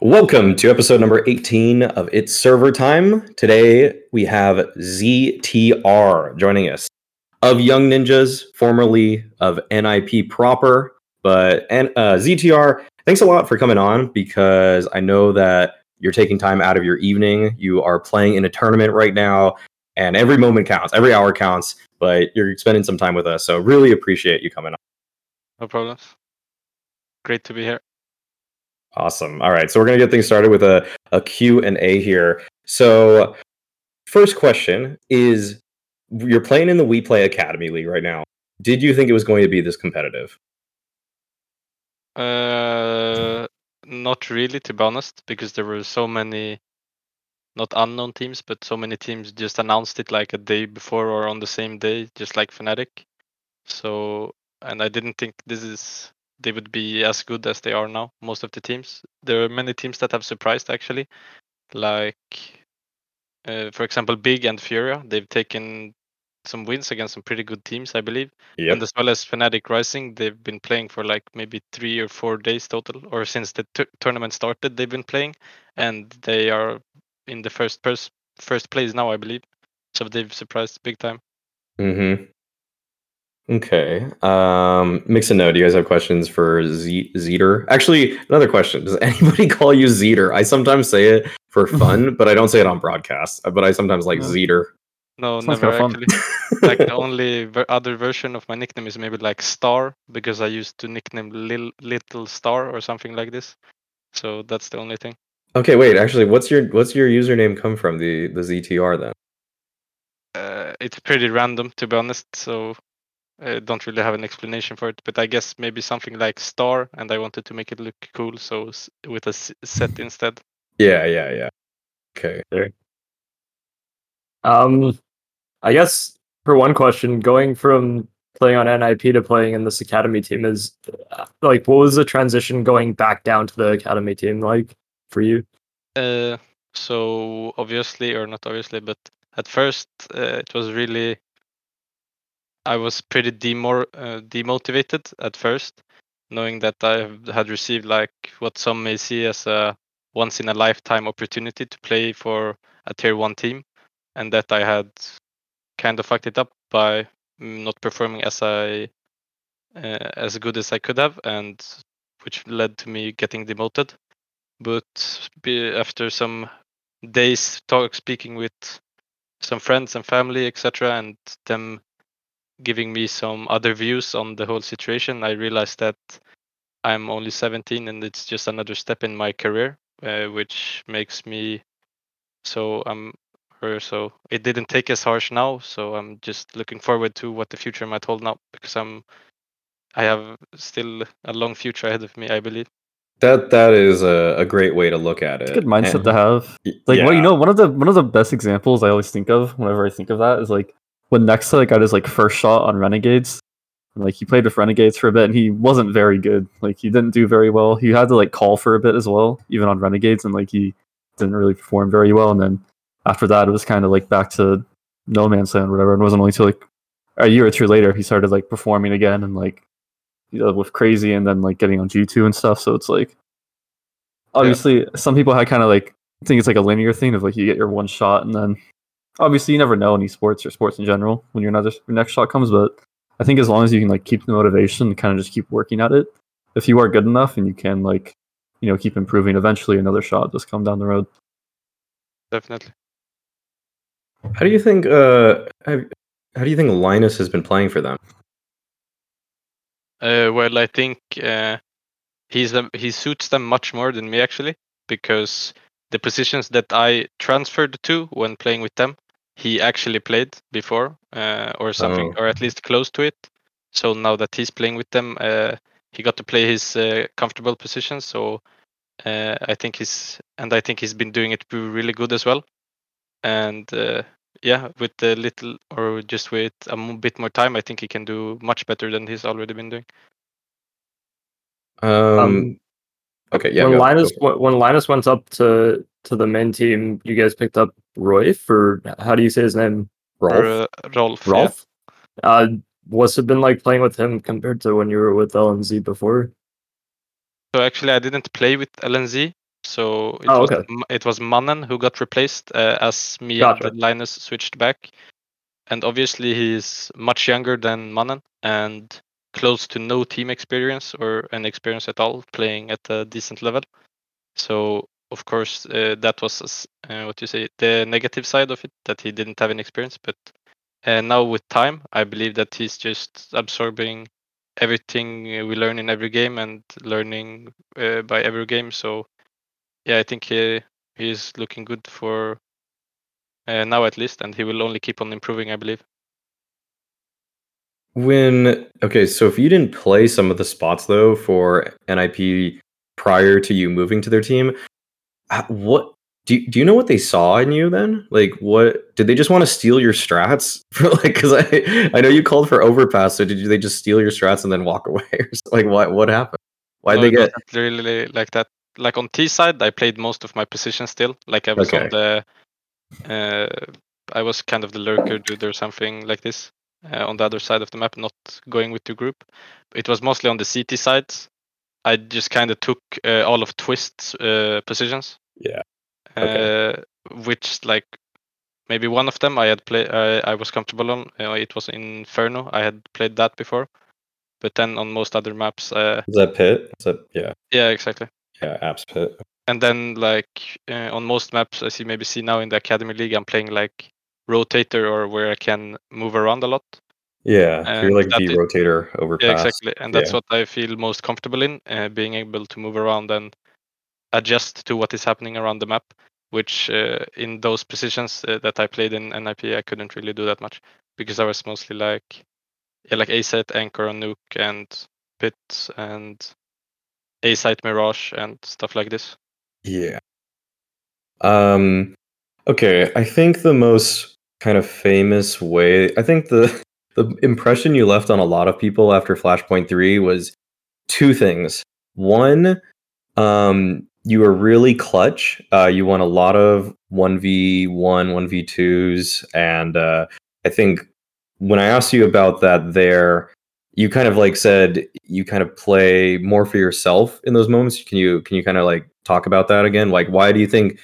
Welcome to episode number 18 of It's Server Time. Today we have ZTR joining us of Young Ninjas, formerly of NIP proper. But and uh, ZTR, thanks a lot for coming on because I know that you're taking time out of your evening. You are playing in a tournament right now, and every moment counts, every hour counts. But you're spending some time with us, so really appreciate you coming on. No problems. Great to be here. Awesome. All right, so we're gonna get things started with a, a Q and A here. So, first question is: You're playing in the WePlay Academy League right now. Did you think it was going to be this competitive? Uh, not really, to be honest, because there were so many, not unknown teams, but so many teams just announced it like a day before or on the same day, just like Fnatic. So, and I didn't think this is they would be as good as they are now. Most of the teams, there are many teams that have surprised actually, like, uh, for example, Big and Furia. They've taken some wins against some pretty good teams, I believe. Yep. And as well as Fnatic Rising, they've been playing for like maybe three or four days total, or since the t- tournament started, they've been playing, and they are in the first pers- first place now, I believe. So they've surprised big time. Mm-hmm. Okay. Um, mix and note. Do you guys have questions for Z- Zeter? Actually, another question. Does anybody call you Zeter? I sometimes say it for fun, but I don't say it on broadcast. But I sometimes like No. Zeter. No, Sounds never kinda actually. like the only ver- other version of my nickname is maybe like Star because I used to nickname Lil- Little Star or something like this. So that's the only thing. Okay, wait. Actually, what's your what's your username come from? The the ZTR then? Uh, it's pretty random to be honest, so I don't really have an explanation for it. But I guess maybe something like Star, and I wanted to make it look cool, so with a set instead. Yeah, yeah, yeah. Okay. Um, I guess for one question, going from playing on NIP to playing in this academy team is uh, like, what was the transition going back down to the academy team like for you? Uh, so obviously, or not obviously, but at first uh, it was really. I was pretty demor- uh, demotivated at first, knowing that I had received like what some may see as a once in a lifetime opportunity to play for a tier one team, and that I had kind of fucked it up by mm, not performing as I uh, as good as I could have, and which led to me getting demoted. But after some days talk speaking with some friends and family etc and them giving me some other views on the whole situation i realized that i'm only 17 and it's just another step in my career uh, which makes me so i'm or so it didn't take as harsh now so i'm just looking forward to what the future might hold now because i'm i have still a long future ahead of me i believe That that is a, a great way to look at it. It's a good mindset And- to have. y- Like, well, you know, one of the one of the best examples I always think of whenever I think of that is like when Nexa got his like first shot on Renegades. Like he played with Renegades for a bit, and he wasn't very good. Like he didn't do very well. He had to like call for a bit as well, even on Renegades, and like he didn't really perform very well. And then after that, it was kind of like back to no man's land, or whatever. And it wasn't only till like a year or two later he started like performing again and like you know, with CR4ZY, and then like getting on G two and stuff. So it's like obviously some people had kind of like I think it's like a linear thing of like you get your one shot and then obviously you never know in esports or sports in general when your another your next shot comes but i think as long as you can like keep the motivation and kind of just keep working at it if you are good enough and you can like you know keep improving eventually another shot does come down the road definitely How do you think? Uh, have, how do you think Linus has been playing for them? Uh, well, I think uh, he's a, he suits them much more than me actually, because the positions that I transferred to when playing with them, he actually played before, uh, or something, Oh. or at least close to it. So now that he's playing with them, uh, he got to play his uh, comfortable position. So uh, I think he's and I think he's been doing it really good as well. And uh, yeah, with a little or just with a m- bit more time, I think he can do much better than he's already been doing. Um, um okay, yeah. when go- linus go. when when linus went up to to the main team you guys picked up royf or how do you say his name Rolf? Uh, Rolf. yeah. rolf uh what's it been like playing with him compared to when you were with lnz before So actually, I didn't play with LNZ, So it Oh, was okay. It was Mannen who got replaced uh, as me Gotcha. and Linus switched back. And obviously he's much younger than Mannen and close to no team experience or an experience at all playing at a decent level. So of course uh, that was uh, what you say the negative side of it that he didn't have any experience. But uh, now with time, I believe that he's just absorbing everything we learn in every game and learning uh, by every game. So yeah, I think he he's looking good for uh, now at least, and he will only keep on improving, I believe. When okay, so if you didn't play some of the spots though for NIP prior to you moving to their team, what do you, do you know what they saw in you then? Like, what did they just want to steal your strats for? Like, because I I know you called for overpass, so did they just steal your strats and then walk away? Or something? like, what what happened? Why No, they get? really like that. Like on T side, I played most of my position still. Like I was on the, uh, I was kind of the lurker dude or something like this uh, on the other side of the map, not going with the group. It was mostly on the CT sides. I just kind of took uh, all of Twist's uh, positions. Yeah. Okay. Uh, which like maybe one of them I had played. I I was comfortable on. Uh, it was Inferno. I had played that before, but then on most other maps, uh, Is that pit? Is that yeah yeah, exactly. yeah apps pit? and then like uh, on most maps as you maybe see now in the academy league i'm playing like rotator or where i can move around a lot Yeah, And you're like the is- rotator overpass. yeah exactly and that's yeah. what i feel most comfortable in uh, being able to move around and adjust to what is happening around the map which uh, in those positions uh, that i played in nip i couldn't really do that much because i was mostly like yeah like a set anchor on nuke and pit and a site mirage and stuff like this Yeah. Um okay, I think the most kind of famous way I think the the impression you left on a lot of people after Flashpoint 3 was two things. One, um you were really clutch. Uh you won a lot of 1v1, 1v2s and uh I think when I asked you about that there you kind of like said you kind of play more for yourself in those moments. Can you can you kind of like talk about that again? Like why do you think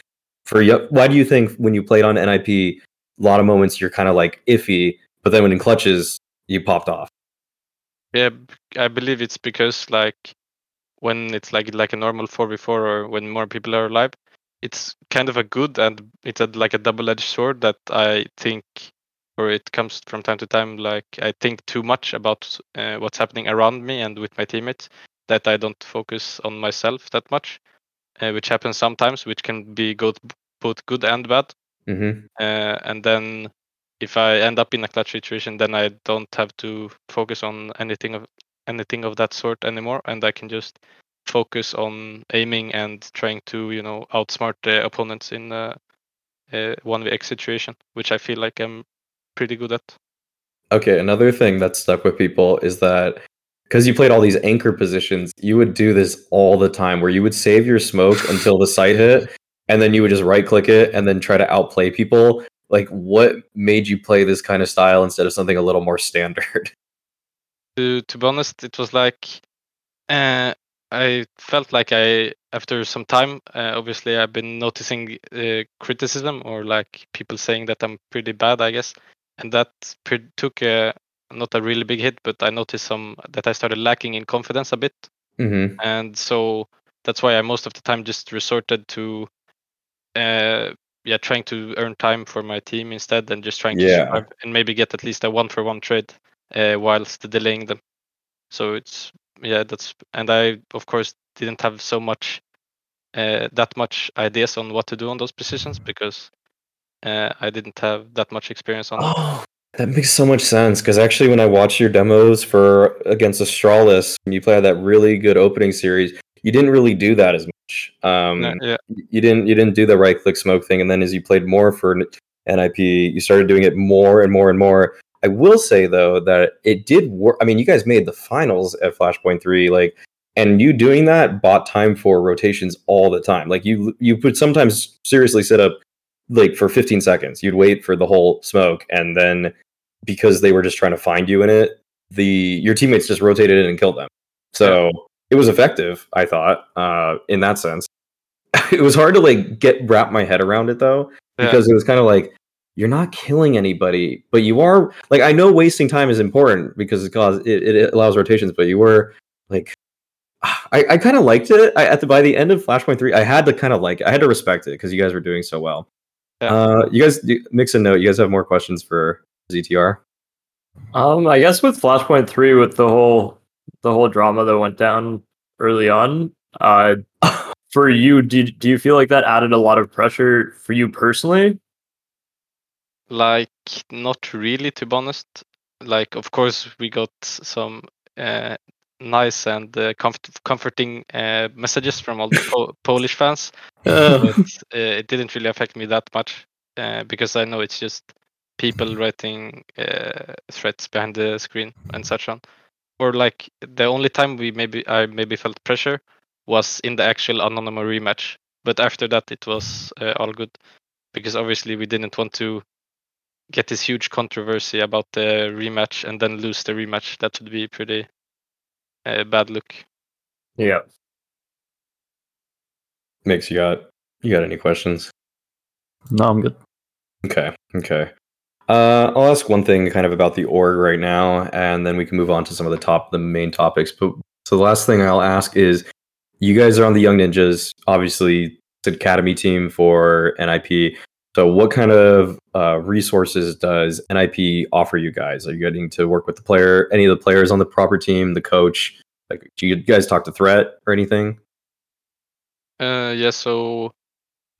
for why do you think when you played on NIP a lot of moments you're kind of like iffy, but then when in clutches you popped off? Yeah, I believe it's because like when it's like like a normal four v four or when more people are alive, it's kind of a good and it's a, like a double edged sword that I think, or it comes from time to time. Like I think too much about uh, what's happening around me and with my teammates that I don't focus on myself that much, uh, which happens sometimes, which can be good, both good and bad Mm-hmm. uh, and then if I end up in a clutch situation, then I don't have to focus on anything of anything of that sort anymore, and I can just focus on aiming and trying to you know outsmart the opponents in a one v x situation, which I feel like I'm pretty good at. Okay, another thing that stuck with people is that because you played all these anchor positions, you would do this all the time where you would save your smoke until the site hit, and then you would just right click it and then try to outplay people. Like, what made you play this kind of style instead of something a little more standard? To to be honest, it was like uh, I felt like I after some time, uh, obviously I've been noticing uh, criticism or like people saying that I'm pretty bad, I guess, and that pre- took a not a really big hit, but I noticed some that I started lacking in confidence a bit, mm-hmm. and so that's why I most of the time just resorted to, uh, yeah, trying to earn time for my team instead, and just trying to Yeah. survive and maybe get at least a one for one trade, uh, whilst delaying them. So it's yeah, that's and I of course didn't have so much, uh, that much ideas on what to do on those positions because uh, I didn't have that much experience on. Oh, that makes so much sense. Because actually, when I watched your demos for against Astralis, when you played that really good opening series, you didn't really do that as much. Um, Yeah, yeah, you didn't you didn't do the right click smoke thing and then as you played more for NIP you started doing it more and more and more. I will say though that it did work I mean you guys made the finals at Flashpoint 3 like and you doing that bought time for rotations all the time. Like you you would sometimes seriously set up like for 15 seconds. You'd wait for the whole smoke and then because they were just trying to find you in it the your teammates just rotated in and killed them. So it was effective i thought uh in that sense it was hard to like get wrap my head around it though Yeah. because it was kind of like you're not killing anybody, but you are like I know wasting time is important because it cause it, it allows rotations, but you were like I, I kind of liked it. I, at the by the end of Flashpoint three, I had to kind of like I had to respect it because you guys were doing so well. Yeah. Uh, you guys mix a note. You guys have more questions for ZTR? Um, I guess with Flashpoint three, with the whole the whole drama that went down early on, uh, for you, do do you feel like that added a lot of pressure for you personally? Like not really, to be honest. Like of course we got some uh, nice and uh, comfort- comforting uh, messages from all the po- Polish fans, but uh, it didn't really affect me that much uh, because I know it's just people writing uh, threats behind the screen and such on. Or like the only time we maybe I maybe felt pressure was in the actual Anonymo rematch, but after that it was uh, all good because obviously we didn't want to get this huge controversy about the rematch and then lose the rematch. That would be pretty uh, bad look. Yeah. Mix, you got you got any questions? No, I'm good. Okay, okay. Uh, I'll ask one thing kind of about the org right now, and then we can move on to some of the top, the main topics. But so the last thing I'll ask is, you guys are on the Young Ninjas, obviously it's academy team for NIP. So what kind of uh, resources does NIP offer you guys? Are you getting to work with the player, any of the players on the proper team, the coach? Like, do you guys talk to Threat or anything? Uh, yeah, so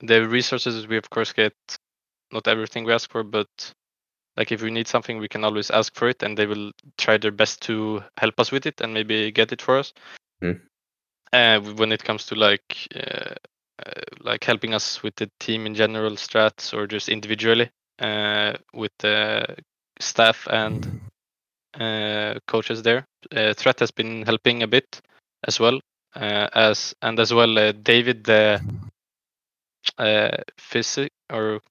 the resources we of course get not everything we ask for, but like if we need something, we can always ask for it, and they will try their best to help us with it and maybe get it for us. Hmm. Uh, when it comes to like uh, uh, like helping us with the team in general, strats, or just individually uh, with the staff and uh, coaches there. Uh, Threat has been helping a bit as well uh, as and as well uh, David, the uh, physic or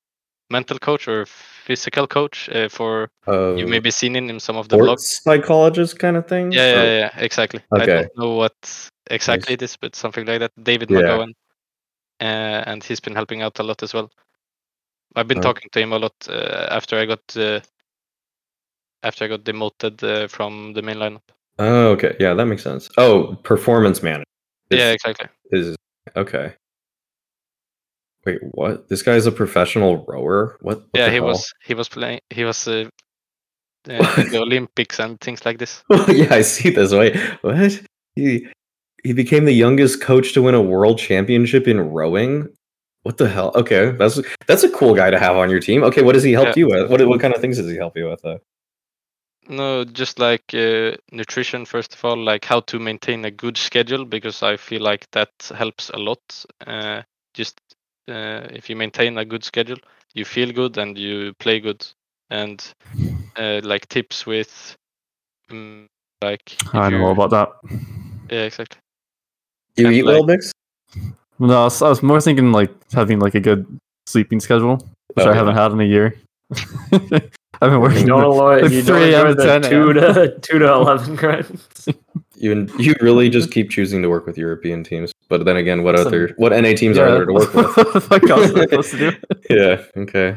mental coach or physical coach uh, for Uh, you maybe seen in some of the vlogs. sports psychologist kind of thing? Yeah, yeah, yeah, exactly. okay. I don't know what exactly it is, but something like that. David Yeah. McGowan, uh, and he's been helping out a lot as well. I've been Oh. talking to him a lot uh, after I got uh, after I got demoted uh, from the main lineup. Oh, okay. Yeah, that makes sense. Oh, performance manager. yeah, exactly. Is okay. Wait, what? This guy's a professional rower? What? what yeah, he hell? was he was playing he was uh, uh, the Olympics and things like this. yeah, I see this. Wait, what? He he became the youngest coach to win a world championship in rowing. What the hell? Okay, that's that's a cool guy to have on your team. Okay, what does he help Yeah. you with? What what kind of things does he help you with? Though? No, just like uh, nutrition, first of all, like how to maintain a good schedule, because I feel like that helps a lot. Uh, just uh, if you maintain a good schedule, you feel good and you play good. And uh, like tips with, um, like, I know all you're- about that. Yeah, exactly. You And eat like- well, Mix? No, I was, I was more thinking like having like a good sleeping schedule, which Oh, I haven't had in a year. I've been working. You don't allow Like you 3 don't a.m. enjoy to the two to two to eleven grinds. You you really just keep choosing to work with European teams, but then again, what Some- other what NA teams are there to work with? what the fuck else am supposed to do? yeah. Okay.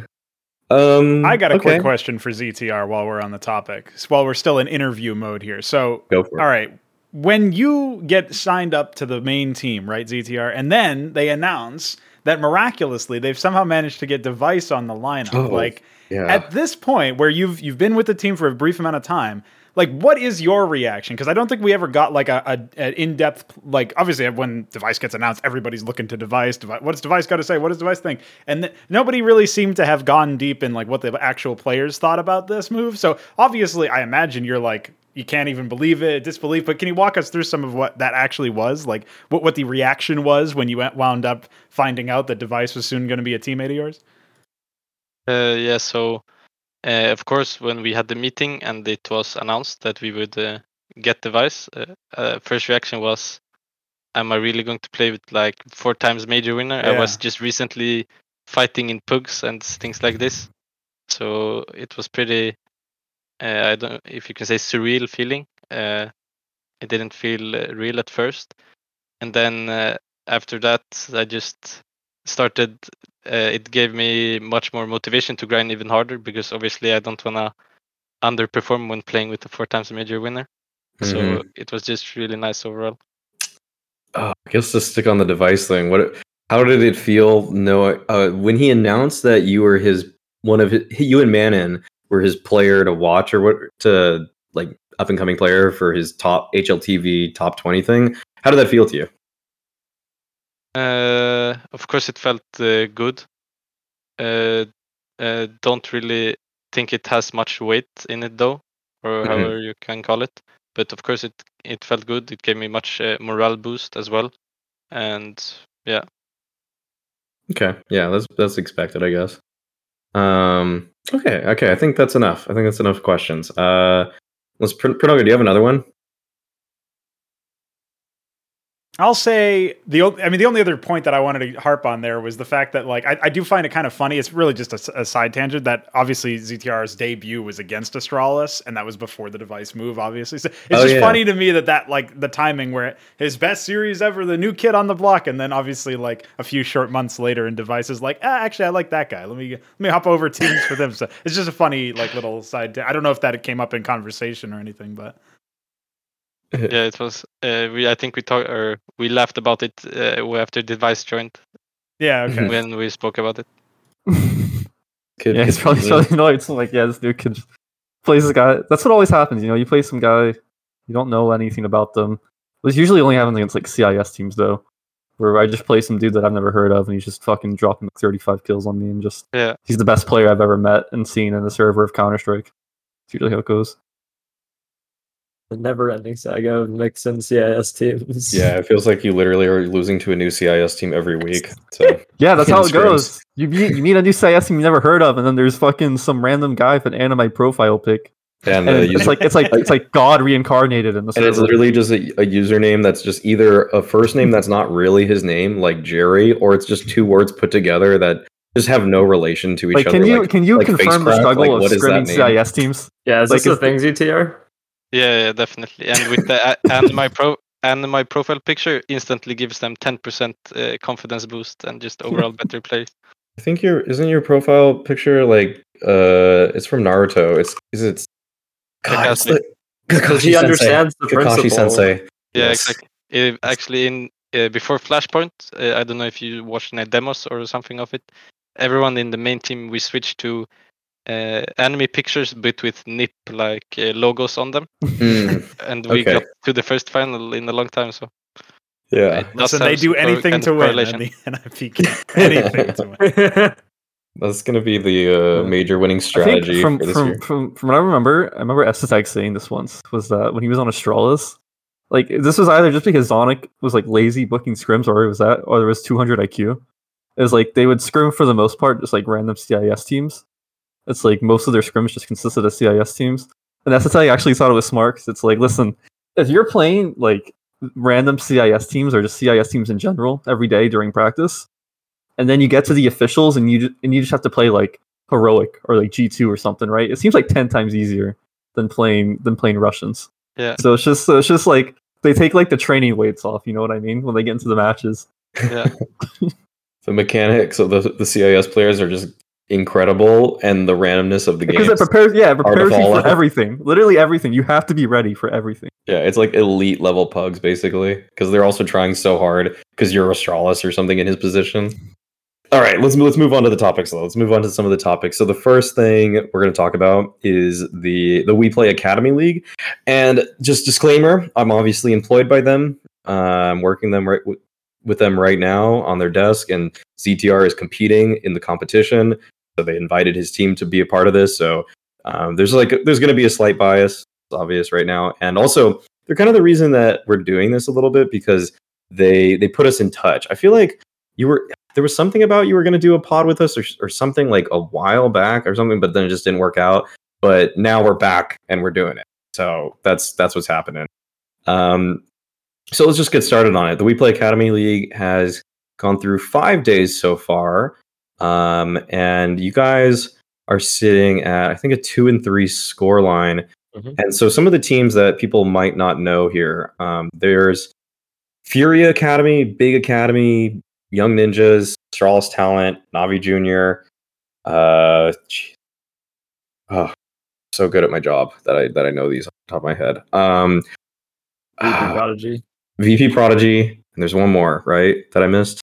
Um, I got a okay. quick question for ZTR while we're on the topic, while we're still in interview mode here. So, Go for it. all right, when you get signed up to the main team, right, ZTR, and then they announce that miraculously they've somehow managed to get Device on the lineup. Oh, like Yeah. at this point, where you've you've been with the team for a brief amount of time, like what is your reaction? Because I don't think we ever got like a, a an in depth like obviously when Device gets announced, everybody's looking to Device. Device what does Device got to say? What does Device think? And th- nobody really seemed to have gone deep in like what the actual players thought about this move. So obviously, I imagine you're like you can't even believe it, disbelief. But can you walk us through some of what that actually was? Like what what the reaction was when you wound up finding out that Device was soon going to be a teammate of yours? Uh, yeah, so uh, of course, when we had the meeting and it was announced that we would uh, get device, uh, uh, first reaction was, "Am I really going to play with like four times major winner?" I was just recently fighting in pugs and things like this, so it was pretty. Uh, I don't know if you can say surreal feeling. Uh, it didn't feel uh, real at first, and then uh, after that, I just started. Uh, it gave me much more motivation to grind even harder because obviously I don't wanna underperform when playing with the four times major winner. So Mhm. it was just really nice overall. Oh, I guess to stick on the device thing, what? How did it feel? No, uh, when he announced that you were his one of his, you and Manon were his player to watch or what to like up and coming player for his top HLTV top twenty thing. How did that feel to you? Uh, of course, it felt uh, good. Uh, uh, don't really think it has much weight in it though, or Mhm. however you can call it. But of course, it it felt good. It gave me much uh, morale boost as well, and yeah, Okay, yeah, that's that's expected, I guess. Um, okay, okay, I think that's enough. I think that's enough questions. Uh, let's Pr- Prinoga, do you have another one? I'll say the I mean the only other point that I wanted to harp on there was the fact that like I, I do find it kind of funny. It's really just a side tangent that obviously ZTR's debut was against Astralis, and that was before the device move. Obviously, so it's Oh, just yeah. funny to me that that like the timing where his best series ever, the new kid on the block, and then obviously like a few short months later, in devices like, ah, actually I like that guy. Let me let me hop over teams for them. So it's just a funny like little side. ta- I don't know if that came up in conversation or anything, but yeah, it was. Uh, we I think we talked or we laughed about it uh, after device joined yeah, okay. when we spoke about it. Kid- yeah, he's kid- probably so annoyed. So like, yeah, this dude kid just plays this guy. That's what always happens. You know, you play some guy, you don't know anything about them. This usually only happens against like CIS teams though, where I just play some dude that I've never heard of, and he's just fucking dropping like 35 kills on me, and just Yeah. he's the best player I've ever met and seen in the server of Counter Strike. That's usually how it goes. The never-ending saga of mix and CIS teams. Yeah, it feels like you literally are losing to a new CIS team every week. So Yeah, that's how it goes. You meet you meet a new CIS team you never heard of, and then there's fucking some random guy with an anime profile pic, and, and uh, it's user- like it's like it's like God reincarnated in the and it's literally just a, a username that's just either a first name that's not really his name, like Jerry, or it's just two words put together that just have no relation to each Like, other. can you like, can you like confirm the struggle Like, of what is that scrimming? CIS teams? Yeah, is Like, this the if- thing, ZTR? Yeah, yeah, definitely. And with the and my pro and my profile picture instantly gives them 10% uh, confidence boost and just overall better play. I think your isn't your profile picture like uh it's from Naruto. It's is it God, it's Kakashi. Because Kakashi he Sensei. understands the Kakashi principle. Sensei. Yeah, Yes. exactly. Uh, actually, in uh, before Flashpoint, uh, I don't know if you watched any demos or something of it. Everyone in the main team we switched to uh, anime pictures, but with nip like uh, logos on them, Mm, and we Okay. got to the first final in a long time. So yeah. it does Listen, they do anything to win, correlation. and the NIP can anything to win. That's gonna be the uh, major winning strategy from for this from, year. from from what I remember, I remember es3tag saying this once was that when he was on Astralis, like this was either just because Zonic was like lazy booking scrims, or it was that, or there was 200 IQ. It was like they would scrim for the most part, just like random CIS teams. It's like most of their scrims just consisted of CIS teams, and that's how I actually thought it was smart because it's like, listen, if you're playing like random CIS teams or just CIS teams in general every day during practice, and then you get to the officials and you ju- and you just have to play like heroic or like G two or something, right? It seems like ten times easier than playing than playing Russians. Yeah. So it's just so it's just like they take like the training weights off. You know what I mean? When they get into the matches. Yeah, The mechanics of the the CIS players are just incredible, and the randomness of the game. Because it prepares, yeah, it prepares you for everything. Literally everything. You have to be ready for everything. Yeah, it's like elite level pugs basically because they're also trying so hard because you're Astralis or something in his position. All right, let's let's move on to the topics though. Let's move on to some of the topics. So the first thing we're going to talk about is the the WePlay Academy League, and just disclaimer: I'm obviously employed by them. Uh, I'm working them right with them right now on their desk, and ZTR is competing in the competition. So they invited his team to be a part of this. So um, there's like there's going to be a slight bias it's obvious right now. And also they're kind of the reason that we're doing this a little bit because they they put us in touch. I feel like you were there was something about you were going to do a pod with us or, or something like a while back or something but then it just didn't work out. But now we're back and we're doing it. So that's that's what's happening. Um so let's just get started on it the WePlay academy league has gone through five days so far um and you guys are sitting at i think a two and three score line Mhm. and so some of the teams that people might not know here, um, there's Furia Academy, Big Academy, Young Ninjas, Astralis Talent, Navi Junior. Uh, oh, so good at my job that I that I know these off the top of my head. Um, ah, Prodigy. VP Prodigy, and there's one more, right? That I missed.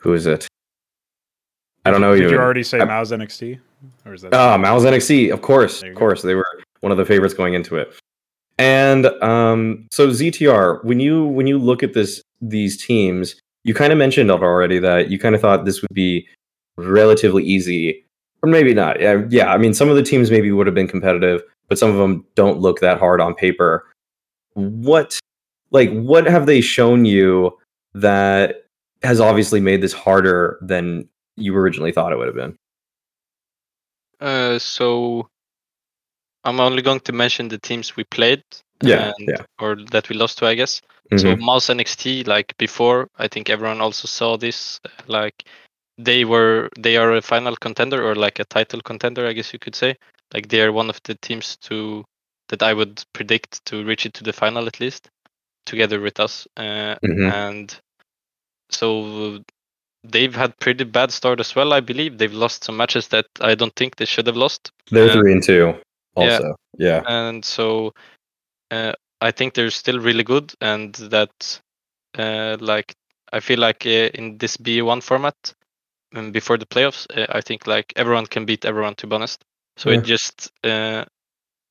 Who is it? I don't know. Did even. you already say I- MOUZ NXT? Or is that Ah, MOUZ NXT, of course, you of go. course, they were one of the favorites going into it. And um, so ZTR, when you when you look at this these teams, you kind of mentioned already that you kind of thought this would be relatively easy, or maybe not. Yeah, yeah. I mean, some of the teams maybe would have been competitive, but some of them don't look that hard on paper. What, like, what have they shown you that has obviously made this harder than you originally thought it would have been? Uh, so I'm only going to mention the teams we played. Yeah, and- yeah. Or that we lost to, I guess. So Mhm. MOUZ NXT, like before, I think everyone also saw this. Like they were, they are a final contender or like a title contender, I guess you could say. Like they are one of the teams to that I would predict to reach it to the final at least, together with us. Uh, Mhm. And so they've had pretty bad start as well. I believe they've lost some matches that I don't think they should have lost. They're Uh, three and two. Also, yeah. and so uh, I think they're still really good, and that uh, like I feel like uh, in this B1 format um, before the playoffs, uh, I think like everyone can beat everyone. To be honest, so Yeah. it just uh,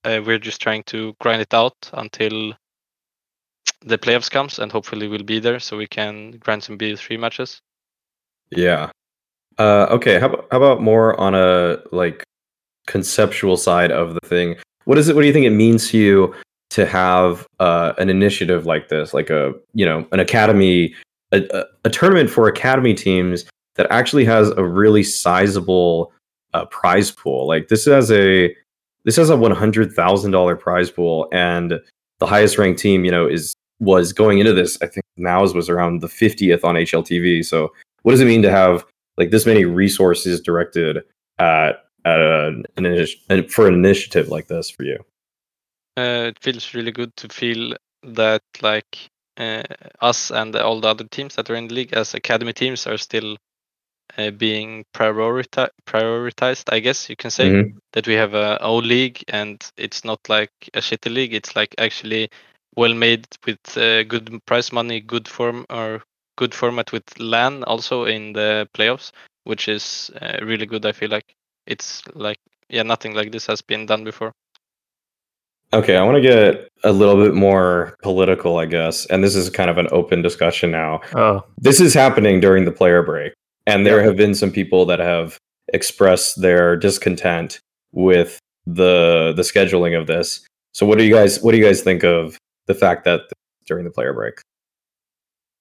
we're just trying to grind it out until the playoffs comes, and hopefully we'll be there so we can grind some B3 matches. Yeah. Uh, okay. How about, how about more on a like conceptual side of the thing? What is it? What do you think it means to you to have uh, an initiative like this, like a you know an academy, a, a, a tournament for academy teams that actually has a really sizable uh, prize pool? Like this has a this has a one hundred thousand dollar prize pool, and the highest ranked team, you know, is was going into this. I think MOUZ was around the fiftieth on HLTV. So what does it mean to have like this many resources directed at, at an, an initi- for an initiative like this for you? uh, it feels really good to feel that like uh, us and all the other teams that are in the league as academy teams are still uh, being priorita- prioritized i guess you can say Mhm. that we have a O league and it's not like a shitty league it's like actually well made with uh, good prize money good form or good format with LAN also in the playoffs which is uh, really good i feel like it's like yeah nothing like this has been done before Okay, I want to get a little bit more political, I guess. And this is kind of an open discussion now. Oh, This is happening during the player break, and there have been some people that have expressed their discontent with the the scheduling of this. So, what do you guys what do you guys think of the fact that during the player break?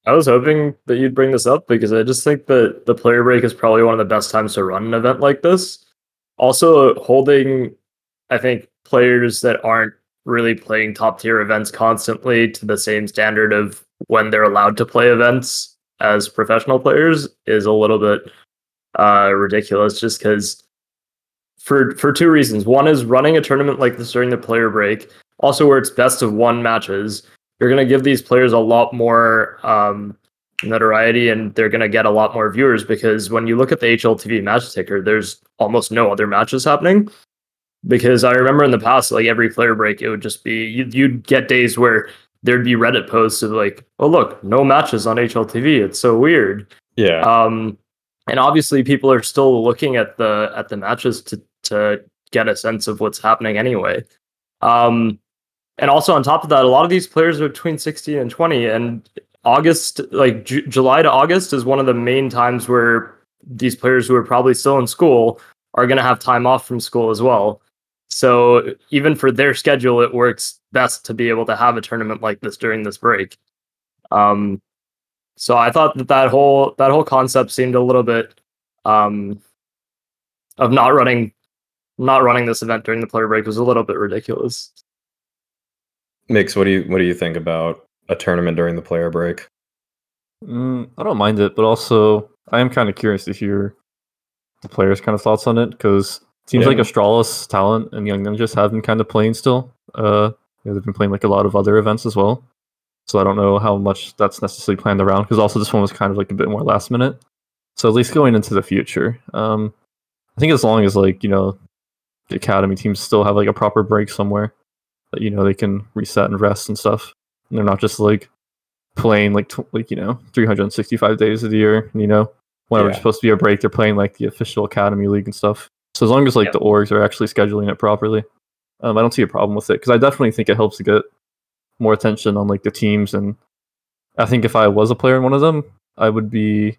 I was hoping that you'd bring this up because I just think that the player break is probably one of the best times to run an event like this. Also, holding, I think, players that aren't really playing top tier events constantly to the same standard of when they're allowed to play events as professional players is a little bit uh, ridiculous just because for for two reasons. One is running a tournament like this during the player break, also where it's best of one matches you're going to give these players a lot more um, notoriety and they're going to get a lot more viewers because when you look at the HLTV match ticker, there's almost no other matches happening. Because I remember in the past, like every player break, it would just be you'd, you'd get days where there'd be Reddit posts of like, "Oh look, no matches on HLTV. It's so weird." Yeah. Um, and obviously, people are still looking at the at the matches to to get a sense of what's happening anyway. Um, and also on top of that, a lot of these players are between 16 and 20, and August, like Ju- July to August, is one of the main times where these players who are probably still in school are going to have time off from school as well. So even for their schedule, it works best to be able to have a tournament like this during this break. Um, so I thought that that whole that whole concept seemed a little bit um, of not running not running this event during the player break was a little bit ridiculous. Mix, what do you what do you think about a tournament during the player break? mm, I don't mind it, but also I am kind of curious to hear the players' kind of thoughts on it because it seems Yeah. like Astralis, Talent, and Young Ninjas have been kind of playing still. Uh, yeah, they've been playing like a lot of other events as well. So I don't know how much that's necessarily planned around because also this one was kind of like a bit more last minute. So at least going into the future, um, I think as long as like you know the academy teams still have like a proper break somewhere that you know they can reset and rest and stuff. And they're not just like playing like tw- like you know 365 days of the year. You know whenever it's supposed to be a break, they're playing like the official academy league and stuff. So as long as like Yeah. the orgs are actually scheduling it properly, um, I don't see a problem with it because I definitely think it helps to get more attention on like the teams and I think if I was a player in one of them, I would be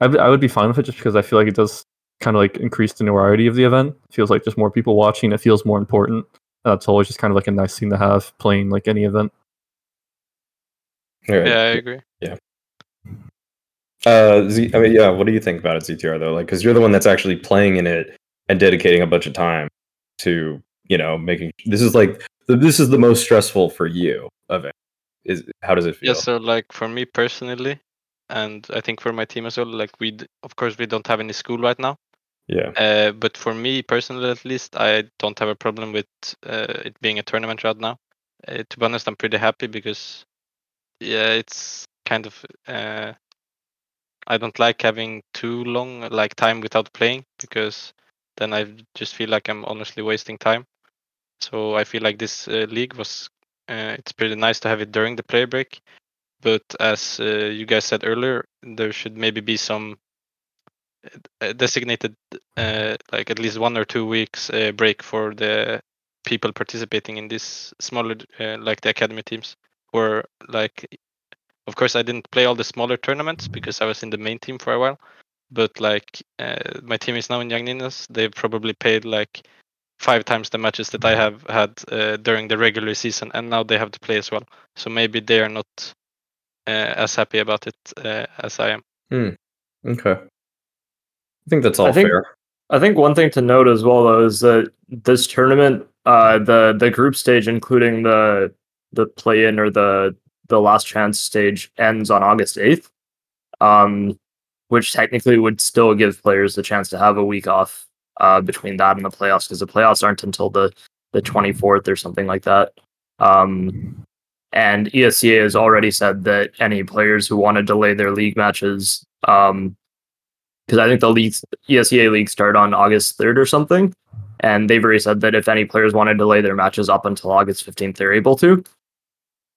I would, I would be fine with it just because I feel like it does kind of like increase the notoriety of the event. It feels like just more people watching. It feels more important. Uh, it's always just kind of like a nice thing to have playing like any event. All right. Yeah, I agree. Yeah. Uh, Z, I mean, yeah. What do you think about it, ZTR though? Like, because you're the one that's actually playing in it and dedicating a bunch of time to, you know, making this is like the, this is the most stressful for you of it. Is how does it feel? Yeah, so like for me personally, and I think for my team as well, like we, d- of course, we don't have any school right now. Yeah. Uh, but for me personally, at least, I don't have a problem with uh, it being a tournament right now. Uh, to be honest, I'm pretty happy because, yeah, it's kind of. Uh, I don't like having too long like time without playing because then I just feel like I'm honestly wasting time. So I feel like this uh, league was. Uh, it's pretty nice to have it during the play break, but as you guys said earlier, there should maybe be some designated uh, like at least one or two weeks uh, break for the people participating in this smaller uh, like the academy teams or like of course i didn't play all the smaller tournaments because i was in the main team for a while but like uh, my team is now in young ninjas. They've probably played like five times the matches that i have had uh, during the regular season and now they have to play as well. So maybe they are not uh, as happy about it as i am. Okay. I think that's all I think- fair. I think one thing to note as well though is that this tournament, uh, the the group stage, including the the play in or the the last chance stage, ends on August eighth, um, which technically would still give players the chance to have a week off uh, between that and the playoffs because the playoffs aren't until the the twenty fourth or something like that. Um, and ESEA has already said that any players who want to delay their league matches, um, because I think the league ESEA league start on August 3rd or something. And they've already said that if any players want to delay their matches up until August 15th, they're able to.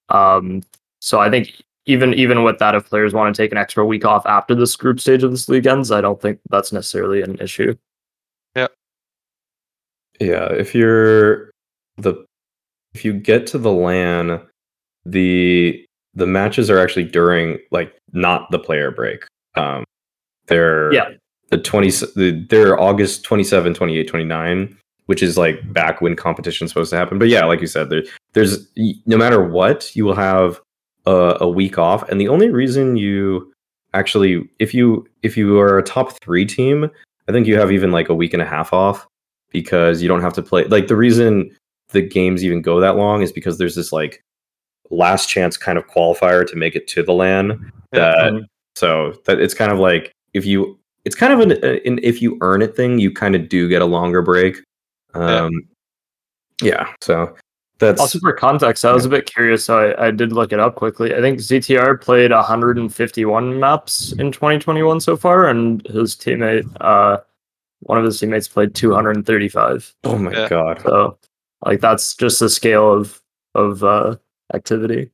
Um, so I think even even with that, if players want to take an extra week off after this group stage of this league ends, I don't think that's necessarily an issue. Yeah. Yeah, if you're the if you get to the LAN, the the matches are actually during like not the player break. Um they're Yeah. the 20 the, they're August 27, 28, 29, which is like back when competition's supposed to happen. But yeah, like you said, there there's no matter what, you will have a, a week off and the only reason you actually if you if you are a top 3 team, I think you have even like a week and a half off because you don't have to play like the reason the games even go that long is because there's this like last chance kind of qualifier to make it to the LAN that so that it's kind of like if you it's kind of an, an if you earn it thing you kind of do get a longer break um yeah, so that's Also, for context, I was a bit curious, so I, I did look it up quickly. I think ZTR played 151 maps in 2021 so far, and his teammate, uh, one of his teammates, played 235. oh my Yeah. god So, like, that's just the scale of of uh, activity.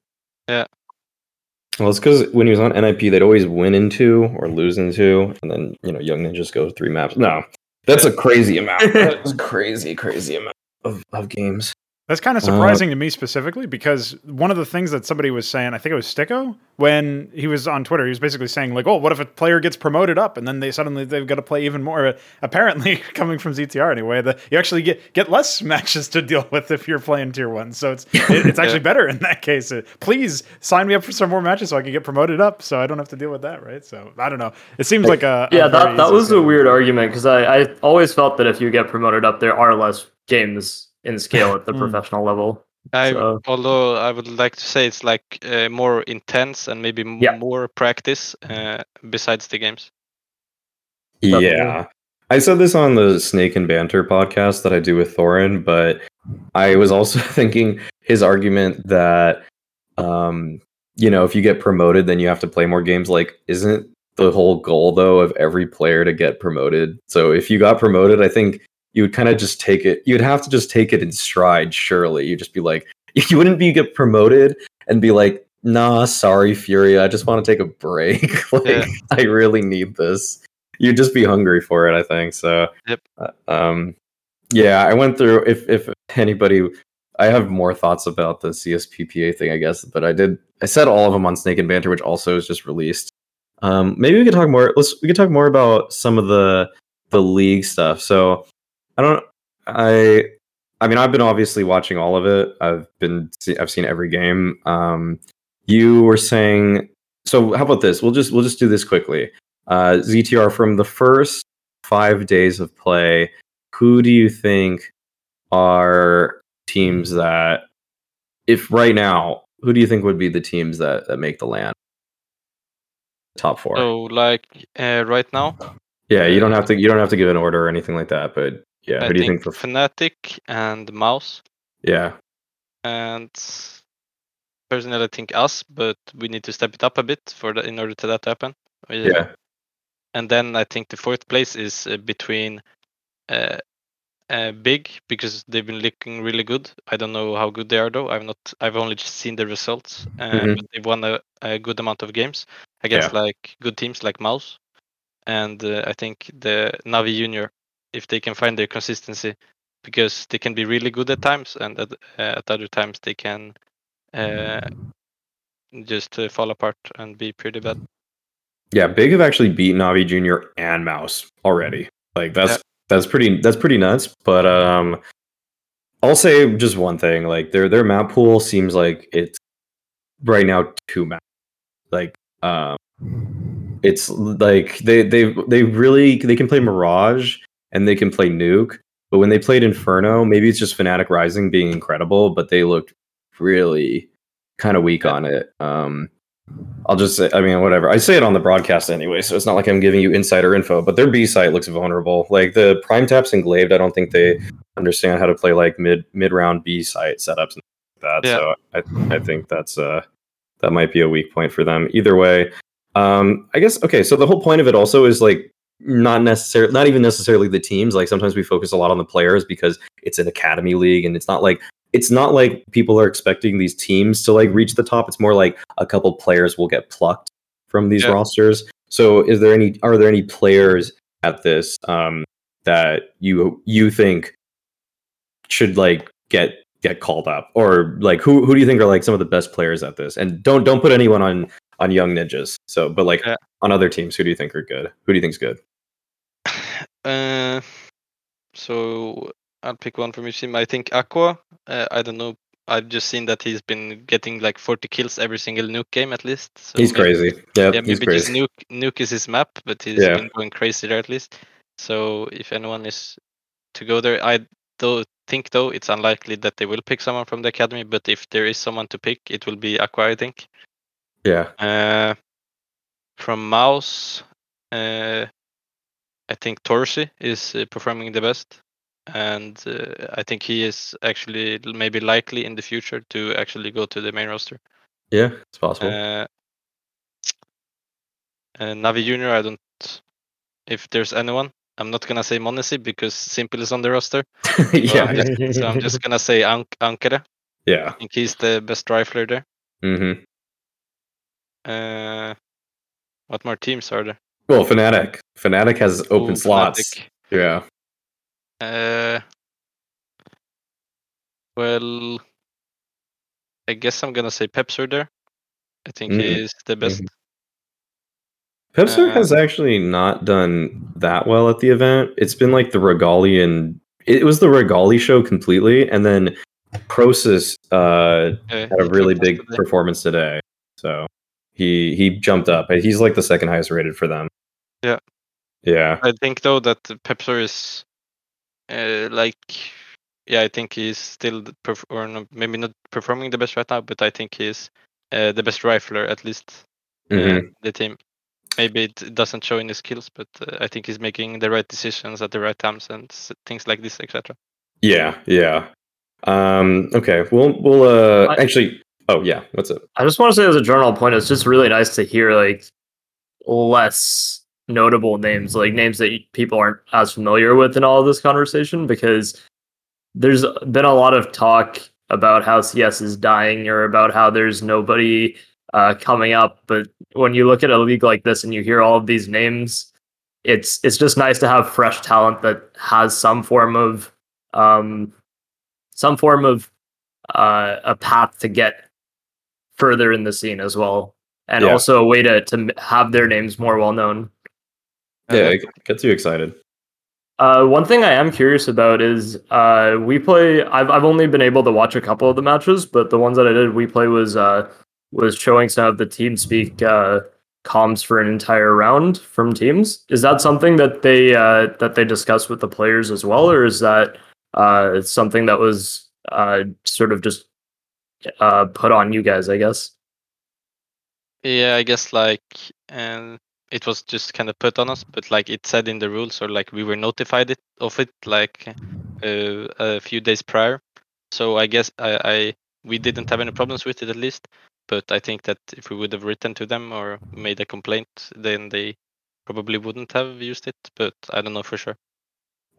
Well it's because when he was on nip they'd always win into or lose into and then you know young ninjas go three maps. No that's a crazy amount. That's crazy crazy amount of, of games That's kind of Uh, surprising to me specifically because one of the things that somebody was saying, I think it was Sticko, when he was on Twitter, he was basically saying like, "Oh, what if a player gets promoted up and then they suddenly they've got to play even more?" But apparently, coming from ZTR anyway, that you actually get get less matches to deal with if you're playing tier one. So it's it, it's actually better in that case. Uh, Please sign me up for some more matches so I can get promoted up, so I don't have to deal with that, right? So I don't know. It seems like a a Yeah, very that, that was a weird argument because I, I always felt that if you get promoted up, there are less games in scale at the Mm. professional level. I So- although I would like to say it's like uh, more intense and maybe m- Yeah. more practice uh, besides the games. Definitely. Yeah. I said this on the Snake and Banter podcast that I do with Thorin, but I was also thinking his argument that um, you know, if you get promoted, then you have to play more games. Like, isn't the whole goal though of every player to get promoted? So if you got promoted, I think you would kind of just take it. You'd have to just take it in stride. Surely, you'd just be like, you wouldn't be get promoted and be like, nah, sorry, Fury, I just want to take a break. like, Yeah. I really need this. You'd just be hungry for it, I think. So, Yep. uh, um, yeah, I went through. If if anybody, I have more thoughts about the CSPPA thing, I guess, but I did. I said all of them on Snake and Banter, which also is just released. Um, maybe we could talk more. Let's we could talk more about some of the the league stuff. So, I don't. I I mean, I've been obviously watching all of it. I've been I've seen every game. Um, you were saying so. How about this? We'll just we'll just do this quickly. Uh, ZTR from the first five days of play. Who do you think are teams that, if right now, who do you think would be the teams that that make the LAN? Top four. So like uh, right now, yeah, you don't have to you don't have to give an order or anything like that. But yeah, I who do you think think? The, Fnatic and MOUZ, yeah, and personally I think us, but we need to step it up a bit for the, in order to that to happen. We- yeah, And then I think the fourth place is uh, between uh, uh, Big because they've been looking really good. I don't know how good they are though. I've not. I've only just seen the results, uh, Mhm. but they've won a, a good amount of games against like good teams like MOUZ. And uh, I think the Navi Junior, if they can find their consistency, because they can be really good at times, and at, uh, at other times they can uh, just uh, fall apart and be pretty bad. yeah. Big have actually beat Navi Junior and MOUZ already. Like that's Yeah. that's pretty that's pretty nuts. But um, I'll say just one thing. Like their their map pool seems like it's right now two maps. Like um, it's like they they they really they can play Mirage and they can play Nuke. But when they played Inferno, maybe it's just Fnatic Rising being incredible, but they looked really kind of weak on it. Um, I'll just say, I mean, whatever. I say it on the broadcast anyway, so it's not like I'm giving you insider info. But their B site looks vulnerable. Like the Prime Taps and Glaved, I don't think they understand how to play like mid mid round B site setups and that. Yeah. So I I think that's uh that might be a weak point for them. Either way, um, I guess okay. So the whole point of it also is like not necessarily not even necessarily the teams. Like sometimes we focus a lot on the players because it's an academy league and it's not like it's not like people are expecting these teams to like reach the top. It's more like a couple players will get plucked from these Yeah. rosters. So is there any are there any players at this um that you you think should like get get called up or like who who do you think are like some of the best players at this? And don't don't put anyone on on young ninjas. So but like Yeah. on other teams who do you think are good? Who do you think's good? Uh, so I'll pick one from each team. I think Aqua. Uh, I don't know. I've just seen that he's been getting like 40 kills every single nuke game at least. So he's maybe- crazy. Yeah, Yeah, he's maybe just crazy. nuke nuke is his map, but he's Yeah. been going crazy there at least. So if anyone is to go there, I do think though it's unlikely that they will pick someone from the academy. But if there is someone to pick, it will be Aqua, I think. Yeah. Uh, from MOUZ, uh, I think Torzsi is uh, performing the best, and uh, I think he is actually maybe likely in the future to actually go to the main roster. Yeah, it's possible. Uh, uh, Navi Junior, I don't. If there's anyone, I'm not gonna say m0NESY because s1mple is on the roster. So yeah. I'm just, so I'm just gonna say Ank- Ankere. Yeah. I think he's the best rifler there. Mm-hmm. Uh, what more teams are there? Well, Fnatic. Fnatic has open Ooh, slots. Fnatic. Yeah. Uh, well, I guess I'm gonna say Peppzor there. I think Mhm. he is the best. Peppzor Uh, has actually not done that well at the event. It's been like the Regali and it was the Regali show completely, and then Prosis uh, Uh, had a really big today. performance today. So he he jumped up. He's like the second highest rated for them. Yeah. Yeah. I think though that Peppzor is uh, like, yeah, I think he's still the perf- or no, maybe not performing the best right now, but I think he's uh, the best rifler at least uh, Mhm. in the team. Maybe it doesn't show in his skills, but uh, I think he's making the right decisions at the right times and s- things like this, etc. Yeah. Yeah. Um, okay. We'll we'll uh I- actually Oh yeah, what's it? I just want to say as a general point, it's just really nice to hear like less notable names, like names that people aren't as familiar with in all of this conversation, because there's been a lot of talk about how CS is dying or about how there's nobody uh, coming up. But when you look at a league like this and you hear all of these names, it's it's just nice to have fresh talent that has some form of um, some form of uh, a path to get further in the scene as well, and Yeah. also a way to to have their names more well known. Yeah, it gets you excited. Uh, one thing I am curious about is uh, WePlay. I've I've only been able to watch a couple of the matches, but the ones that I did, WePlay was uh, was showing some of the team speak uh, comms for an entire round from teams. Is that something that they uh, that they discuss with the players as well, or is that uh, something that was uh, sort of just uh, put on you guys? I guess. Yeah, I guess like and it was just kind of put on us, but like it said in the rules, or like we were notified it of it like uh, a few days prior. So I guess I, I we didn't have any problems with it at least. But I think that if we would have written to them or made a complaint, then they probably wouldn't have used it. But I don't know for sure.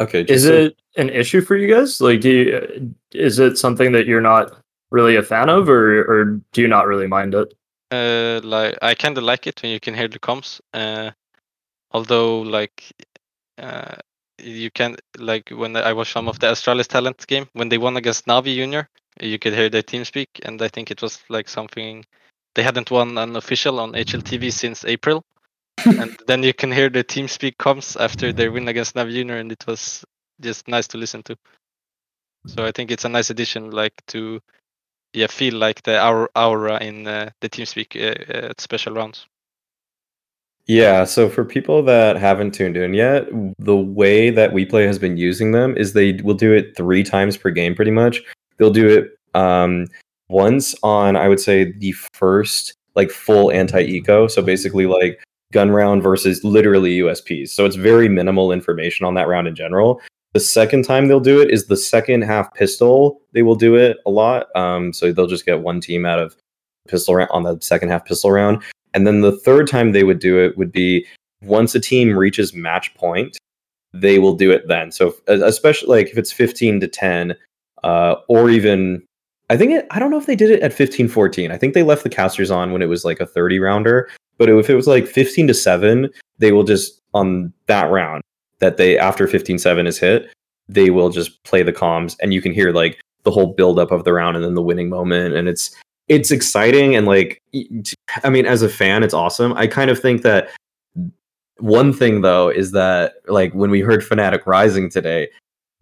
Okay, Is just so- it an issue for you guys? Like, do you, is it something that you're not really a fan of, or or do you not really mind it? Uh, like I kind of like it when you can hear the comms. Uh, although like, uh, you can like when I watched some of the Astralis talent game when they won against Navi Junior, you could hear their team speak, and I think it was like something they hadn't won an official on HLTV since April, and then you can hear the team speak comms after their win against Navi Junior, and it was just nice to listen to. So I think it's a nice addition, like to yeah feel like the aura, in uh, the TeamSpeak uh, uh, special rounds. Yeah, so for people that haven't tuned in yet, the way that WePlay has been using them is they will do it three times per game pretty much. They'll do it um, once on, I would say, the first like full anti-eco. So basically like gun round versus literally USPs. So it's very minimal information on that round in general. The second time they'll do it is the second half pistol. They will do it a lot. Um, so they'll just get one team out of pistol round on the second half pistol round. And then the third time they would do it would be once a team reaches match point, they will do it then. So if- especially like if it's 15 to 10, uh, or even I think it, I don't know if they did it at 15 14. I think they left the casters on when it was like a 30 rounder. But if it was like 15 to 7, they will just on that round that they after 15 7 is hit, they will just play the comms and you can hear like the whole buildup of the round and then the winning moment. And it's it's exciting and like I mean, as a fan, it's awesome. I kind of think that one thing though is that like when we heard Fnatic Rising today,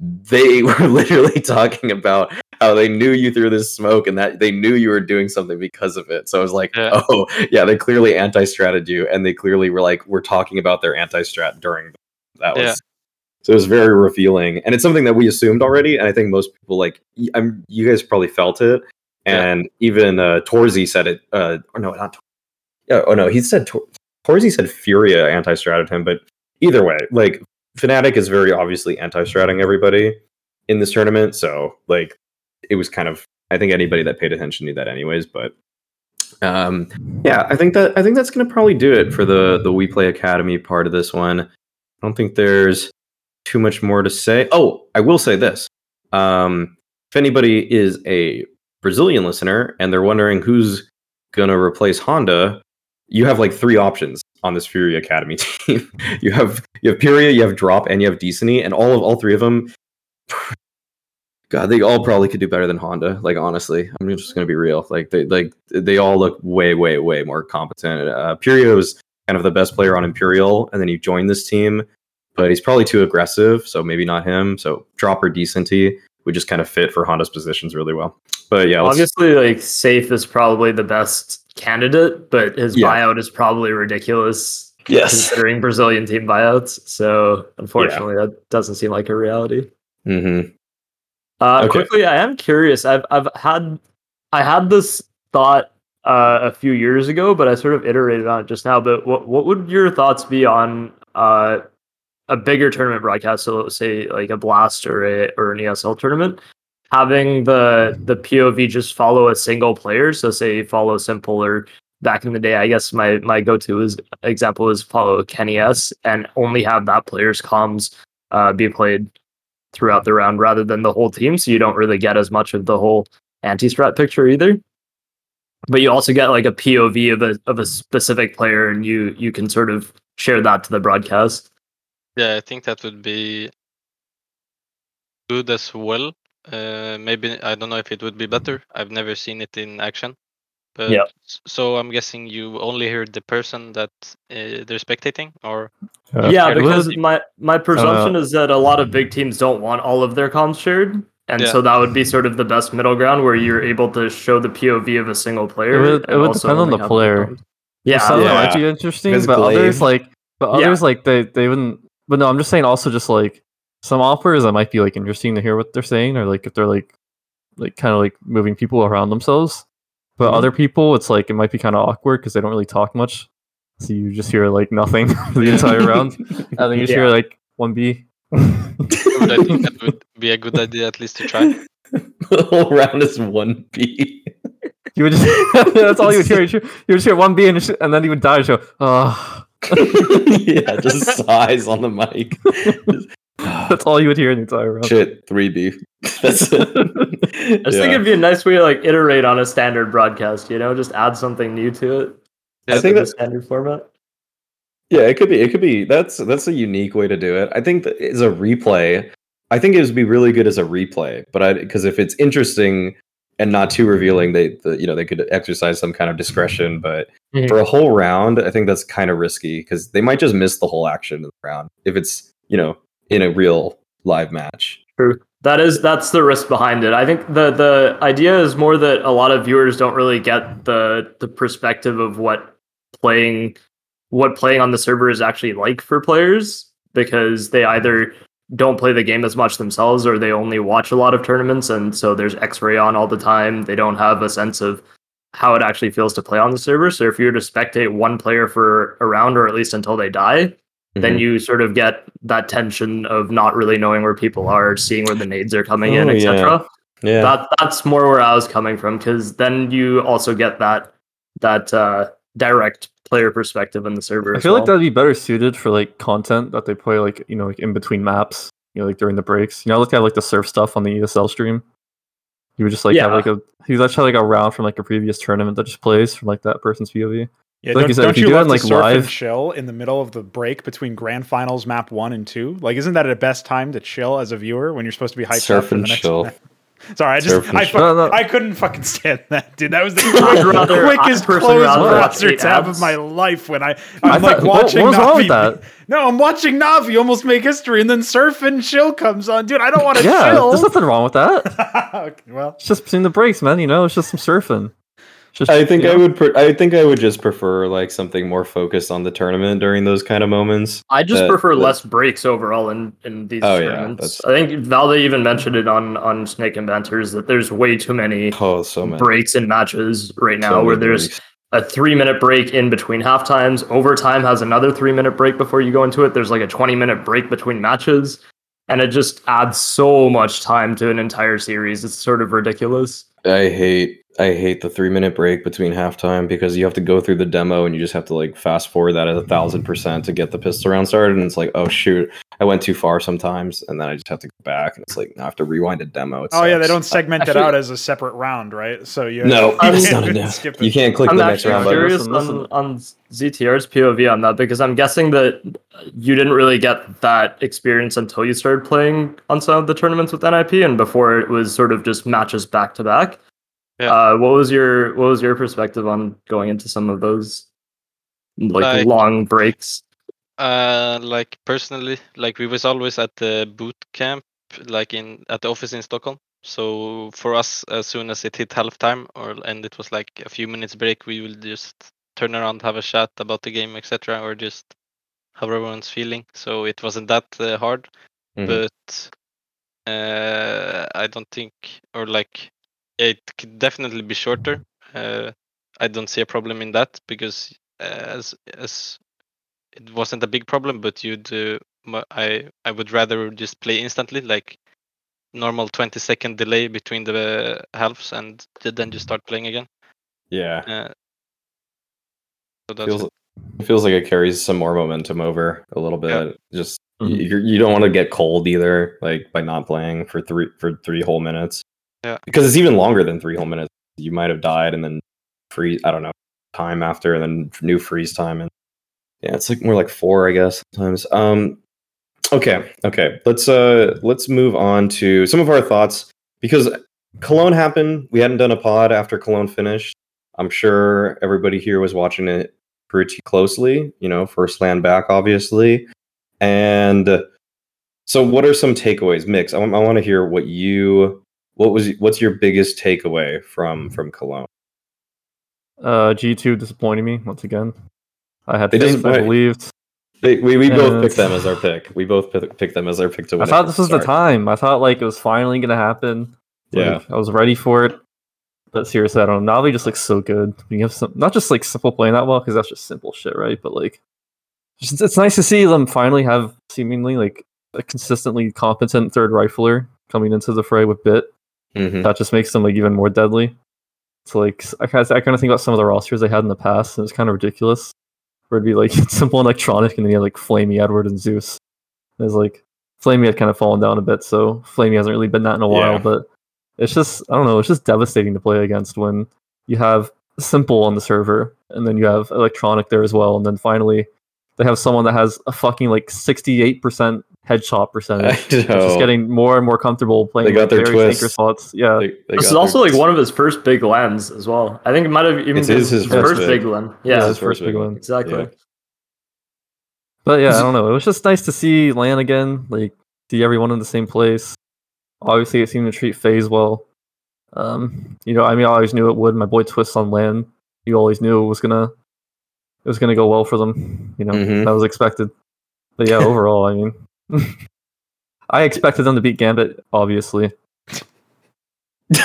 they were literally talking about how they knew you through this smoke and that they knew you were doing something because of it. So I was like, Yeah. oh yeah, they clearly anti-strated you, and they clearly were like, we're talking about their anti-strat during that was. Yeah. So it was very revealing, and it's something that we assumed already, and I think most people like I'm. You guys probably felt it, Yeah. and even uh, Torzsi said it. Uh, or no, not. Tor- Yeah, oh no, he said Tor- Torzsi said Furia anti-strated him, but either way, like Fnatic is very obviously anti-stratting everybody in this tournament, so like it was kind of. I think anybody that paid attention knew that, anyways. But um, yeah, I think that I think that's gonna probably do it for the the WePlay Academy part of this one. I don't think there's too much more to say. Oh, I will say this. Um, if anybody is a Brazilian listener and they're wondering who's going to replace Honda, you have like three options on this Fury Academy team. you have you have Pyria, you have Drop, and you have decenty, and all of all three of them. God, they all probably could do better than Honda. Like honestly, I'm just gonna be real. Like they like they all look way, way, way more competent. Uh, Pyria was kind of the best player on Imperial, and then he joined this team but he's probably too aggressive, so maybe not him. So drop or decenty would just kind of fit for Honda's positions really well. But yeah, Obviously, like safe is probably the best candidate, but his Yeah. buyout is probably ridiculous yes, considering Brazilian team buyouts. So unfortunately, that doesn't seem like a reality. Mm-hmm. Uh, Okay. Quickly, I am curious. I've I've had I had this thought uh, a few years ago, but I sort of iterated on it just now. But what what would your thoughts be on uh, a bigger tournament broadcast? So let's say like a Blast or a or an ESL tournament, having the the POV just follow a single player. So say follow s1mple or back in the day, I guess my my go to is example is follow kennyS and only have that player's comms uh, be played throughout the round rather than the whole team. So you don't really get as much of the whole anti strat picture either. But you also get like a POV of a of a specific player, and you you can sort of share that to the broadcast. Yeah, I think that would be good as well. Uh, maybe I don't know if it would be better. I've never seen it in action. But Yeah. so I'm guessing you only hear the person that uh, they're spectating, or Uh, yeah, because was- my my presumption is that a lot of big teams don't want all of their comms shared, and Yeah. so that would be sort of the best middle ground where you're able to show the POV of a single player. It would- it would depend on the player. comms. Yeah, some Yeah. might be interesting, Because but others Glaive- like, but Yeah. others like they they wouldn't. But no, I'm just saying also just like some offers that might be like interesting to hear what they're saying, or like if they're like like kind of like moving people around themselves. But Mhm. other people, it's like it might be kind of awkward because they don't really talk much, so you just hear like nothing the entire round, and then you just hear like one B. would I think that would be a good idea at least to try. the whole round is one B. You would just that's all you would hear. You would just hear one B and, just- and then you would die and show. Oh, yeah, just sighs on the mic. that's all you would hear in the entire round. Shit, three B. That's it. I just think it'd be a nice way to like iterate on a standard broadcast. You know, just add something new to it. I think of the that's standard format. Yeah, it could be. It could be. That's that's a unique way to do it. I think that as a replay, I think it would be really good as a replay. But I because if it's interesting and not too revealing, they the, you know they could exercise some kind of discretion. But Mhm. for a whole round, I think that's kind of risky because they might just miss the whole action in the round if it's you know in a real live match. True. That is that's the risk behind it. I think the the idea is more that a lot of viewers don't really get the the perspective of what playing what playing on the server is actually like for players because they either don't play the game as much themselves or they only watch a lot of tournaments and so there's x-ray on all the time. They don't have a sense of how it actually feels to play on the server. So if you were to spectate one player for a round or at least until they die, then Mhm. you sort of get that tension of not really knowing where people are, seeing where the nades are coming in, Oh, yeah. etc. yeah, That that's more where I was coming from because then you also get that that uh, direct player perspective in the server. I as feel like that'd be better suited for like content that they play like you know like in between maps, you know like during the breaks. You know, look at like the surf stuff on the ESL stream. You would just like have like a you just have like a round from like a previous tournament that just plays from like that person's POV. Yeah, Like don't, you said, don't you you do it love in, to like, surf and chill in the middle of the break between grand finals map one and two? Like, isn't that the best time to chill as a viewer when you're supposed to be hyped up surf for and the next chill. map? Sorry, I just I, chill. fuck- No, no. I couldn't fucking stand that, dude. That was the I'd rather- quickest I'd closed rather browser tab abs. of my life when I I'm I like thought- what- watching what was wrong with Navi. that? No, I'm watching Navi almost make history, and then Surf and Chill comes on, dude. I don't want to Yeah, chill. there's nothing wrong with that. okay, well, It's just between the breaks, man. You know, it's just some surfing. It's Just, I think you I know? would. Pre- I think I would just prefer like something more focused on the tournament during those kind of moments. I just that- prefer that- less breaks overall in, in these Oh, tournaments. that's- I think Valde even mentioned it on on Snake and Banters that there's way too many Oh, so many breaks in matches right now so where there's breaks. a three minute break in between half times. Overtime has another three minute break before you go into it. There's like a 20 minute break between matches. And it just adds so much time to an entire series. It's sort of ridiculous. I hate I hate the three minute break between halftime because you have to go through the demo and you just have to like fast forward that at a thousand percent to get the pistol round started and it's like oh shoot I went too far sometimes and then I just have to go back and it's like now I have to rewind a demo. It oh yeah, they don't segment it Actually- out as a separate round, right? So you No, you it's can't not enough. skip it. You can't click I'm the next actually round button. curious Listen, listen. on, on ZTR's POV on that because I'm guessing that you didn't really get that experience until you started playing on some of the tournaments with NIP and before it was sort of just matches back to back. Yeah. Uh, what was your what was your perspective on going into some of those like, Like- long breaks? Uh, like personally, like we was always at the boot camp, like in at the office in Stockholm. So for us, as soon as it hit halftime, or and it was like a few minutes break, we will just turn around, have a chat about the game, etc., or just how everyone's feeling. So it wasn't that uh, hard, Mhm. but uh, I don't think, or like it could definitely be shorter. Uh, I don't see a problem in that because uh, as as it wasn't a big problem, but you'd uh, I I would rather just play instantly. Like normal 20 second delay between the halves, and then you start playing again. Yeah, Uh, so that's feels it. it feels like it carries some more momentum over a little bit. Yeah. Just Mhm. you you don't want to get cold either, like by not playing for three for three whole minutes. Yeah. because it's even longer than three whole minutes. You might have died and then freeze. I don't know time after, and then new freeze time, and yeah, it's like more like four, I guess sometimes. Um, okay, okay, let's uh let's move on to some of our thoughts because Cologne happened. We hadn't done a pod after Cologne finished. I'm sure everybody here was watching it pretty closely. You know, first land back, obviously, and so what are some takeaways? Mix. I, want to hear what you what was what's your biggest takeaway from from Cologne. Uh, G2 disappointing me once again. I had They faith, I believed. They, we we both picked them as our pick. We both picked them as our pick to win. I thought this was the time. I thought like it was finally gonna happen. Like, Yeah. I was ready for it. But seriously, I don't know. Navi just looks so good. You have some, not just like s1mple playing that well, because that's just s1mple shit, right? But like, just, it's nice to see them finally have seemingly like a consistently competent third rifler coming into the fray with b1t. Mhm. That just makes them like even more deadly. So like, I kind of, I kind of think about some of the rosters they had in the past, and it's kind of ridiculous. Where it'd be like s1mple and electroNic, and then you had like flamie, Edward, and Zeus. It was like flamie had kind of fallen down a bit, so flamie hasn't really been that in a while. Yeah. But it's just I don't know, it's just devastating to play against when you have s1mple on the server and then you have electroNic there as well, and then finally they have someone that has a fucking like sixty eight percent headshot percentage. I Which know. is getting more and more comfortable playing They got like, their very tanker twists. spots. Yeah, They- they This is also their- like one of his first big LANs as well. I think it might have even It been is his his first first big. big LAN. Yeah, Yeah, his first big one. exactly. Yeah. But yeah, I don't know. It was just nice to see LAN again, like see everyone in the same place. Obviously, it seemed to treat FaZe well. Um, you know, I mean, I always knew it would. My boy Twist on LAN, you always knew it was gonna, it was gonna go well for them. You know, Mhm. that was expected. But yeah, overall, I mean, I expected them to beat Gambit, obviously.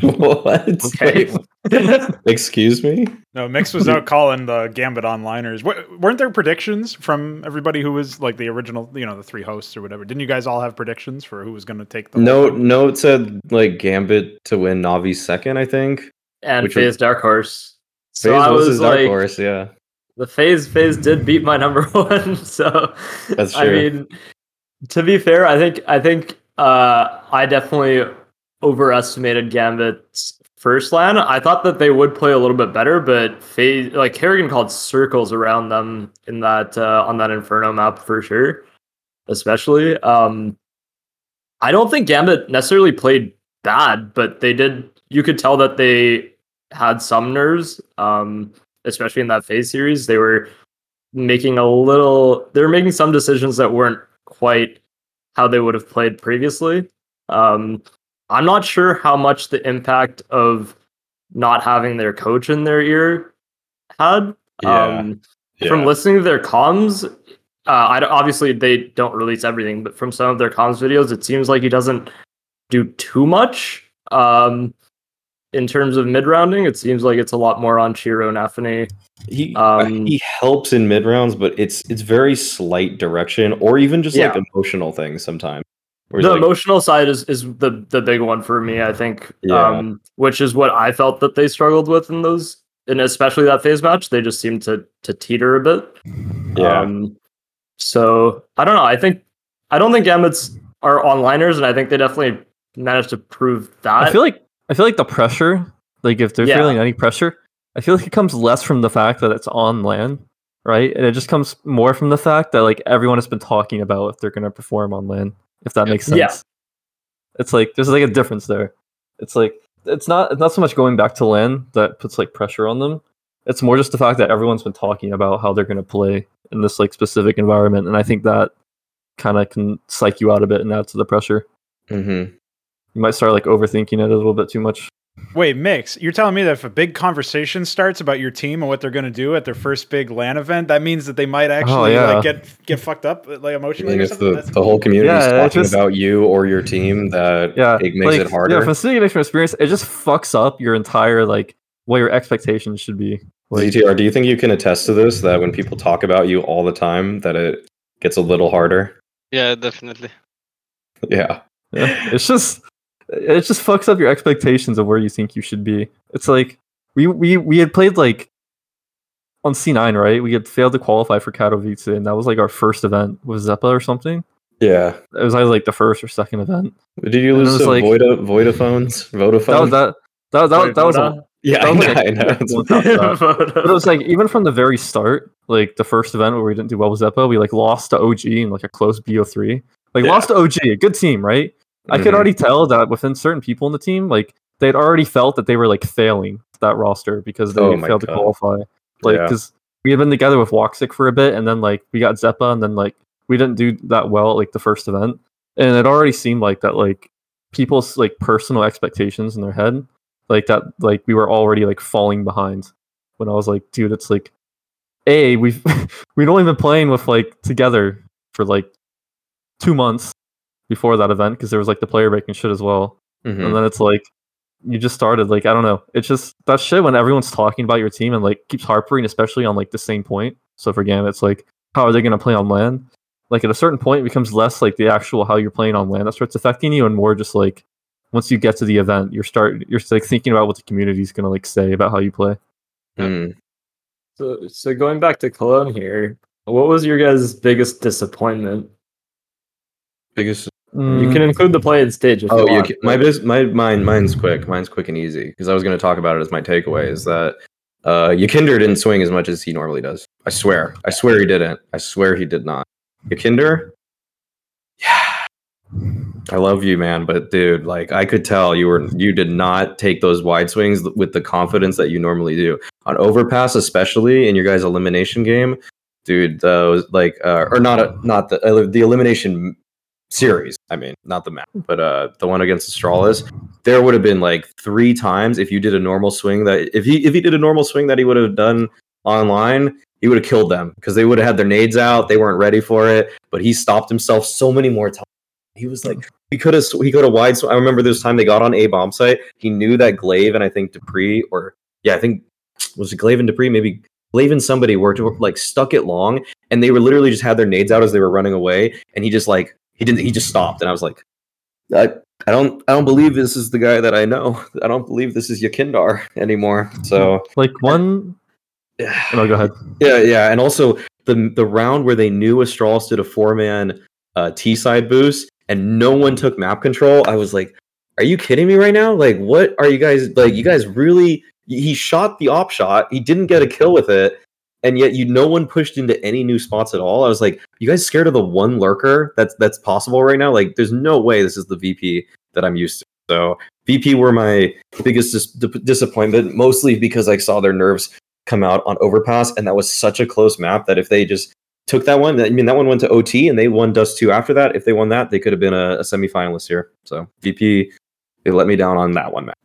what? Okay. Excuse me. No, Mix was out calling the Gambit onliners. W- weren't there predictions from everybody who was like the original, you know, the three hosts or whatever? Didn't you guys all have predictions for who was going to take the No, no. It said like Gambit to win Navi second. I think. and Which was- FaZe Dark Horse. So FaZe I was was his dark like, horse. Yeah, the FaZe FaZe did beat my number one. So That's I mean, to be fair, I think I think uh, I definitely overestimated Gambit's first LAN. I thought that they would play a little bit better, but FaZe like karrigan called circles around them in that uh, on that Inferno map for sure, especially. Um, I don't think Gambit necessarily played bad, but they did. You could tell that they had some nerves, um, especially in that FaZe series. They were making a little. They were making some decisions that weren't quite how they would have played previously. Um, I'm not sure how much the impact of not having their coach in their ear had. Yeah, Um, From listening to their comms, uh, I obviously they don't release everything, but from some of their comms videos, it seems like he doesn't do too much. Um, in terms of mid rounding, it seems like it's a lot more on sh1ro and Anthony. He Um, he helps in mid rounds, but it's it's very slight direction, or even just like emotional things sometimes. The like, emotional side is, is the the big one for me, I think. Yeah. Um, which is what I felt that they struggled with in those, and especially that FaZe match. They just seemed to to teeter a bit. yeah, Um, so I don't know. I think I don't think Gambits are onliners, and I think they definitely managed to prove that. I feel like I feel like the pressure, like if they're Yeah. feeling any pressure, I feel like it comes less from the fact that it's on LAN, right? And it just comes more from the fact that like everyone has been talking about if they're gonna perform on LAN, if that makes sense. Yeah. It's like there's like a difference there. It's like it's not it's not so much going back to LAN that puts like pressure on them. It's more just the fact that everyone's been talking about how they're gonna play in this like specific environment, and I think that kind of can psych you out a bit and add to the pressure. hmm You might start like overthinking it a little bit too much. Wait, Mix, you're telling me that if a big conversation starts about your team and what they're going to do at their first big LAN event, that means that they might oh, actually yeah. like get get fucked up like I emotionally mean, or if the, That's- the whole community is Yeah, it talking just- about you or your team, that yeah, it makes like, it harder. Yeah, from speaking from experience, it just fucks up your entire like what your expectations should be. Like, ZTR, do you think you can attest to this? That when people talk about you all the time, that it gets a little harder? Yeah, definitely. Yeah, Yeah, it's just it just fucks up your expectations of where you think you should be. It's like we we we had played like on C9, right? We had failed to qualify for Katowice, and that was like our first event with Xeppaa or something. Yeah. It was either like the first or second event. Did you lose to like- Voida, Vodaphones? Vodafone? That was that. That, that, that was a, Yeah, that I know. like a- I know. Top. But it was like even from the very start, like the first event where we didn't do well with Xeppaa, we like lost to OG in like a close BO3. Like Yeah. lost to OG, a good team, right? I could Mhm. already tell that within certain people in the team, like they'd already felt that they were like failing that roster because they Oh failed to qualify. Like Yeah. because we had been together with Woxic for a bit, and then like we got Xeppaa, and then like we didn't do that well at, like the first event, and it already seemed like that like people's like personal expectations in their head, like that like we were already like falling behind. When I was like, dude, it's like, a we've we'd only been playing with like together for like two months before that event because there was like the player breaking shit as well. Mhm. And then it's like you just started like I don't know. It's just that shit when everyone's talking about your team and like keeps harping, especially on like the same point. So for Gam, it's like how are they gonna play on LAN? Like at a certain point, it becomes less like the actual how you're playing on LAN that starts affecting you, and more just like once you get to the event, you're start you're like thinking about what the community's gonna like say about how you play. Mm. So, so going back to Cologne here, what was your guys' biggest disappointment? Biggest. You Mm, can include the play and stage. If Oh, you you want, my bis- my mine mine's quick. Mine's quick and easy because I was going to talk about it as my takeaway. Is that uh, YEKINDAR didn't swing as much as he normally does. I swear. I swear he didn't. I swear he did not. YEKINDAR. Yeah. I love you, man, but dude, like I could tell you were you did not take those wide swings with the confidence that you normally do on overpass, especially in your guys' elimination game, dude. Those like uh, or not a, not the uh, the elimination series. I mean, not the map, but uh, the one against Astralis. There would have been like three times if you did a normal swing that if he if he did a normal swing that he would have done online, he would have killed them because they would have had their nades out. They weren't ready for it, but he stopped himself so many more times. He was like, he could have, he could have wide. sw- I remember this time they got on a bomb site. He knew that Glaive and I think dupreeh, or yeah, I think was it Glaive and dupreeh, maybe Glaive and somebody were to, like stuck it long, and they were literally just had their nades out as they were running away, and he just like he didn't, he just stopped, and I was like, I, I don't, I don't believe this is the guy that I know. I don't believe this is YEKINDAR anymore. So like one. No, go ahead. yeah, yeah, and also the the round where they knew Astralis did a four man uh, T side boost and no one took map control. I was like, "Are you kidding me right now? Like, what are you guys like? You guys really?" He shot the op shot. He didn't get a kill with it, and yet you no one pushed into any new spots at all. I was like, "You guys scared of the one lurker that's that's possible right now? Like, there's no way this is the VP that I'm used to." So VP were my biggest dis- di- disappointment, mostly because I saw their nerves come out on overpass and that was such a close map that if they just took that one i mean that one went to ot and they won dust 2 after that if they won that they could have been a, a semifinalist here so vp they let me down on that one map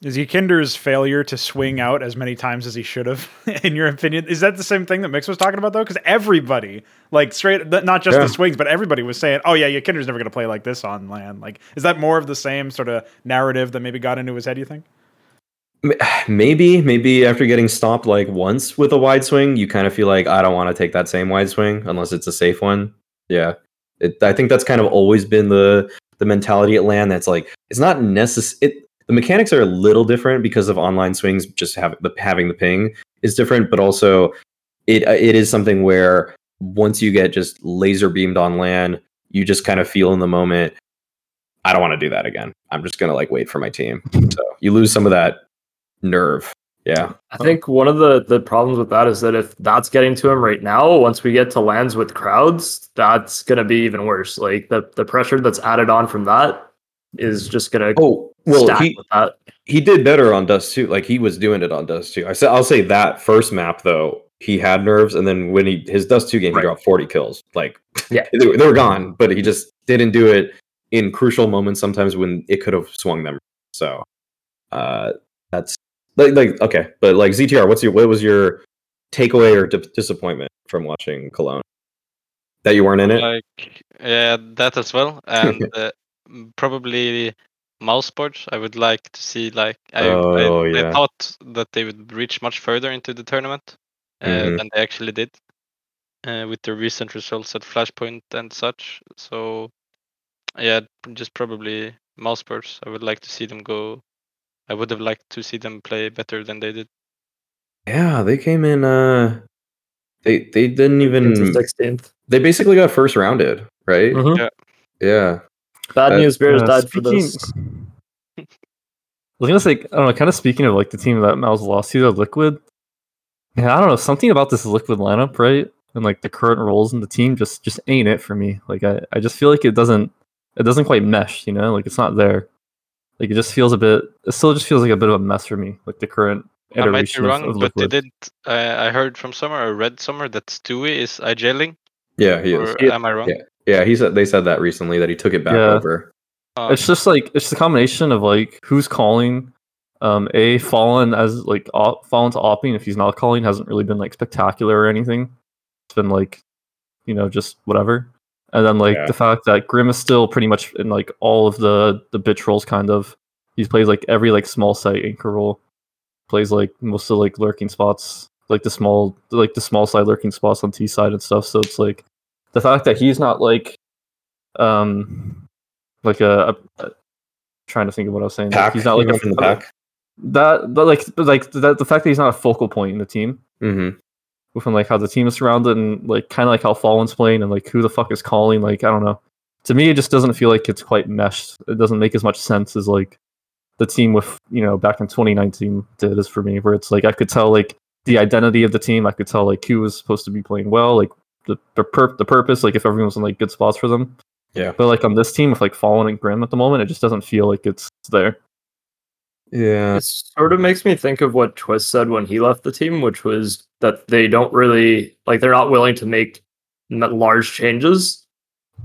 Is YEKINDAR's failure to swing out as many times as he should have, in your opinion, is that the same thing that Mix was talking about though? Because everybody, like straight, not just Yeah. the swings, but everybody was saying, "Oh yeah, YEKINDAR's never going to play like this on LAN." Like, is that more of the same sort of narrative that maybe got into his head? You think? Maybe maybe after getting stopped like once with a wide swing you kind of feel like i don't want to take that same wide swing unless it's a safe one yeah it, i think that's kind of always been the the mentality at LAN that's like it's not necessary it the mechanics are a little different because of online swings just have the having the ping is different but also it uh, it is something where once you get just laser beamed on LAN you just kind of feel in the moment i don't want to do that again i'm just going to like wait for my team so you lose some of that nerve. Yeah. I think one of the the problems with that is that if that's getting to him right now, once we get to LANs with crowds, that's gonna be even worse. Like the the pressure that's added on from that is just gonna Oh well, stack he with that. he did better on Dust 2. Like he was doing it on Dust 2. I say I'll say that first map though he had nerves, and then when he his Dust two game Right. he dropped forty kills. Like Yeah. they, were- they were gone, but he just didn't do it in crucial moments. Sometimes when it could have swung them. So uh that's like like okay, but like ZTR, what's your what was your takeaway or di- disappointment from watching Cologne? That you weren't in it. Like yeah, that as well, and uh, probably mousesports. I would like to see like I, Oh, I, yeah. I thought that they would reach much further into the tournament uh, Mhm. than they actually did uh, with the recent results at Flashpoint and such. So Yeah, just probably mousesports. I would like to see them go. I would have liked to see them play better than they did. Yeah, they came in. Uh, they they didn't even. sixteenth. They basically got first rounded, right? Mhm. Yeah. Yeah. Bad Uh, news bears Uh, died for speaking- this. I was gonna say, I don't know, kind of speaking of like the team that MOUZ lost to, the Liquid. Yeah, I don't know, something about this Liquid lineup, right? And like the current roles in the team just just ain't it for me. Like I, I just feel like it doesn't it doesn't quite mesh, you know, like it's not there. Like it just feels a bit it still just feels like a bit of a mess for me, like the current I might be iteration of, wrong, of but they Liquid. did. I I heard from somewhere, or read somewhere that Stewie is IGLing. Yeah, he is. Or Yeah. am I wrong? Yeah. Yeah, he said they said that recently that he took it back Yeah. over. Um, it's just like it's the combination of like who's calling um a fallen as like op, fallen to opping if he's not calling hasn't really been like spectacular or anything it's been like you know just whatever and then like Yeah. the fact that grim is still pretty much in like all of the the bitch roles kind of he plays like every like small site anchor role plays like most of like lurking spots like the small like the small side lurking spots on t side and stuff so it's like the fact that he's not like um like a, a, a- trying to think of what I was saying. Like, he's not like a, from the pack. that, but like, but like that, the fact that he's not a focal point in the team, Mm-hmm. within like how the team is surrounded and like kind of like how Fallen's playing and like who the fuck is calling. Like I don't know. To me, it just doesn't feel like it's quite meshed. It doesn't make as much sense as like the team with you know back in 2019 did as for me, where it's like I could tell like the identity of the team. I could tell like who was supposed to be playing well, like the the, pur- the purpose, like if everyone was in like good spots for them. Yeah. But like on this team with like Fallen and Grim at the moment, it just doesn't feel like it's there. Yeah. It sort of makes me think of what Twist said when he left the team, which was that they don't really like they're not willing to make large changes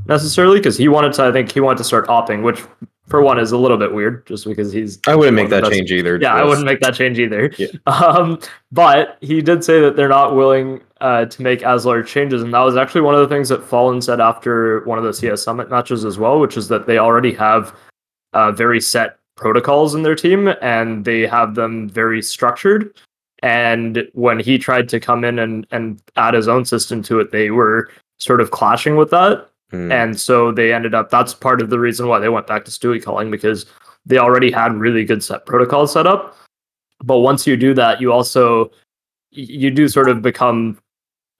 necessarily because he wanted to. I think he wanted to start opping, which for one is a little bit weird, just because he's I wouldn't make one of the that change either. yeah, I wouldn't make that change either. Yeah. Um, but he did say that they're not willing uh, to make as large changes, and that was actually one of the things that Fallen said after one of the CS Summit matches as well, which is that they already have uh, very set protocols in their team, and they have them very structured. And when he tried to come in and and add his own system to it, they were sort of clashing with that. Mm. And so they ended up, that's part of the reason why they went back to Stewie calling because they already had really good set protocols set up. But once you do that, you also, you do sort of become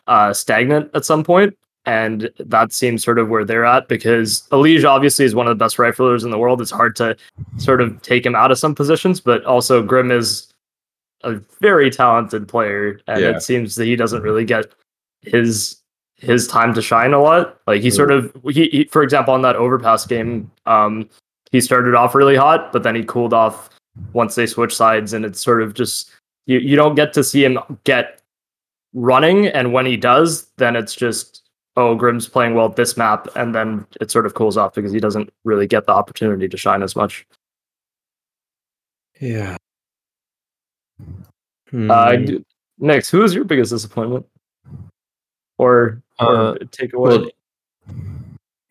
uh, stagnant at some point, And that seems sort of where they're at because Elige obviously is one of the best riflers in the world. It's hard to sort of take him out of some positions, but also Grim is a very talented player. And Yeah. it seems that he doesn't really get his his time to shine a lot. Like he sort of he, he for example on that overpass game, um, he started off really hot, but then he cooled off once they switched sides, and it's sort of just you, you don't get to see him get running, and when he does, then it's just oh Grim's playing well this map, and then it sort of cools off because he doesn't really get the opportunity to shine as much. Yeah. Uh, Hmm. Nix, who is your biggest disappointment? Or, or Uh, takeaway? well,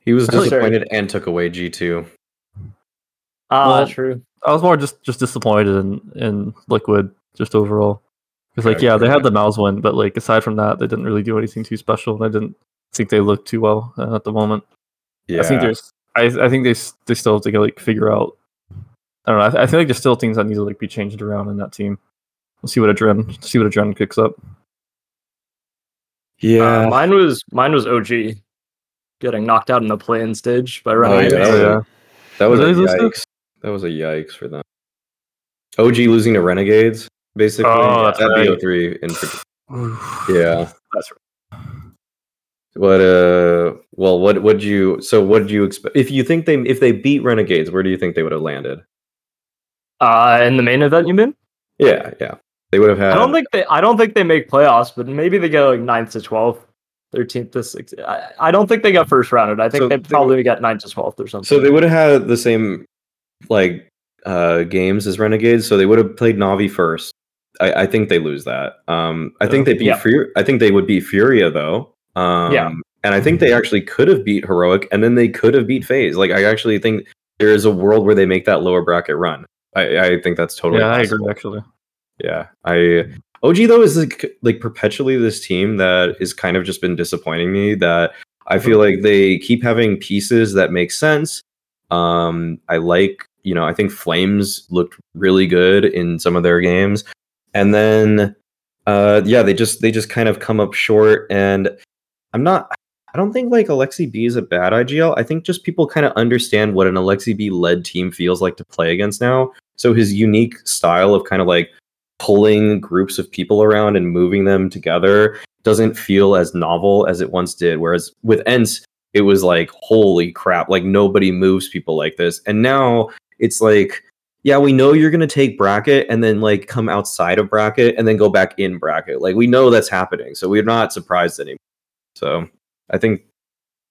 he was disappointed and took away G two. ah, well, true. I was more just just disappointed in in Liquid just overall. Because like yeah, they had the MOUZ win, but like aside from that, they didn't really do anything too special. And I didn't think they looked too well uh, at the moment. Yeah. I think there's I I think they they still have to like figure out. I don't know. I, th- I feel like there's still things that need to like be changed around in that team. We'll see what adreN see what adreN kicks up. Yeah. Uh, mine was mine was OG getting knocked out in the play-in stage by Oh, yeah, that was yeah. a, that was a Did they lose to? yikes. That was a yikes for them. OG losing to Renegades, basically. Oh, that's at right. BO3 in particular. Yeah. That's right. What uh well what would you so what did you expect if you think they if they beat Renegades, where do you think they would have landed? Uh, in the main event, you mean? Yeah, yeah. They would have had I don't think they. I don't think they make playoffs, but maybe they get like ninth to twelfth, thirteenth to sixth. I, I don't think they get first rounded. I think So they they probably get ninth to twelfth or something. So they would have had the same like uh games as Renegades, so they would have played Navi first. I, I think they lose that. Um I think they beat Yeah. Fury I think they would beat Furia though. Um Yeah. and I think they actually could have beat Heroic and then they could have beat FaZe. Like I actually think there is a world where they make that lower bracket run. I, I think that's totally yeah, I agree actually. Yeah, I OG though is like like perpetually this team that is kind of just been disappointing me. That I feel like they keep having pieces that make sense, Um, I like, you know, I think flameZ looked really good in some of their games, and then, uh, yeah, they just they just kind of come up short. And I'm not. I don't think like Aleksib is a bad IGL. I think just people kind of understand what an Aleksib led team feels like to play against now. So his unique style of kind of like pulling groups of people around and moving them together doesn't feel as novel as it once did. Whereas with ENCE, it was like, holy crap, like nobody moves people like this. And now it's like, yeah, we know you're gonna take bracket and then like come outside of bracket and then go back in bracket. Like we know that's happening. So we're not surprised anymore. So I think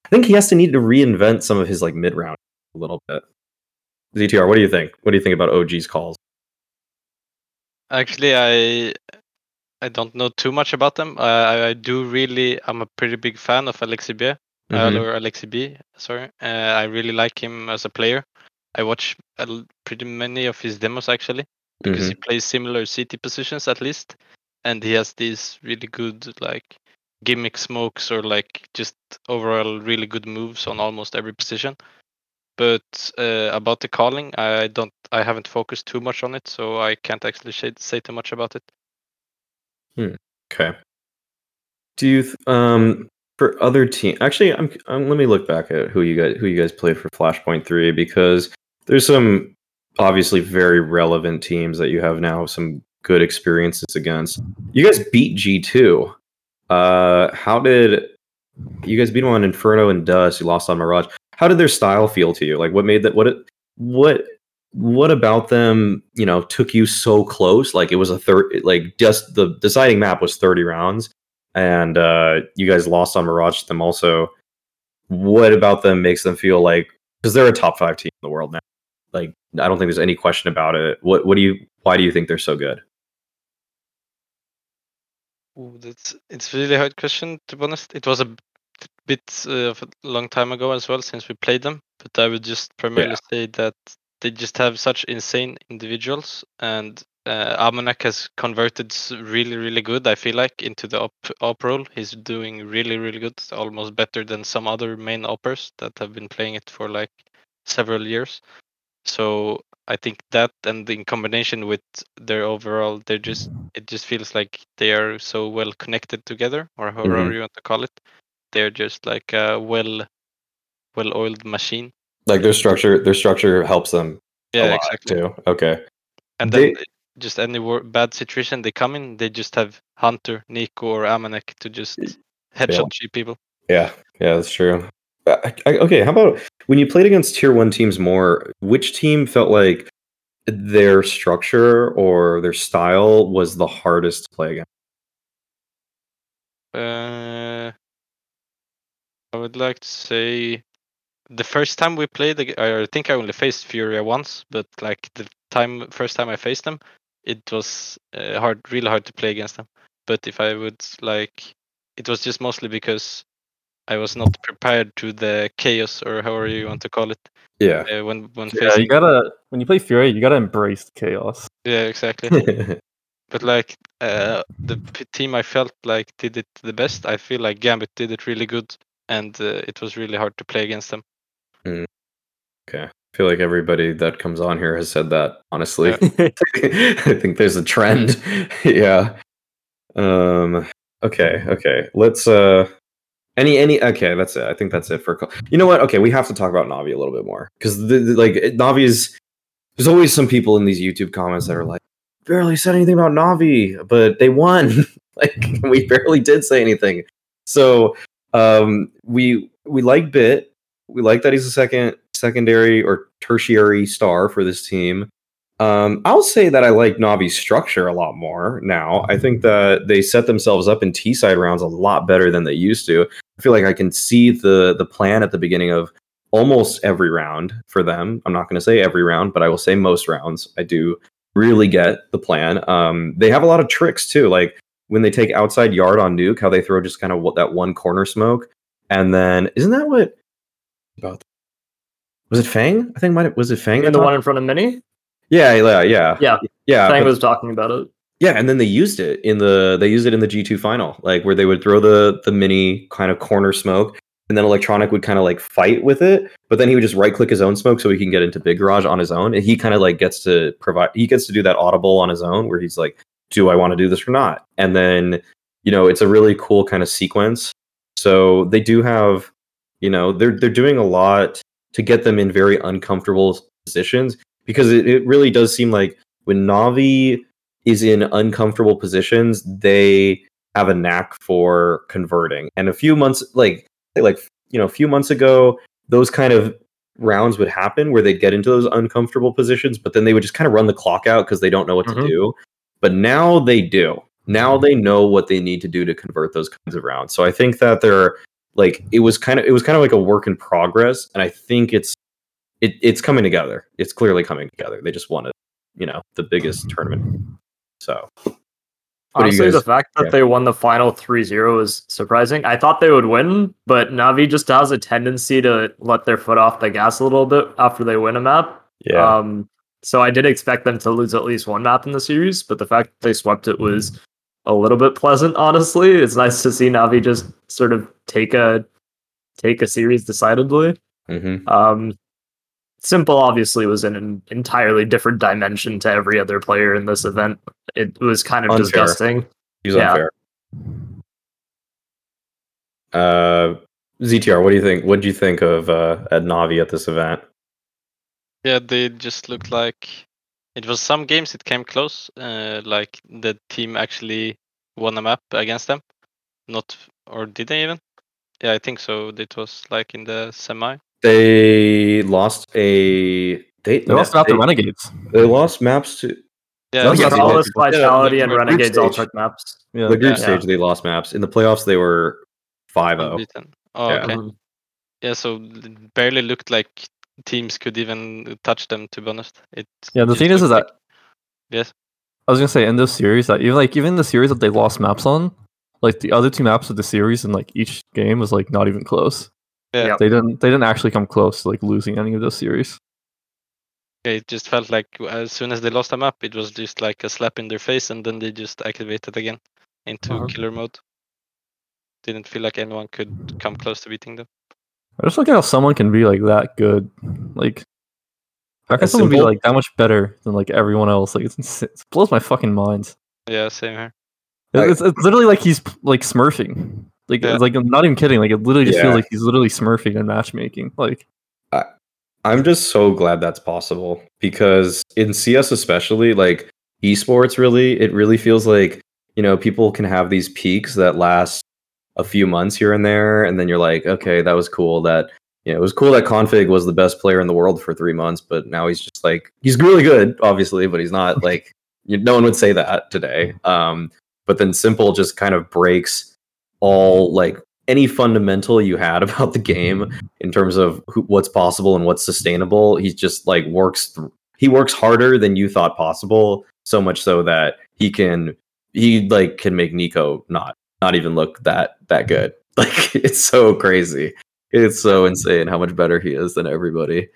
I think he has to need to reinvent some of his like mid round a little bit. ZTR, what do you think? What do you think about OG's calls? Actually, I I don't know too much about them. I, I do really. I'm a pretty big fan of Aleksib. Mhm. Uh, or Aleksib. Sorry. Uh, I really like him as a player. I watch pretty many of his demos actually because he plays similar city positions at least, and he has these really good like gimmick smokes or like just overall really good moves on almost every position. But uh, about the calling, I don't. I haven't focused too much on it, so I can't actually say, say too much about it. Okay. Do you th- um for other team? Actually, I'm, I'm let me look back at who you guys who you guys played for Flashpoint Three because there's some obviously very relevant teams that you have now some good experiences against. You guys beat G two. Uh, how did you guys beat them on Inferno and Dust? You lost on Mirage. How did their style feel to you? Like, what made that? What? What? What about them? You know, took you so close? Like it was a third. Like just the deciding map was thirty rounds, and uh, you guys lost on Mirage to them also. What about them makes them feel like because they're a top five team in the world now? Like I don't think there's any question about it. What? What do you? Why do you think they're so good? Ooh, that's it's really hard question to be honest. It was a bit uh, of a long time ago as well since we played them, but I would just primarily say that they just have such insane individuals, and uh, Amanek has converted really, really good. I feel like into the op op role, he's doing really, really good, almost better than some other main oppers that have been playing it for like several years. So I think that, and in combination with their overall, they're just it just feels like they are so well connected together, or however Mhm. you want to call it. They're just like a well, well-oiled machine. Like their structure, their structure helps them a Yeah, lot exactly. too. Okay. And They- then just any bad situation they come in, they just have Hunter, NiKo, or Amanek to just headshot cheap people. Yeah, yeah, that's true. I, I, okay, how about when you played against tier one teams more? Which team felt like their structure or their style was the hardest to play against? Uh, I would like to say the first time we played, I think I only faced Furia once, but like the time first time I faced them, it was uh, hard, really hard to play against them. But if I would like, it was just mostly because I was not prepared to the chaos or however you want to call it Yeah. uh, when when Yeah, facing. you gotta when you play Fury, you gotta embrace chaos. Yeah, exactly. but like uh, the team I felt like did it the best. I feel like Gambit did it really good, and uh, it was really hard to play against them. okay. I feel like everybody that comes on here has said that, honestly. I think there's a trend. yeah. Um okay, okay. Let's uh any any okay, that's it. I think that's it for You know what? Okay, we have to talk about Navi a little bit more cuz like it- Navi is there's always some people in these YouTube comments that are like barely said anything about Navi, but they won. like we barely did say anything. So, um we we like b1t. We like that he's a second secondary or tertiary star for this team. Um, I'll say that I like Navi's structure a lot more now. I think that they set themselves up in T side rounds a lot better than they used to. I feel like I can see the the plan at the beginning of almost every round for them. I'm not going to say every round, but I will say most rounds. I do really get the plan. Um, they have a lot of tricks too, like when they take outside yard on nuke, how they throw just kind of what that one corner smoke, and then isn't that what about? Was it Fang? I think might was it Fang? And the talked- one in front of Mini? yeah, yeah, yeah, Yeah, yeah. Fang but- was talking about it. yeah, and then they used it in the they used it in the G two final, like where they would throw the the mini kind of corner smoke, and then electroNic would kind of like fight with it, but then he would just right click his own smoke so he can get into Big Garage on his own. And he kind of like gets to provide he gets to do that audible on his own where he's like, Do I want to do this or not? And then, you know, it's a really cool kind of sequence. So they do have, you know, they're they're doing a lot to get them in very uncomfortable positions because it, it really does seem like when Navi is in uncomfortable positions, they have a knack for converting. And a few months like like you know, a few months ago, those kind of rounds would happen where they'd get into those uncomfortable positions, but then they would just kind of run the clock out because they don't know what Mhm. to do. But now they do. Now they know what they need to do to convert those kinds of rounds. So I think that they're like it was kind of it was kind of like a work in progress, and I think it's it, it's coming together. It's clearly coming together. They just wanted, you know, the biggest tournament. So What do you Honestly, the fact that yeah. they won the final 3-0 is surprising. I thought they would win, but Navi just has a tendency to let their foot off the gas a little bit after they win a map. Um, so I did expect them to lose at least one map in the series, but the fact that they swept it was a little bit pleasant. Honestly, it's nice to see Navi just sort of take a take a series decidedly. hmm Um, s1mple obviously was in an entirely different dimension to every other player in this event. It was kind of Unfair. disgusting. He's Yeah. unfair. Uh, ZTR, what do you think? What do you think of uh, at Navi at this event? Yeah, they just looked like it was some games it came close. Uh, like the team actually won a map against them. Not or did they even? Yeah, I think so. It was like in the semi. They lost a they, They lost out they, the Renegades. they lost maps to Yeah, That was yeah, the- Metropolis, yeah, Vitality, the and Renegades all stage. took maps. Yeah. the group Yeah. stage. They lost maps in the playoffs. They were 5-0. unbeaten. Oh, Yeah. okay. Mhm. Yeah, so it barely looked like teams could even touch them. To be honest, it. Yeah, the thing is, is that like- yes, I was gonna say in this series that even like even the series that they lost maps on, like the other two maps of the series in like each game was like not even close. Yeah. Yep. They didn't they didn't actually come close to like losing any of those series. Yeah, it just felt like as soon as they lost a map, it was just like a slap in their face, and then they just activated again into Uh-huh. killer mode. Didn't feel like anyone could come close to beating them. I just look at how someone can be like that good. Like how can As someone be like that much better than like everyone else? Like it's ins- it blows my fucking mind. Yeah, same here. I- It's, it's literally like he's like smurfing. Like Yeah. it's like I'm not even kidding. Like it literally just Yeah. feels like he's literally smurfing in matchmaking. Like I, I'm just so glad that's possible because in CS especially, like esports really, it really feels like, you know, people can have these peaks that last a few months here and there, and then you're like, okay, that was cool that you know, it was cool that config was the best player in the world for three months, but now he's just like he's really good, obviously, but he's not like you, no one would say that today. Um, but then s1mple just kind of breaks all like any fundamental you had about the game in terms of who, what's possible and what's sustainable. He's just like works. Th- he works harder than you thought possible. So much so that he can he like can make NiKo not not even look that that good. Like it's so crazy. It's so insane how much better he is than everybody.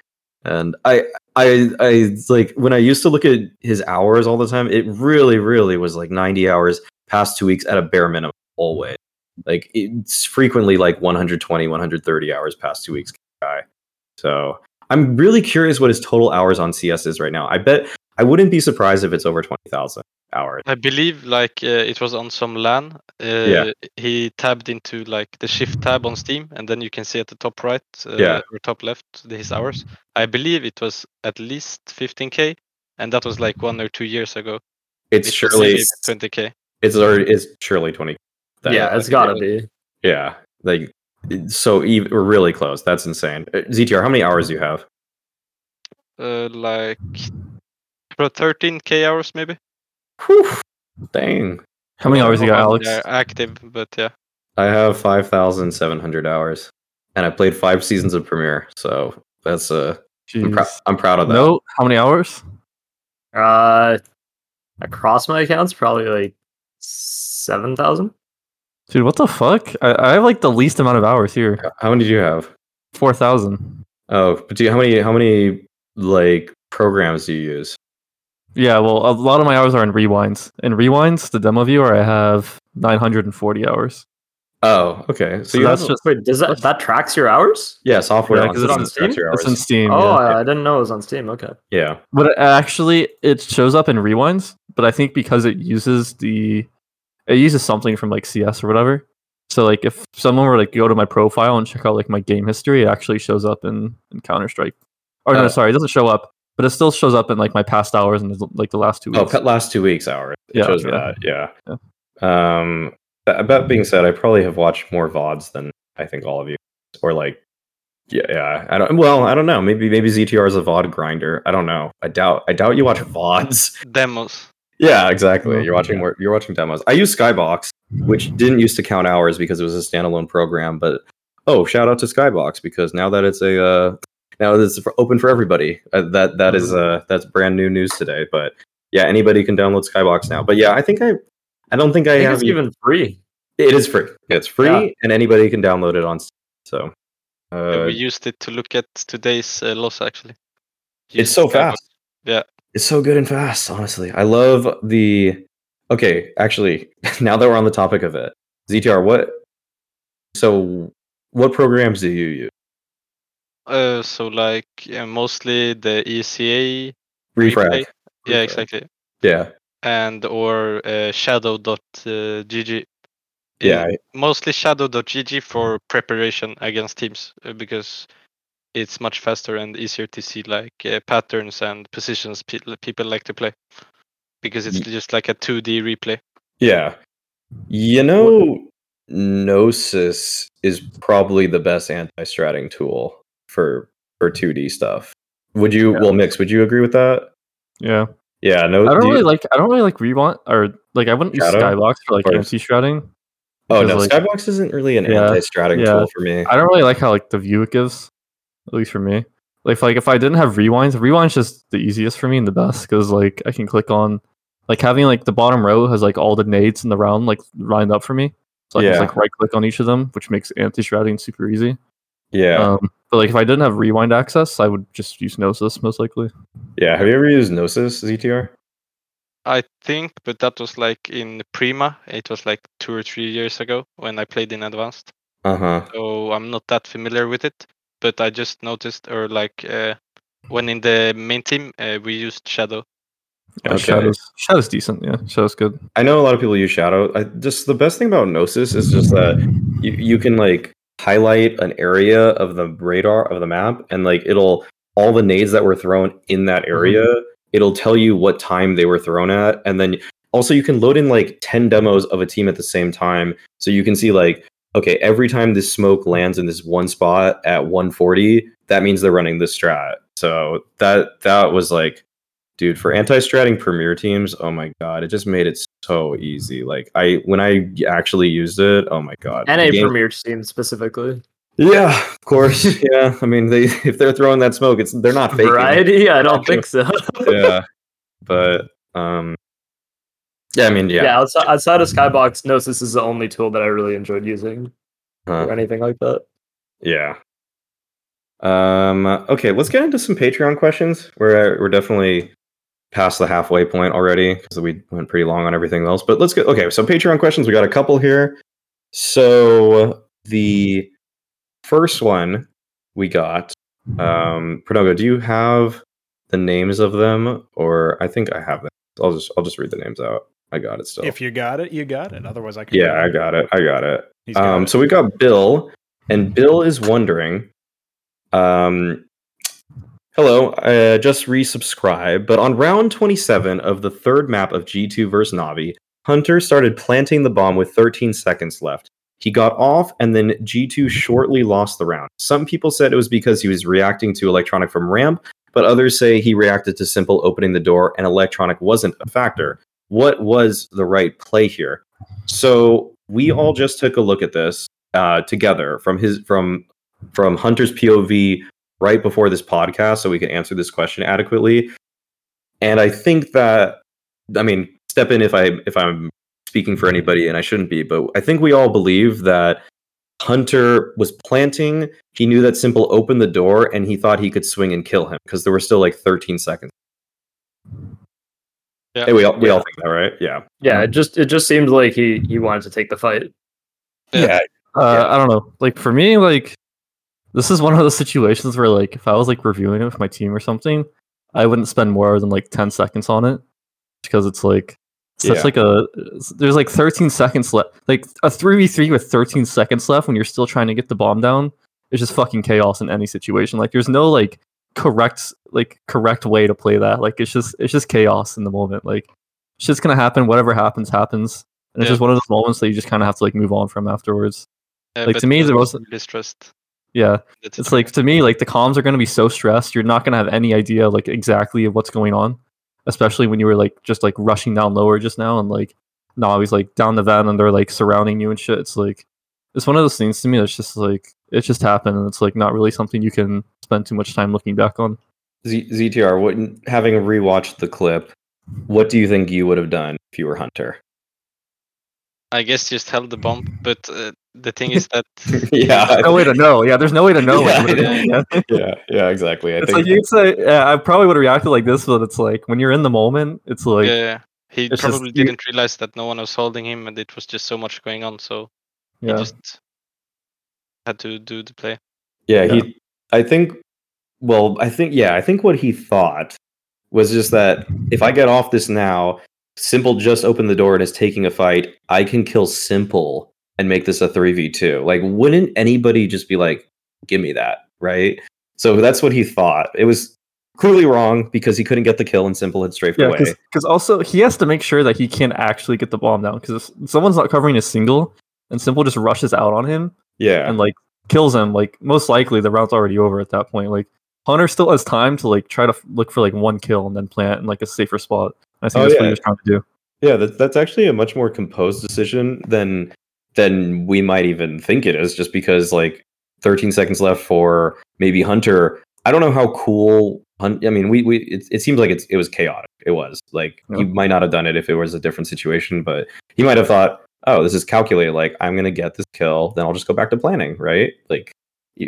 And I I I like when I used to look at his hours all the time, it really really was like 90 hours past 2 weeks at a bare minimum always. Like it's frequently like 120 130 hours past 2 weeks guy. So, I'm really curious what his total hours on CS is right now. I bet I wouldn't be surprised if it's over 20,000 hours. I believe like uh, it was on some LAN. Uh, Yeah. He tabbed into like the shift tab on Steam, and then you can see at the top right uh, Yeah. or top left the- his hours. I believe it was at least 15k, and that was like one or two years ago. It's It surely 20k. it's already it's surely 20. that- yeah, it's gotta be. Yeah. Like so ev- we're really close. That's insane. Uh, ZTR, how many hours do you have? Uh, like about 13k hours maybe. Whew. Dang. how many hours you got, Alex? Active, but yeah. I have 5,700 hours and I played 5 seasons of Premier. So that's uh I'm, prou- Jeez. I'm proud of that. No, how many hours? Uh, across my accounts, probably like seven thousand. Dude, what the fuck? I, I have like the least amount of hours here. How many did you have? Four thousand. Oh, but do you, how many how many like programs do you use? Yeah, well, a lot of my hours are in rewinds. In rewinds, the demo viewer, I have nine hundred and forty hours. Oh, okay. So, So you that's have, just Wait, does that that tracks your hours? yeah, software Yeah, on 'cause it's Steam on Steam? your it's hours. in Steam. Oh, yeah. I, I didn't know it was on Steam. Okay. yeah. But it actually, it shows up in rewinds. But I think because it uses the, it uses something from like CS or whatever. So like if someone were like go to my profile and check out like my game history, it actually shows up in, in Counter Strike. Or Oh. no, sorry, it doesn't show up, but it still shows up in like my past hours and like the last two weeks. pet last two weeks hours. It Yeah, shows yeah. that. Yeah. Um, that, that being said, I probably have watched more VODs than I think all of you, or like, yeah, yeah. I don't. Well, I don't know. Maybe maybe ZTR is a VOD grinder. I don't know. I doubt. I doubt you watch VODs. Demos. Yeah, exactly. You're watching more. You're watching demos. I use Skybox, which didn't used to count hours because it was a standalone program. But oh, shout out to Skybox because now that it's a uh, now that it's for, open for everybody. Uh, that that is uh that's brand new news today. But yeah, anybody can download Skybox now. But yeah, I think I I don't think I, I think have it's even free. it is free. It's free Yeah. and anybody can download it on So Uh, we used it to look at today's uh, loss actually. it's so Skybox. fast. Yeah. It's so good and fast, honestly. I love the Okay, actually, now that we're on the topic of it, ZTR, what so what programs do you use? Uh, so like uh, mostly the ESEA. Refrag. replay. Yeah, Refrag. exactly. Yeah. And or uh, shadow.gg. Yeah. Uh, mostly shadow.gg for preparation against teams uh, because it's much faster and easier to see like uh, patterns and positions pe- people like to play because it's just like a 2D replay. Yeah. You know, Noesis is probably the best anti-stratting tool for for 2D stuff. Would you Yeah. well mix, would you agree with that? yeah, Yeah, no I don't do you- really like. I don't really like rewind or like I wouldn't use Skybox for like Or- anti-stratting. Oh no, like- Skybox isn't really an Yeah, anti-stratting yeah. tool for me. I don't really like how like the view it gives, at least for me. Like if, like if I didn't have rewinds, rewind's just the easiest for me and the best because like I can click on, like having like the bottom row has like all the nades in the round like lined up for me, so I can just like right click on each of them, which makes anti-stratting super easy. Yeah. Um, but like if I didn't have rewind access, I would just use Noesis most likely. yeah. Have you ever used Noesis ZTR? I think, but that was like in Prima. It was like two or three years ago when I played in Advanced. Uh-huh. So I'm not that familiar with it. But I just noticed, or like uh, when in the main team, uh, we used Shadow. Yeah, Okay. Shadow's Shadow's decent. Yeah, Shadow's good. I know a lot of people use Shadow. I just the best thing about Noesis is just that you, you can like highlight an area of the radar of the map and like it'll all the nades that were thrown in that mm-hmm. area, it'll tell you what time they were thrown at and then also you can load in like 10 demos of a team at the same time so you can see like okay, every time this smoke lands in this one spot at 140, that means they're running this strat. So that that was like dude for anti-stratting premier teams oh my god it just made it so easy like i when i actually used it oh my god And a game- premier team specifically. yeah of course yeah i mean they if they're throwing that smoke it's they're not faking Variety? I don't think so. yeah but um yeah i mean yeah. yeah, outside, outside of Skybox, Noesis is the only tool that I really enjoyed using Uh, or anything like that. yeah um okay let's get into some patreon questions we're we're definitely past the halfway point already because we went pretty long on everything else but let's go okay so patreon questions we got a couple here. So the first one we got um Pronogo, do you have the names of them? Or i think i have them. I'll just i'll just read the names out. I got it still. If you got it, you got it. Otherwise, I can. yeah i got it. I got it. Got um, it. so we got Bill, and Bill is wondering, um, hello, I just resubscribed, but on round 27 of the third map of G2 vs Navi, Hunter started planting the bomb with 13 seconds left. He got off, and then G2 shortly lost the round. Some people said it was because he was reacting to electroNic from ramp, but others say he reacted to s1mple opening the door and electroNic wasn't a factor. What was the right play here? So we all just took a look at this uh, together from his from from Hunter's POV right before this podcast, so we can answer this question adequately. And I think that I mean, step in if I if I'm speaking for anybody, and I shouldn't be, but I think we all believe that Hunter was planting. He knew that s1mple opened the door, and he thought he could swing and kill him because there were still like 13 seconds. Yeah. Hey, we all we all think that, right? Yeah. Yeah, it just it just seemed like he he wanted to take the fight. Yeah. Uh, Yeah. I don't know. Like for me, like this is one of those situations where like if I was like reviewing it with my team or something, I wouldn't spend more than like ten seconds on it because it's like such Yeah. like a there's like 13 seconds left. Like a three v three with 13 seconds left when you're still trying to get the bomb down. It's just fucking chaos in any situation. Like there's no like correct like correct way to play that. Like it's just it's just chaos in the moment. Like shit's gonna happen. Whatever happens happens. And it's just one of those moments that you just kind of have to like move on from afterwards. Uh, Like, to me, the most was wasn't- really stressed. Yeah, That's it's like to me, like the comms are going to be so stressed. You're not going to have any idea like exactly of what's going on, especially when you were like just like rushing down lower just now and like now he's like down the van and they're like surrounding you and shit. It's like it's one of those things to me that's just like it just happened and it's like not really something you can spend too much time looking back on. Z- ZTR, what, having rewatched the clip, what do you think you would have done if you were Hunter? I guess just held the bomb, but uh, the thing is that yeah, No way to know. Yeah, there's no way to know. Yeah, you. Yeah. yeah, yeah, exactly. I It's think like you'd say, yeah, I probably would have reacted like this, but it's like when you're in the moment, it's like yeah, he it's just- probably you- didn't realize that no one was holding him, and it was just so much going on. So he yeah, just had to do the play. Yeah, Yeah. he. I think. Well, I think yeah, I think what he thought was just that if I get off this now, s1mple just opened the door and is taking a fight. I can kill s1mple and make this a three v two. Like, wouldn't anybody just be like, "Give me that," right? So that's what he thought. It was clearly wrong because he couldn't get the kill and s1mple had strafed yeah, away. because also he has to make sure that he can actually get the bomb down. Because if someone's not covering a single and s1mple just rushes out on him Yeah, and like kills him, like most likely the round's already over at that point. Like Hunter still has time to like try to f- look for like one kill and then plant in like a safer spot. I think Oh, that's what yeah. he was trying to do. Yeah, that, that's actually a much more composed decision than than we might even think it is. Just because like 13 seconds left for maybe Hunter. I don't know how cool. Hun- I mean, we we it, it seems like it's it was chaotic. It was like Yeah. he might not have done it if it was a different situation, but he might have thought, oh, this is calculated. Like I'm gonna get this kill, then I'll just go back to planning, right? Like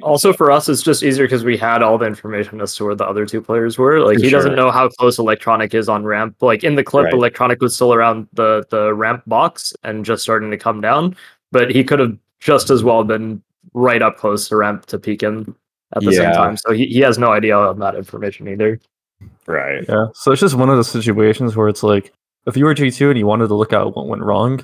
Also, for us, it's just easier because we had all the information as to where the other two players were. Like, For he doesn't know how close electroNic is on ramp. Like in the clip, Right. electroNic was still around the the ramp box and just starting to come down, but he could have just as well been right up close to ramp to peek him at the Yeah. same time. So he, he has no idea on that information either. right. Yeah. So it's just one of those situations where it's like if you were G two and you wanted to look at what went wrong,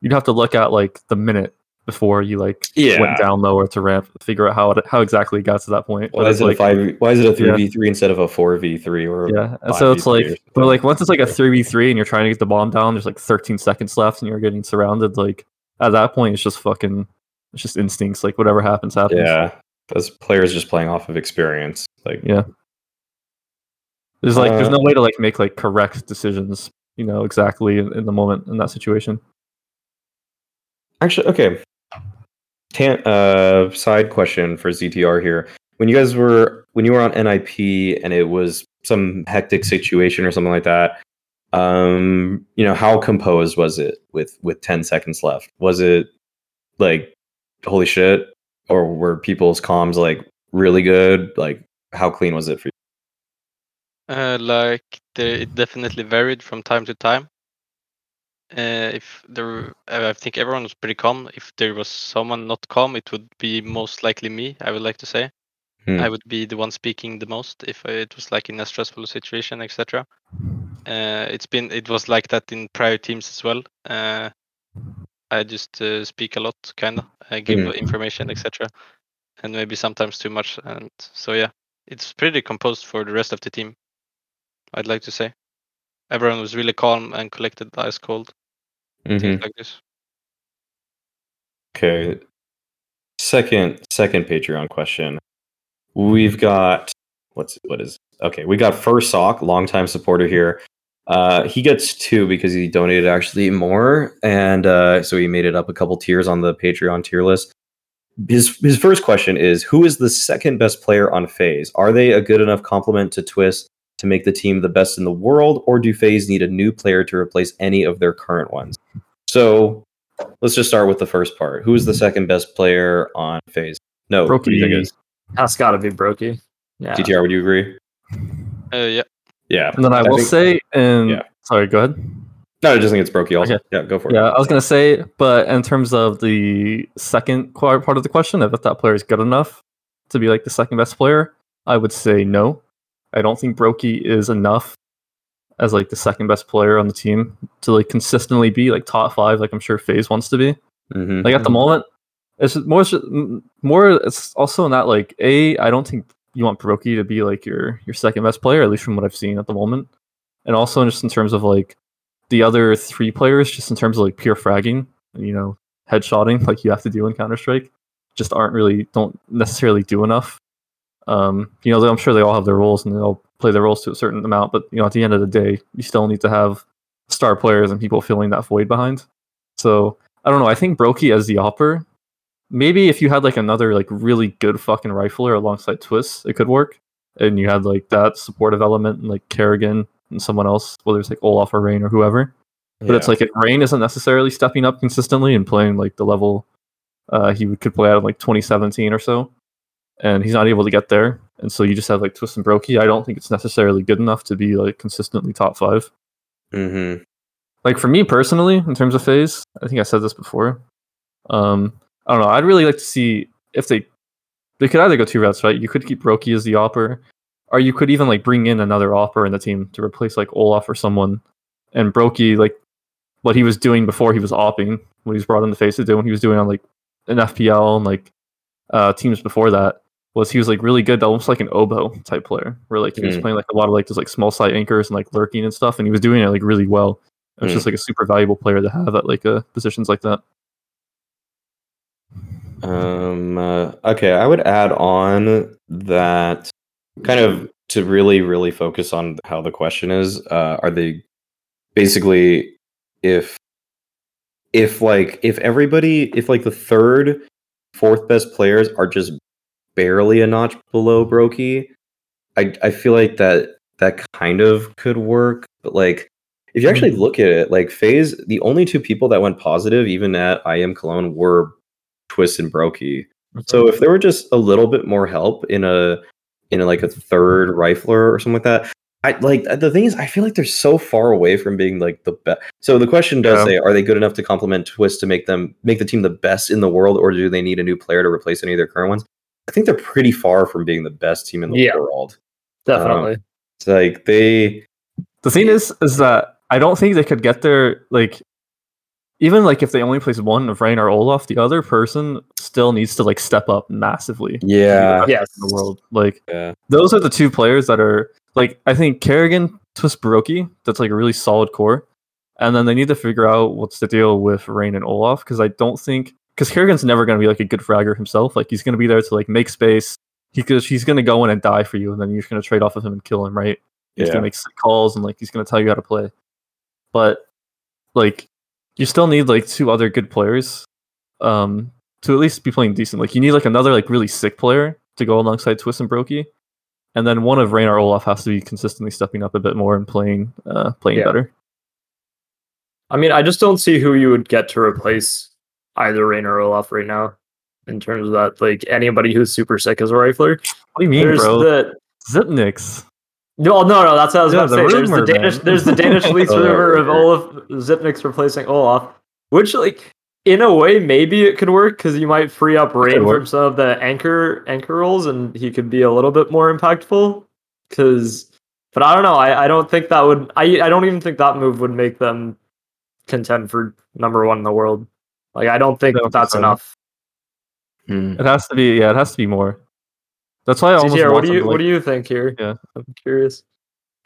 you'd have to look at like the minute before you like Yeah. went down lower to ramp figure out how it, how exactly it got to that point. Why But is it like, a five? Why is it a three v three instead of a four v three? Or Yeah, and so it's like, but like once it's like a three v three and you're trying to get the bomb down, there's like 13 seconds left and you're getting surrounded. Like at that point, it's just fucking, it's just instincts. Like whatever happens, happens. yeah, as players just playing off of experience. Like Yeah. There's like, there's Uh, no way to like make like correct decisions, you know, exactly in, in the moment in that situation. Actually, okay. Tan- uh, side question for ZTR here. When you guys were when you were on NIP and it was some hectic situation or something like that, um, you know, how composed was it with with 10 seconds left? Was it like holy shit or were people's comms like really good? Like how clean was it for you? Uh, like the, it definitely varied from time to time. Uh, if there, uh, I think everyone was pretty calm. If there was someone not calm, it would be most likely me. I would like to say, Hmm. I would be the one speaking the most if it was like in a stressful situation, etc. Uh, it's been, it was like that in prior teams as well. Uh, I just uh, speak a lot, kind of, uh, give Mhm. information, etc. And maybe sometimes too much. And so yeah, it's pretty composed for the rest of the team. I'd like to say. Everyone was really calm and collected, ice cold, Mhm. things like this. Okay. Second second Patreon question. We've got what's what is okay, we got First Sock, longtime supporter here. Uh he gets two because he donated actually more and uh so he made it up a couple tiers on the Patreon tier list. His his first question is who is the second best player on FaZe? Are they a good enough complement to Twistzz to make the team the best in the world or do FaZe need a new player to replace any of their current ones? So let's just start with the first part. Who is the second best player on FaZe? No, who do you think it is? That's got to be broky. Yeah. ZTR, would you agree? Uh, yeah, Yeah. And then I, I will think- say, and yeah. sorry, go ahead. No, I just think it's broky also. Okay. Yeah, go for it. Yeah, I was gonna say, but in terms of the second part of the question, if that player is good enough to be like the second best player, I would say no. I don't think broky is enough as like the second best player on the team to like consistently be like top five, like I'm sure FaZe wants to be. Mhm. Like at the moment, it's more, it's more. It's also not like a. I don't think you want broky to be like your your second best player, at least from what I've seen at the moment, and also just in terms of like the other three players, just in terms of like pure fragging, you know, headshotting like you have to do in Counter Strike, just aren't really don't necessarily do enough. Um, you know, I'm sure they all have their roles and they all play their roles to a certain amount, but you know, at the end of the day, you still need to have star players and people filling that void behind. So I don't know. I think broky as the opper, maybe if you had like another like really good fucking rifler alongside Twistzz, it could work. And you had like that supportive element and like karrigan and someone else, whether it's like Olof or Rain or whoever. But it's like if Rain isn't necessarily stepping up consistently and playing like the level uh, he would- could play out of like 2017 or so, and he's not able to get there, and so you just have like Twistzz and broky. I don't think it's necessarily good enough to be like consistently top five. Mhm. Like for me personally, in terms of FaZe, I think I said this before. Um, I don't know. I'd really like to see if they they could either go two routes, right? You could keep broky as the opper, or you could even like bring in another opper in the team to replace like Olaf or someone. And broky, like what he was doing before he was opping, what he was brought in the FaZe to do when he was doing on like an FPL and like uh, teams before that, was he was like really good, almost like an oboe type player, where like he was Mm. playing like a lot of like those like small side anchors and like lurking and stuff, and he was doing it like really well. It was Mm. just like a super valuable player to have at like uh, positions like that. Um. uh, okay, I would add on that kind of to really, really focus on how the question is. Uh, are they basically if if like if everybody if like the third, fourth best players are just barely a notch below broky, I I feel like that that kind of could work. But like if you actually look at it, like FaZe, the only two people that went positive, even at IEM Cologne, were Twistzz and broky. So if there were just a little bit more help in a in a, like a third rifler or something like that, I like the thing is I feel like they're so far away from being like the best. So the question does Yeah. say, are they good enough to complement Twistzz to make them make the team the best in the world, or do they need a new player to replace any of their current ones? I think they're pretty far from being the best team in the Yeah. world. Definitely. Um, it's like they The thing is, is that I don't think they could get there. Like, even like if they only place one of Rain or Olof, the other person still needs to like step up massively. to be the yeah yes. in the world. Like, yeah those are the two players that are like I think karrigan, Twistzz broky, that's like a really solid core. And then they need to figure out what's the deal with Rain and Olof because I don't think because karrigan's never going to be like a good fragger himself. Like he's going to be there to like make space. He could, he's going to go in and die for you, and then you're just going to trade off of him and kill him, right? He's Yeah. going to make sick calls and like he's going to tell you how to play. But like you still need like two other good players um to at least be playing decent. Like you need like another like really sick player to go alongside Twistzz and broky. And then one of Rain or Olof has to be consistently stepping up a bit more and playing uh playing Yeah. better. I mean, I just don't see who you would get to replace either Rain or Olof right now. In terms of that, like anybody who's super sick as a rifler. What do you mean, There's bro? the Xyp9x. No, no, no. That's what I was Yeah, about to the say. There's rumor, the Danish. man. There's the Danish leaks Oh, rumor of. Olof Xyp9x replacing Olof, which like in a way maybe it could work because you might free up Rain from some of the anchor anchor roles and he could be a little bit more impactful. Because, but I don't know. I, I don't think that would. I I don't even think that move would make them contend for number one in the world. Like I don't think I that's so. enough. Hmm. It has to be yeah, it has to be more. That's why I almost ZTR, what do you to, what do you think here? Yeah. I'm curious.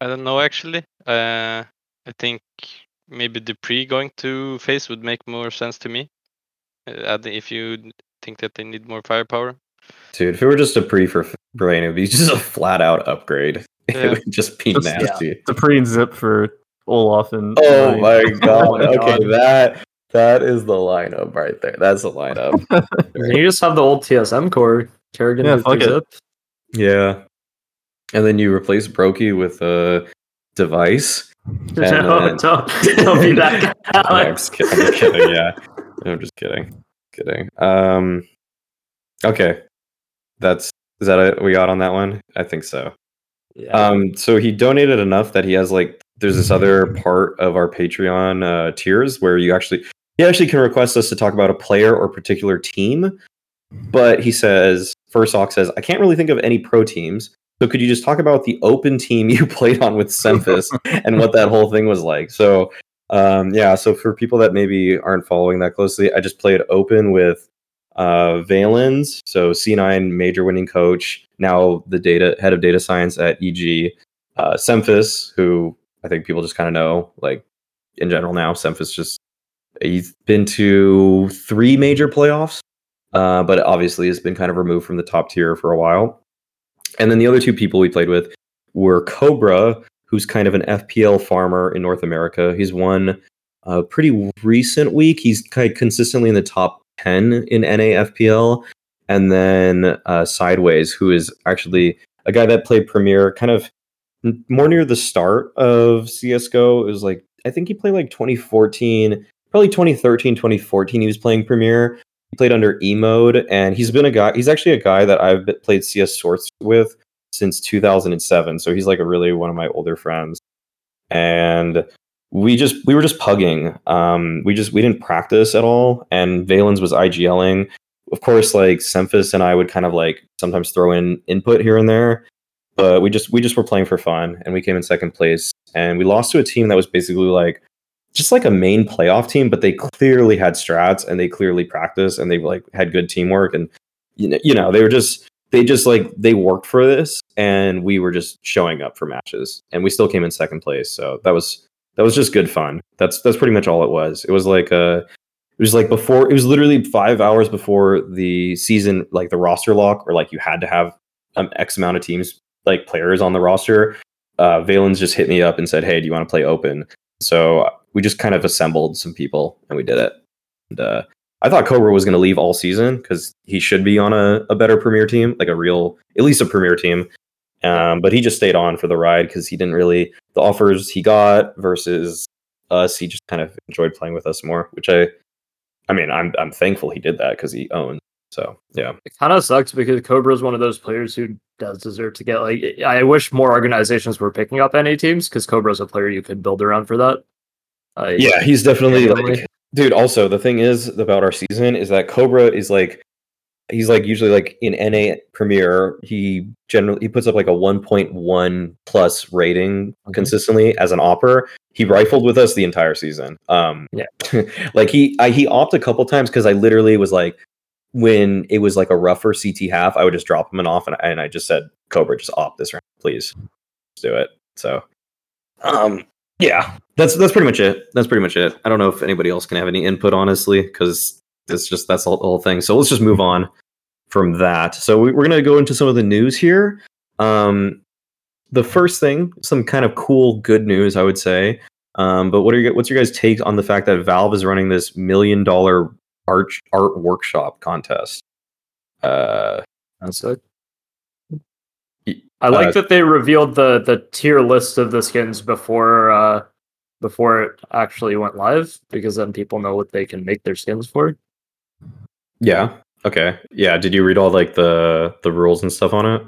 I don't know actually. Uh, I think maybe dupreeh going to FaZe would make more sense to me. Uh, if you think that they need more firepower. Dude, if it were just a pre for Brain, it would be just a flat out upgrade. Yeah. It would just be Just- yeah. nasty. dupreeh and Zip for Olof and Oh Rain. my god. my okay, God. that that is the lineup right there. That's the lineup. You just have the old TSM core. karrigan Yeah, with fuck the it. Yeah. And then you replace broky with a dev1ce. no, then- don't, don't be that guy. I'm just kidding. I'm just kidding. Yeah. I'm just kidding. Kidding. Um okay. That's is that it we got on that one? I think so. Yeah. Um, so he donated enough that he has like there's this other part of our Patreon uh, tiers where you actually he actually can request us to talk about a player or particular team. But he says, Fursock says, I can't really think of any pro teams. So could you just talk about the open team you played on with Semphis and what that whole thing was like? So um, yeah, so for people that maybe aren't following that closely, I just played open with uh, Valens, so C9 major winning coach, now the data head of data science at EG, uh, Semphis, who I think people just kind of know, like in general now, Semphis just he's been to three major playoffs, uh, but obviously has been kind of removed from the top tier for a while. And then the other two people we played with were Cobra, who's kind of an FPL farmer in North America. He's won a pretty recent week. He's kind of consistently in the top 10 in NA FPL. And then uh, Sideways, who is actually a guy that played Premier kind of more near the start of CSGO. It was like, I think he played like 2014, probably 2013, 2014. He was playing Premier. Played under E mode, and he's been a guy, he's actually a guy that I've played CS Source with since 2007. So he's like a really one of my older friends. And we just we were just pugging. Um, we just we didn't practice at all. And Valens was IGLing. Of course, like Semphis and I would kind of like sometimes throw in input here and there. But we just we just were playing for fun and we came in second place. And we lost to a team that was basically like just like a main playoff team, but they clearly had strats and they clearly practiced and they like had good teamwork. And you know, you know, they were just they just like they worked for this and we were just showing up for matches. And we still came in second place. So that was that was just good fun. That's that's pretty much all it was. It was like uh it was like before it was literally five hours before the season like the roster lock or like you had to have um, x amount of teams like players on the roster uh valens just hit me up and said hey do you want to play open? So we just kind of assembled some people and we did it and, uh I thought Cobra was going to leave all season because he should be on a, a better premier team, like a real, at least a premier team. Um, but he just stayed on for the ride because he didn't really the offers he got versus us. He just kind of enjoyed playing with us more, which I, I mean, I'm I'm thankful he did that because he owns. So yeah, It kind of sucks because Cobra is one of those players who does deserve to get like. I wish more organizations were picking up NA teams because Cobra is a player you could build around for that. I- yeah, he's definitely like, dude. Also, the thing is about our season is that Cobra is like, he's like usually like in NA Premier, he generally he puts up like a 1.1 plus rating Mhm. consistently as an opper. He rifled with us the entire season. Um, Yeah. like he I, he opt a couple times because I literally was like, when it was like a rougher CT half, I would just drop him an off and, and I just said, Cobra, just opt this round, please, just do it. So, um, yeah, that's that's pretty much it. That's pretty much it. I don't know if anybody else can have any input, honestly, because it's just that's the whole, thing. So let's just move on from that. So we, we're gonna go into some of the news here. Um, the first thing, some kind of cool, good news, I would say. Um, but what are your what's your guys' take on the fact that Valve is running this million dollar art art workshop contest? Uh, That's it. I like uh, that they revealed the the tier list of the skins before uh before it actually went live because then people know what they can make their skins for. yeah. Okay. Yeah. Did you read all like the the rules and stuff on it?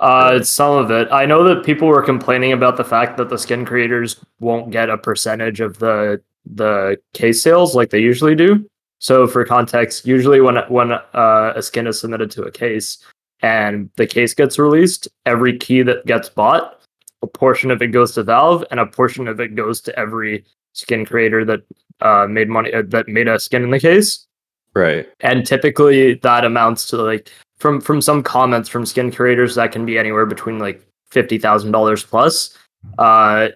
Uh, some of it. I know that people were complaining about the fact that the skin creators won't get a percentage of the the case sales like they usually do. So, for context, usually when when uh, a skin is submitted to a case and the case gets released, every key that gets bought, a portion of it goes to Valve, and a portion of it goes to every skin creator that uh, made money uh, that made a skin in the case Right. and typically that amounts to like from from some comments from skin creators that can be anywhere between like fifty thousand dollars plus, uh,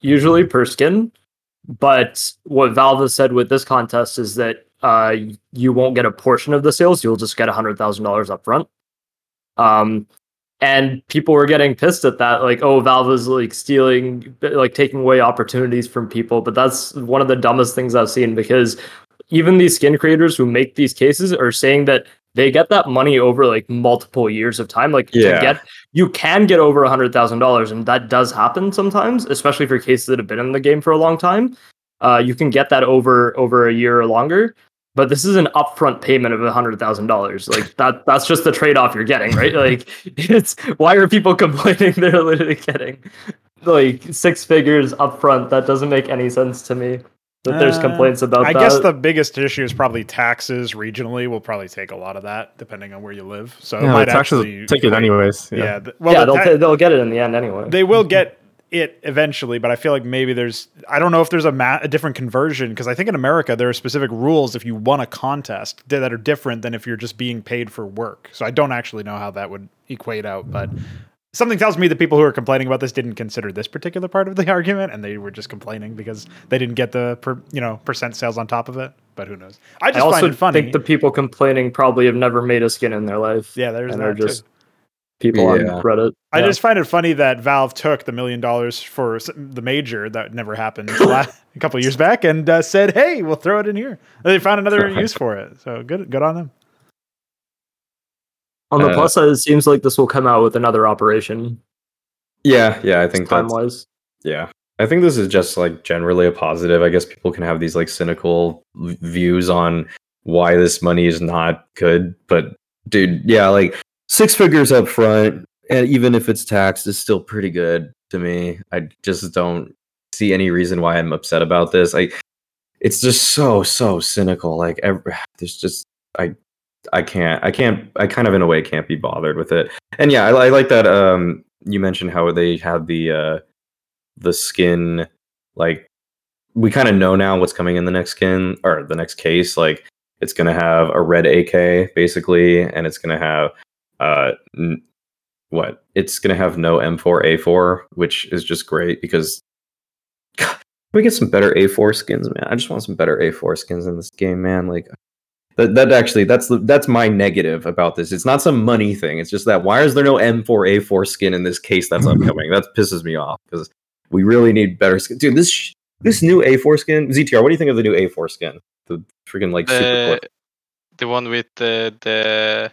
usually per skin. But what Valve has said with this contest is that uh, you won't get a portion of the sales; you'll just get a hundred thousand dollars up front. Um, and people were getting pissed at that, like, oh, Valve is like stealing, like taking away opportunities from people. But that's one of the dumbest things I've seen because even these skin creators who make these cases are saying that they get that money over like multiple years of time. Like Yeah. to get you can get over a hundred thousand dollars, and that does happen sometimes, especially for cases that have been in the game for a long time. Uh, you can get that over over a year or longer. But this is an upfront payment of a hundred thousand dollars. Like that that's just the trade off you're getting, right? Like it's why are people complaining they're literally getting like six figures upfront? That doesn't make any sense to me. That there's Uh, complaints about I that. guess the biggest issue is probably taxes regionally. Will probably take a lot of that depending on where you live. So it might taxes actually take it anyways. Yeah. Yeah. th- well, yeah, the they'll ta- ta- they'll get it in the end anyway. they will get it eventually, but I feel like maybe there's I don't know if there's a ma- a different conversion because I think in America there are specific rules if you won a contest that are different than if you're just being paid for work. So I don't actually know how that would equate out, but something tells me the people who are complaining about this didn't consider this particular part of the argument and they were just complaining because they didn't get the per, you know percent sales on top of it. But who knows? I I just also find it funny. think the people complaining probably have never made a skin in their life. yeah, there's and that they're too. Just people on Yeah. Reddit. I Yeah. just find it funny that Valve took the million dollars for the major that never happened la- a couple of years back and uh, said, "Hey, we'll throw it in here." And they found another use for it, so good, good on them. on the uh, plus side, it seems like this will come out with another operation Yeah, yeah, I think time that's wise. yeah. I think this is just like generally a positive. I guess people can have these like cynical v- views on why this money is not good, but dude, yeah, like six figures up front, and even if it's taxed, is still pretty good to me. I just don't see any reason why I'm upset about this. I, it's just so so cynical. Like every, there's just I, I can't I can't I kind of in a way can't be bothered with it. And yeah, I, I like that. Um, you mentioned how they had the uh the skin like we kind of know now what's coming in the next skin or the next case like it's to have a red AK basically and it's to have uh n- what? It's going to have no M4A4 which is just great because God, we get some better A4 skins man. I just want some better A4 skins in this game man. Like that, that actually that's that's my negative about this. It's not some money thing. It's just that why is there no M4A4 skin in this case that's upcoming? That pisses me off because we really need better skin. Dude this sh- this new A4 skin ZTR what do you think of the new A4 skin? The freaking like super The, quick the one with the, the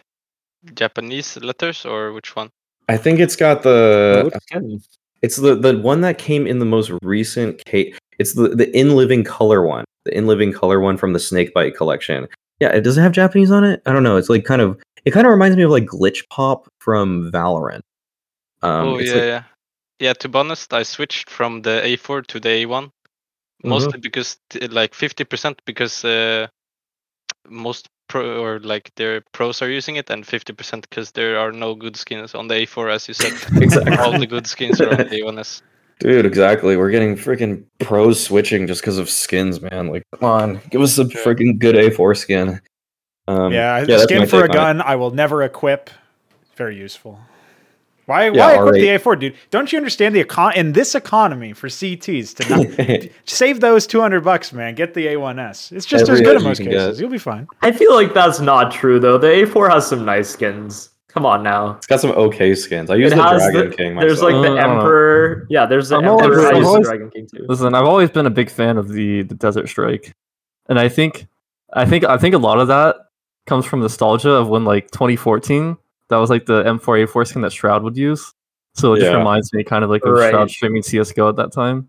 Japanese letters, or which one? I think it's got the Which? It's the the one that came in the most recent case. It's the the in living color one, the in living color one from the Snakebite collection. Yeah, it doesn't have Japanese on it. I don't know. It's like kind of it kind of reminds me of like Glitch Pop from Valorant. Um, oh yeah, like- yeah, yeah. To be honest, I switched from the A4 to the A1, Mm-hmm. mostly because like 50% because uh, most pro or like their pros are using it, and 50% because there are no good skins on the A4, as you said. Exactly. All the good skins are on the A1s. Dude, exactly. We're getting freaking pros switching just because of skins, man. Like, come on, give us a freaking good A4 skin. Um, yeah, that's skin for a take it. gun I will never equip. Very useful. Why? Yeah, why equip the A4, dude? Don't you understand the econ in this economy for CTs to not save those two hundred bucks, man? Get the A1S. It's just as good edge in most can cases. get. You'll be fine. I feel like that's not true though. The A4 has some nice skins. Come on now. It's got some okay skins. I use It the Dragon the- King myself. There's like Uh, the I. Emperor. Yeah, there's the I'm Emperor. always- I I'm use the Dragon King too. Listen, I've always been a big fan of the, the Desert Strike, and I think, I think, I think a lot of that comes from nostalgia of when like 2014, that was like the M4A4 skin that Shroud would use. So it just Yeah. reminds me kind of like of Right. Shroud streaming CS:GO at that time.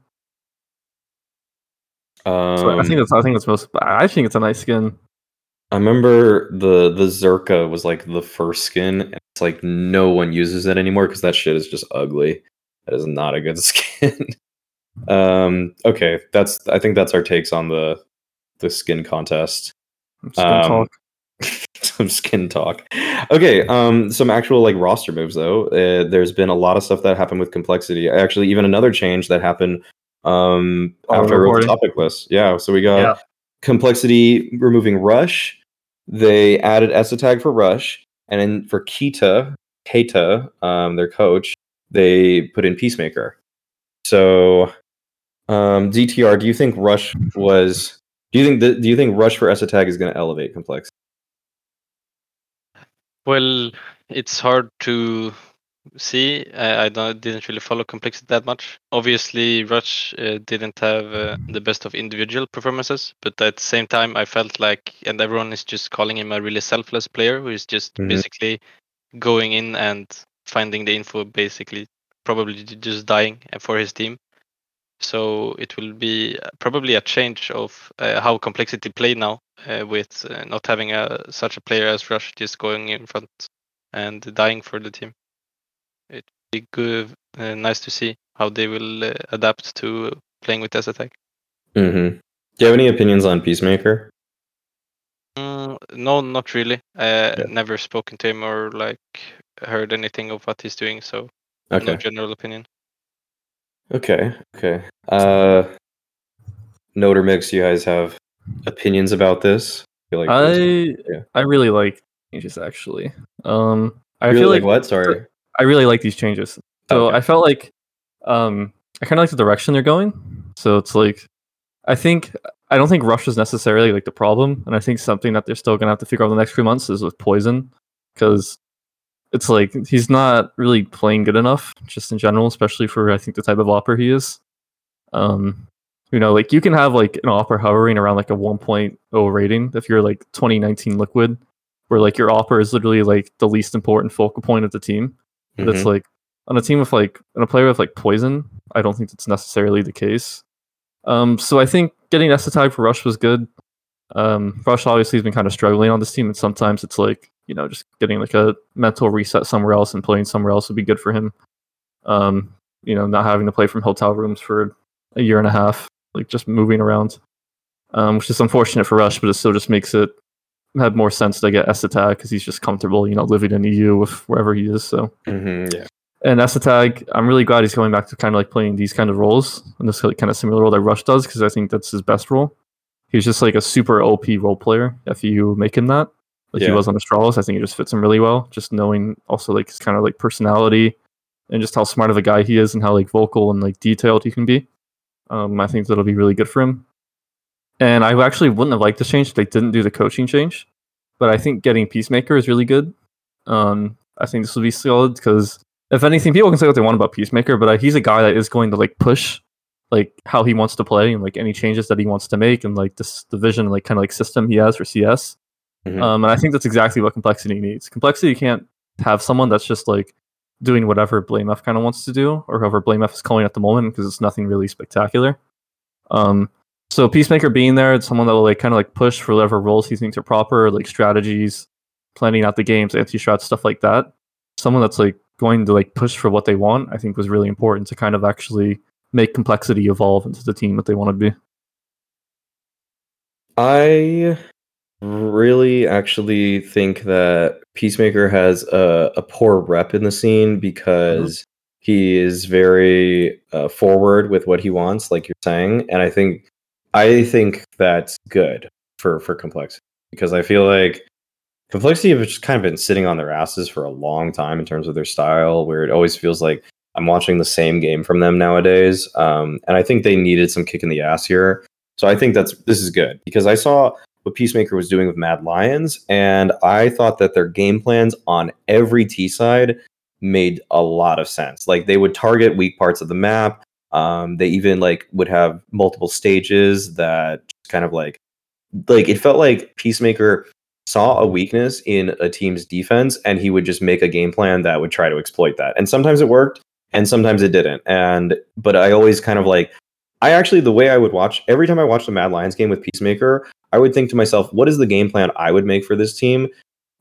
um, So I think that's I think it's most. I think it's a nice skin. I remember the the Zirka was like the first skin. And it's like no one uses it anymore because that shit is just ugly. That is not a good skin. um. Okay, that's. I think that's our takes on the the skin contest. Skin Um, talk. some skin talk. Okay. Um. Some actual like roster moves though. Uh, there's been a lot of stuff that happened with complexity. Actually, even another change that happened. Um. Oh, after the topic list. Yeah. So we got Yeah. complexity removing rush they added es3tag for rush and then for kita keita um, their coach they put in peacemaker so um, ZTR do you think rush was do you think that, do you think rush for es3tag is going to elevate complex Well, it's hard to see. I, I don't, didn't really follow complexity that much. Obviously, Rush uh, didn't have uh, the best of individual performances, but at the same time, I felt like, and everyone is just calling him a really selfless player who is just Mhm. basically going in and finding the info, basically, probably just dying for his team. So it will be probably a change of uh, how complexity play now, uh, with uh, not having a such a player as Rush just going in front and dying for the team. It'd be good, uh, nice to see how they will uh, adapt to playing with es3tag. Mm-hmm. Do you have any opinions on Peacemaker? Mm, no, not really. Uh, Yeah. Never spoken to him or like heard anything of what he's doing, so Okay. no general opinion. Okay. Okay. Uh, Note or Mix, you guys have opinions about this? feel like I yeah. I really like changes actually. Um, I really feel like like what? Sorry. I really like these changes. So Okay. I felt like um I kind of like the direction they're going. So it's like I think I don't think rush is necessarily like the problem, and I think something that they're still gonna have to figure out in the next few months is with poizon, because it's like he's not really playing good enough just in general, especially for I think the type of opera he is. Um, you know, like you can have like an opera hovering around like a 1.0 rating if you're like 2019 liquid, where like your opera is literally like the least important focal point of the team. But it's Mhm. like on a team with like on a player with like poizon, I don't think that's necessarily the case. Um, so I think getting Nesta for Rush was good. Um, Rush obviously has been kind of struggling on this team, and sometimes it's like you know just getting like a mental reset somewhere else and playing somewhere else would be good for him. Um, you know, not having to play from hotel rooms for a year and a half, like just moving around, um, which is unfortunate for Rush, but it still just makes it have more sense to get es3tag because he's just comfortable, you know, living in EU with wherever he is. So Mhm, Yeah. and es3tag, I'm really glad he's going back to kind of like playing these kind of roles and this kind of similar role that Rush does because I think that's his best role. He's just like a super OP role player if you make him that, like he was on Astralis. I think it just fits him really well. Just knowing also like his kind of like personality and just how smart of a guy he is and how like vocal and like detailed he can be. Um, I think that'll be really good for him. And I actually wouldn't have liked this change if they didn't do the coaching change, but I think getting Peacemaker is really good. Um, I think this will be solid because if anything, people can say what they want about Peacemaker, but uh, he's a guy that is going to like push like how he wants to play and like any changes that he wants to make and like this the vision like kind of like system he has for CS. Mhm. Um, and I think that's exactly what complexity needs. Complexity can't have someone that's just like doing whatever blameF kind of wants to do or whoever blameF is calling at the moment because it's nothing really spectacular. Um, so Peacemaker being there, it's someone that will like kind of like push for whatever roles he thinks are proper, like strategies, planning out the games, anti-strat stuff like that. Someone that's like going to like push for what they want, I think was really important to kind of actually make complexity evolve into the team that they want to be. I really actually think that Peacemaker has a, a poor rep in the scene because he is very uh, forward with what he wants, like you're saying, and I think I think that's good for for complexity because I feel like complexity have just kind of been sitting on their asses for a long time in terms of their style, where it always feels like I'm watching the same game from them nowadays, um, and I think they needed some kick in the ass here. So I think that's this is good because I saw what Peacemaker was doing with Mad Lions, and I thought that their game plans on every T side made a lot of sense. Like they would target weak parts of the map. Um, they even like would have multiple stages that kind of like like it felt like Peacemaker saw a weakness in a team's defense and he would just make a game plan that would try to exploit that. And sometimes it worked and sometimes it didn't. And but I always kind of like I actually the way I would watch every time I watched the Mad Lions game with Peacemaker, I would think to myself, what is the game plan I would make for this team?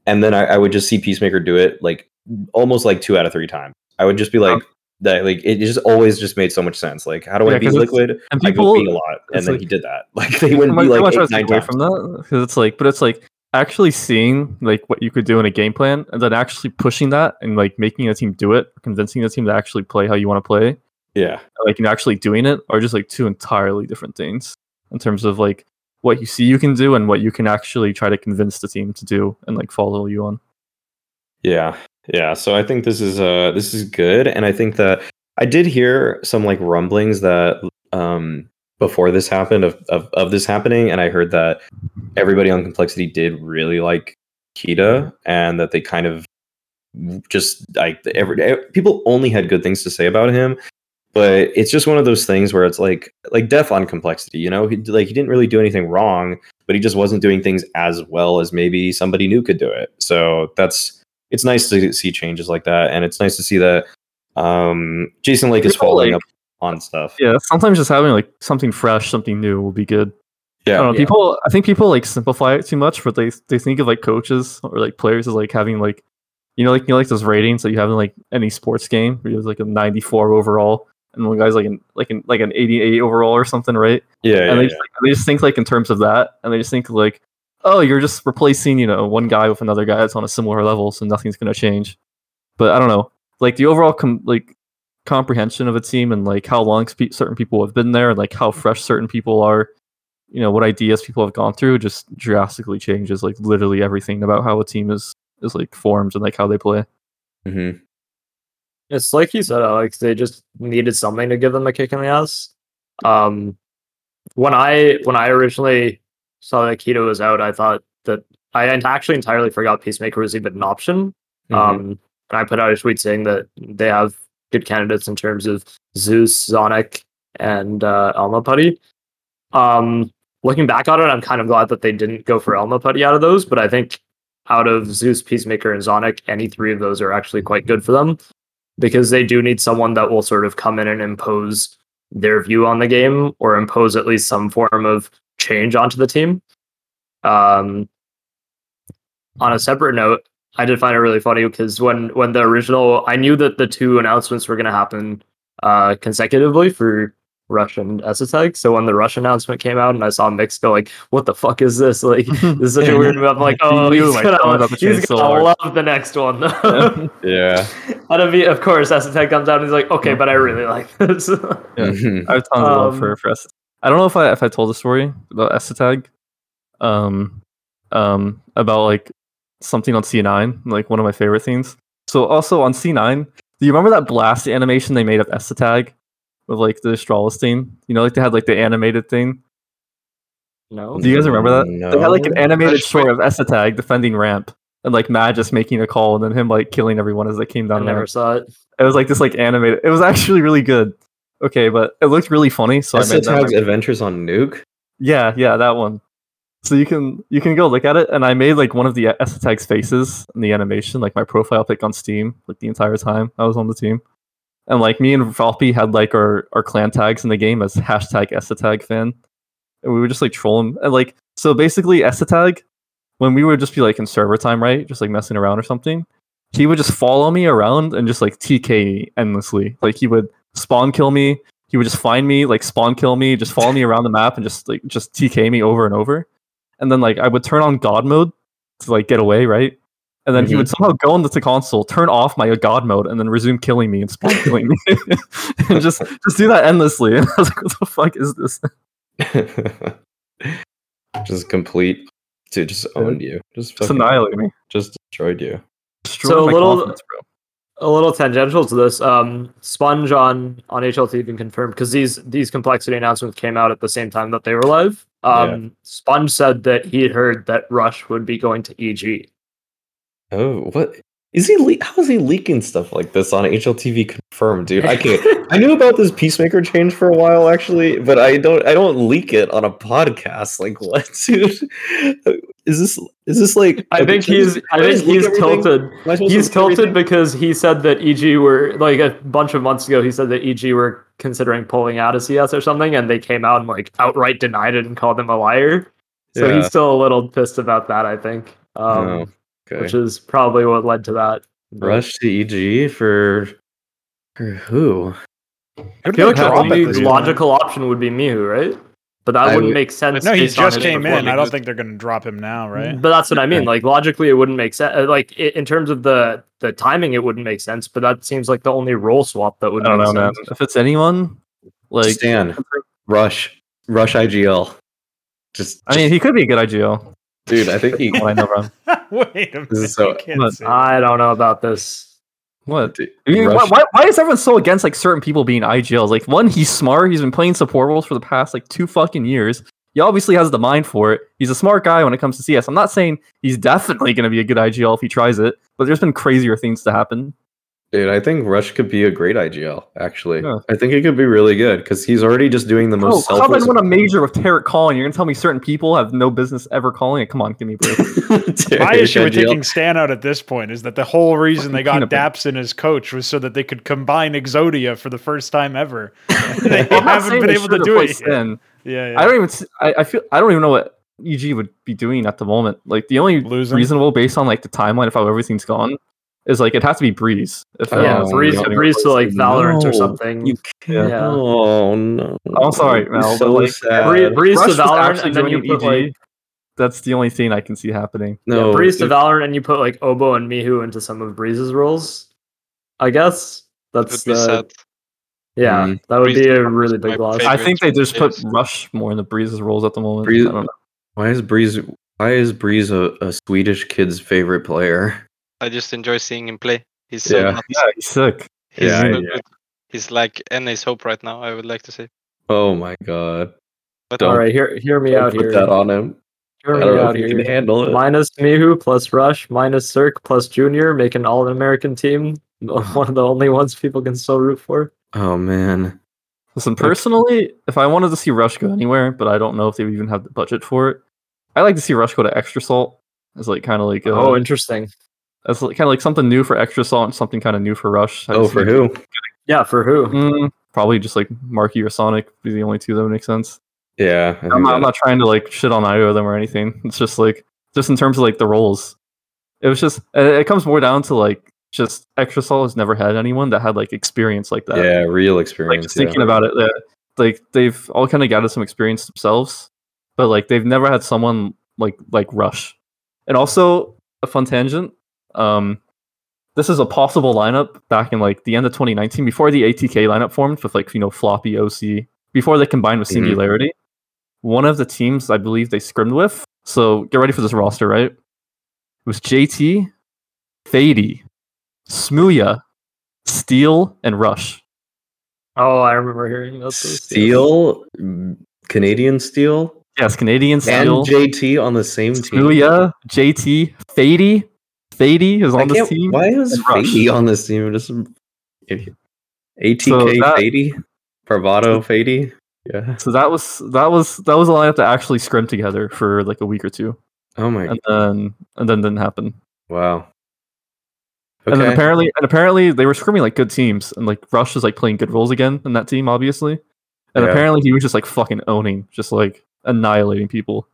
And then I, I would just see Peacemaker do it like almost like two out of three times. I would just be like um, that like it just always just made so much sense. Like how do Yeah, I it's- liquid? And I people go beat a lot. And then like- he did that. Like they wouldn't I be I like might eight, nine away times. from that because it's like, but it's like actually seeing like what you could do in a game plan and then actually pushing that and like making a team do it, convincing the team to actually play how you want to play, Yeah. like and actually doing it are just like two entirely different things in terms of like what you see you can do and what you can actually try to convince the team to do and like follow you on. Yeah. Yeah. So I think this is uh this is good. And I think that I did hear some like rumblings that um before this happened of, of, of this happening, and I heard that everybody on complexity did really like Kita and that they kind of just like every people only had good things to say about him. But it's just one of those things where it's like like death on complexity, you know? He like he didn't really do anything wrong, but he just wasn't doing things as well as maybe somebody new could do it. So that's it's nice to see changes like that, and it's nice to see that um, Jason Lake is following like- up on stuff. Yeah, sometimes just having like something fresh, something new will be good. I Yeah, don't know. People, I think people like simplify it too much, but they they think of like coaches or like players as like having like, you know, like you know, like those ratings that you have in like any sports game where you have like a 94 overall, and one guy's like an like an like an 88 overall or something, right? Yeah, yeah, and they yeah. just, they just think like in terms of that, and they just think like, oh, you're just replacing you know one guy with another guy that's on a similar level, so nothing's gonna change. But I don't know, like the overall com- like comprehension of a team and like how long spe- certain people have been there, and like how fresh certain people are, you know, what ideas people have gone through, just drastically changes like literally everything about how a team is is like formed and like how they play. Mhm. It's like you said, Alex. They just needed something to give them a kick in the ass. Um, when I when I originally saw that Keto was out, I thought that I actually entirely forgot Peacemaker was even an option. Mhm. Um, and I put out a tweet saying that they have good candidates in terms of Zeus, Sonic, and uh, elmapuddy. Um, looking back on it, I'm kind of glad that they didn't go for elmapuddy out of those, but I think out of Zeus, Peacemaker, and Sonic, any three of those are actually quite good for them because they do need someone that will sort of come in and impose their view on the game or impose at least some form of change onto the team. Um, on a separate note, I did find it really funny because when when the original, I knew that the two announcements were going to happen uh, consecutively for Rush and es3tag. So when the Rush announcement came out and I saw Mix go like, "What the fuck is this?" Like this is such a weird move. I'm like, "Oh, You he's gonna, tell me about the he's gonna love the next one." though." Yeah. and of, of course, es3tag comes out and he's like, "Okay, but I really like this." Yeah. I have tons of love for Um, for I don't know if I if I told the story about es3tag, um, um, about like something on C9, like one of my favorite things. So also on C9, do you remember that blast animation they made of es3tag with like the Astralis thing? You know, like they had like the animated thing. no, Do you guys remember that? No. They had like an animated Which- short of es3tag defending ramp. And like Magus making a call and then him like killing everyone as they came down. There. I never ramp. saw it. It was like this like animated. It was actually really good. Okay, but it looked really funny. So I made that Adventures on Nuke. Yeah, yeah, that one. So you can you can go look at it, and I made like one of the es3tag's faces in the animation, like my profile pic on Steam, like the entire time I was on the team. And like me and Valpy had like our, our clan tags in the game as hashtag es3tag fan. And we would just like troll him. And like so basically es3tag, when we would just be like in server time, right? Just like messing around or something, he would just follow me around and just like TK endlessly. Like he would spawn kill me, he would just find me, like spawn kill me, just follow me around the map and just like just TK me over and over. And then like I would turn on God mode to like get away, right? And then he would somehow go into the console, turn off my God mode, and then resume killing me and spawn killing me, and just just do that endlessly. And I was like, "What the fuck is this?" just complete dude. just owned you. Just Just fucking, annihilate me. just destroyed you. Destroyed So a little- a little tangential to this. Um, Spunj on on HLTV confirmed because these these complexity announcements came out at the same time that they were live. Um, Spunj said that he heard that Rush would be going to EG. Oh, what is he? Le- how is he leaking stuff like this on HLTV? Confirmed, dude. I can't. I knew about this peacemaker change for a while, actually, but I don't. I don't leak it on a podcast. Like what, dude? Is this? Is this like? I think he's I think he's everything? tilted. Am I supposed to He's tilted everything? because he said that EG were like a bunch of months ago. He said that EG were considering pulling out of CS or something, and they came out and like outright denied it and called him a liar. So Yeah. he's still a little pissed about that. I think, um, Oh, okay. which is probably what led to that. Rush to EG for for who? Who I did feel like the drop only point? logical option would be MICHU, right? But that I wouldn't would- make sense. No, he just came in. I don't think they're going to drop him now, right? Mm, but that's what I mean. Like logically, it wouldn't make sense. Like i- in terms of the the timing, it wouldn't make sense. But that seems like the only role swap that would I don't make know, man. If it's anyone, like Stan, Rush, Rush IGL. Just, I mean, he could be a good IGL. Dude, I think he. What I know, bro. Wait a minute. So- you can't I don't know about this. What? Dude, I mean, why, why, why is everyone so against like certain people being IGLs? Like one, he's smart. He's been playing support roles for the past like two fucking years. He obviously has the mind for it. He's a smart guy when it comes to CS. I'm not saying he's definitely going to be a good IGL if he tries it, but there's been crazier things to happen. Dude, I think Rush could be a great IGL. Actually, Yeah. I think he could be really good because he's already just doing the Bro, most come selfless. and win a major with tarik calling. You're going to tell me certain people have no business ever calling it? Come on, give me a break. My issue with IGL. taking Stan out at this point is that the whole reason they got Fucking peanut Dapson as coach was so that they could combine Exodia for the first time ever. they haven't been able to do it. Yet. Yeah, yeah. I don't even. I feel. I don't even know what EG would be doing at the moment. Like the only Losing. reasonable based on like the timeline of how everything's gone is like it has to be Brehze. If Oh, yeah, Brehze, no. Brehze to like Valorant No. or something. You can't. Yeah. Oh no. I'm sorry, Mel, So but, like, sad. Bree- Brehze Rush to was Valorant, and then you joining put like That's the only thing I can see happening. no, yeah, Brehze to Valorant, and you put like Obo and MICHU into some of Brehze's roles. I guess that's be the yeah. Mm. that would Brehze be a really big loss. I think they just put Rush more in the Brehze's roles at the moment. Brehze- I don't know. Why is Brehze? Why is Brehze a, a Swedish kid's favorite player? I just enjoy seeing him play. He's so Yeah. nuts. Yeah, he's sick. He's, Yeah, good- yeah. good. he's like NA's hope right now. I would like to say. Oh my god! But All right, hear hear me Don't out put here. that on him. Hear I me don't know out if he can here. handle it. Minus MICHU plus Rush minus CeRq plus Junior make an All American team. One of the only ones people can still root for. Oh man. Listen, personally, if I wanted to see Rush go anywhere, but I don't know if they even have the budget for it, I like to see Rush go to Extra Salt. It's like kind of like uh, oh, interesting. As like, kind of like something new for Extra Salt and something kind of new for Rush. I Oh, just for think- who? Yeah, for who? Mm, probably just like MarKE or Sonic be the only two that would make sense. Yeah. I think I'm not, I'm not trying to like shit on either of them or anything. It's just like just in terms of like the roles. It was just it, it comes more down to like just Extra Salt has never had anyone that had like experience like that. yeah, real like experience. just thinking about it, uh, like they've all kind of gathered some experience themselves, but like they've never had someone like like Rush. And also a fun tangent. Um, this is a possible lineup back in like the end of 2019 before the ATK lineup formed with like you know floppy oSee before they combined with Mhm. Singularity. One of the teams I believe they scrimmed with. So get ready for this roster, right? It was JT, Fady, Smooya, Steel, and Rush. Oh, I remember hearing about this. Steel, mm, Canadian Steel, Yes, Canadian Steel. and JT on the same team. Smooya, JT, Fady. Fady is on this team. Why is Fady on this team? Just. ATK So that- Fady, Bravado Fady. Yeah. So that was that was that was a lineup that actually scrimmed together for like a week or two, Oh my. God. And then and then didn't happen. Wow. And then apparently and apparently they were scrimming like good teams, and like Rush was like playing good roles again in that team, obviously. And Yeah. apparently he was just like fucking owning, just like annihilating people.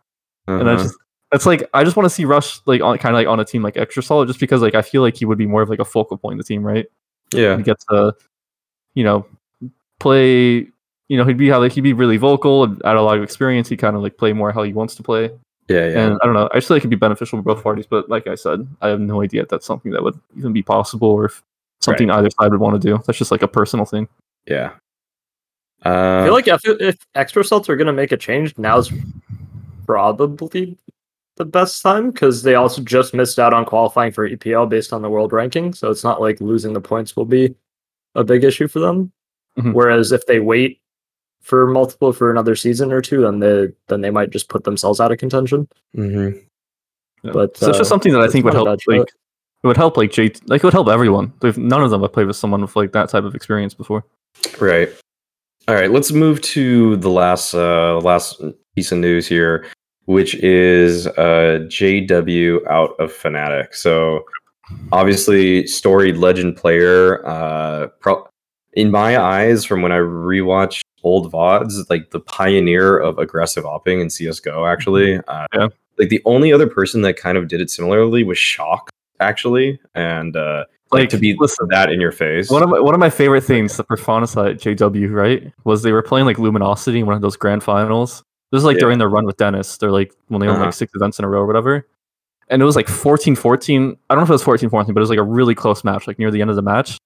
And I Uh-huh. just it's like I just want to see Rush like on kind of like on a team like Extra Salt, just because like I feel like he would be more of like a focal point of the team, right? yeah. he gets to, you know, play. You know, he'd be how like he'd be really vocal and add a lot of experience. He kind of like play more how he wants to play, Yeah. Yeah. and I don't know. I just feel like it'd be beneficial for both parties. But like I said, I have no idea if that's something that would even be possible or if something either side would want to do. That's just like a personal thing. yeah. I Uh, feel like if, if extra salts are going to make a change, now's probably the best time because they also just missed out on qualifying for EPL based on the world ranking. So it's not like losing the points will be a big issue for them. Mhm. Whereas if they wait for multiple for another season or two, then they then they might just put themselves out of contention. Mm-hmm. Yeah. But, so it's uh, just something that I think would help. Like it would help like J like it would help everyone. They've, none of them have played with someone with like that type of experience before. Right. All right. Let's move to the last uh, last piece of news here, which is uh, JW out of Fnatic. So obviously, storied legend player. Uh, pro- in my eyes, from when I rewatch old vods, like the pioneer of aggressive opping in CS:GO. Actually, uh, Yeah. Like the only other person that kind of did it similarly was Shock. Actually, and uh, like, Like, to be listen, that in your face. One of my one of my favorite things the at JW, right, was they were playing like Luminosity in one of those grand finals. This is like Yeah. during their run with Dennis. They're like when they won Uh-huh. like six events in a row or whatever. And it was like 14-14. I don't know if it was 14-14, but it was like a really close match, like near the end of the match.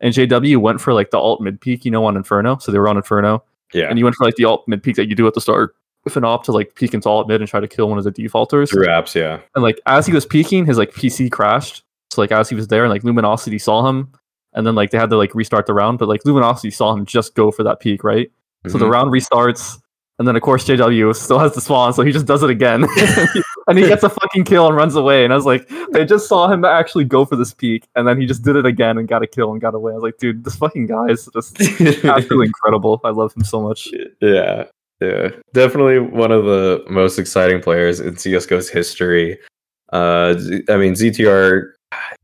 And JW went for like the alt mid peak, you know, on Inferno. So they were on Inferno. yeah, And you went for like the alt mid peak that you do at the start with an op to like peek into alt mid and try to kill one of the defaulters. through apps. Yeah. And like as he was peeking, his like PC crashed. So like as he was there, and like Luminosity saw him, and then like they had to like restart the round. But like Luminosity saw him just go for that peak, right? So the Mhm. round restarts, and then of course JW still has the spawn, so he just does it again, and he gets a fucking kill and runs away. And I was like, they just saw him actually go for this peak, and then he just did it again and got a kill and got away. I was like, dude, this fucking guy is just absolutely incredible. I love him so much. yeah, yeah, definitely one of the most exciting players in CS:GO's history. Uh, I mean, ZTR,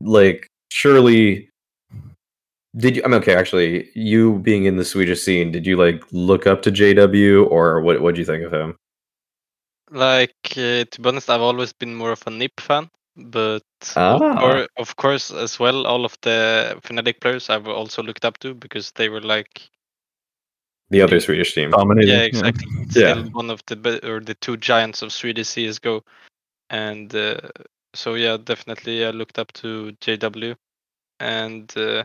like, surely. Did you? I'm okay. Actually, you being in the Swedish scene, did you like look up to JW or what? What do you think of him? Like uh, to be honest, I've always been more of a Nip fan. but Ah. or of course as well all of the Fnatic players I've also looked up to because they were like The other Swedish team. Dominating. yeah exactly Yeah. still one of the be- or the two giants of Swedish CS:GO, and uh, so yeah definitely I looked up to JW, and uh,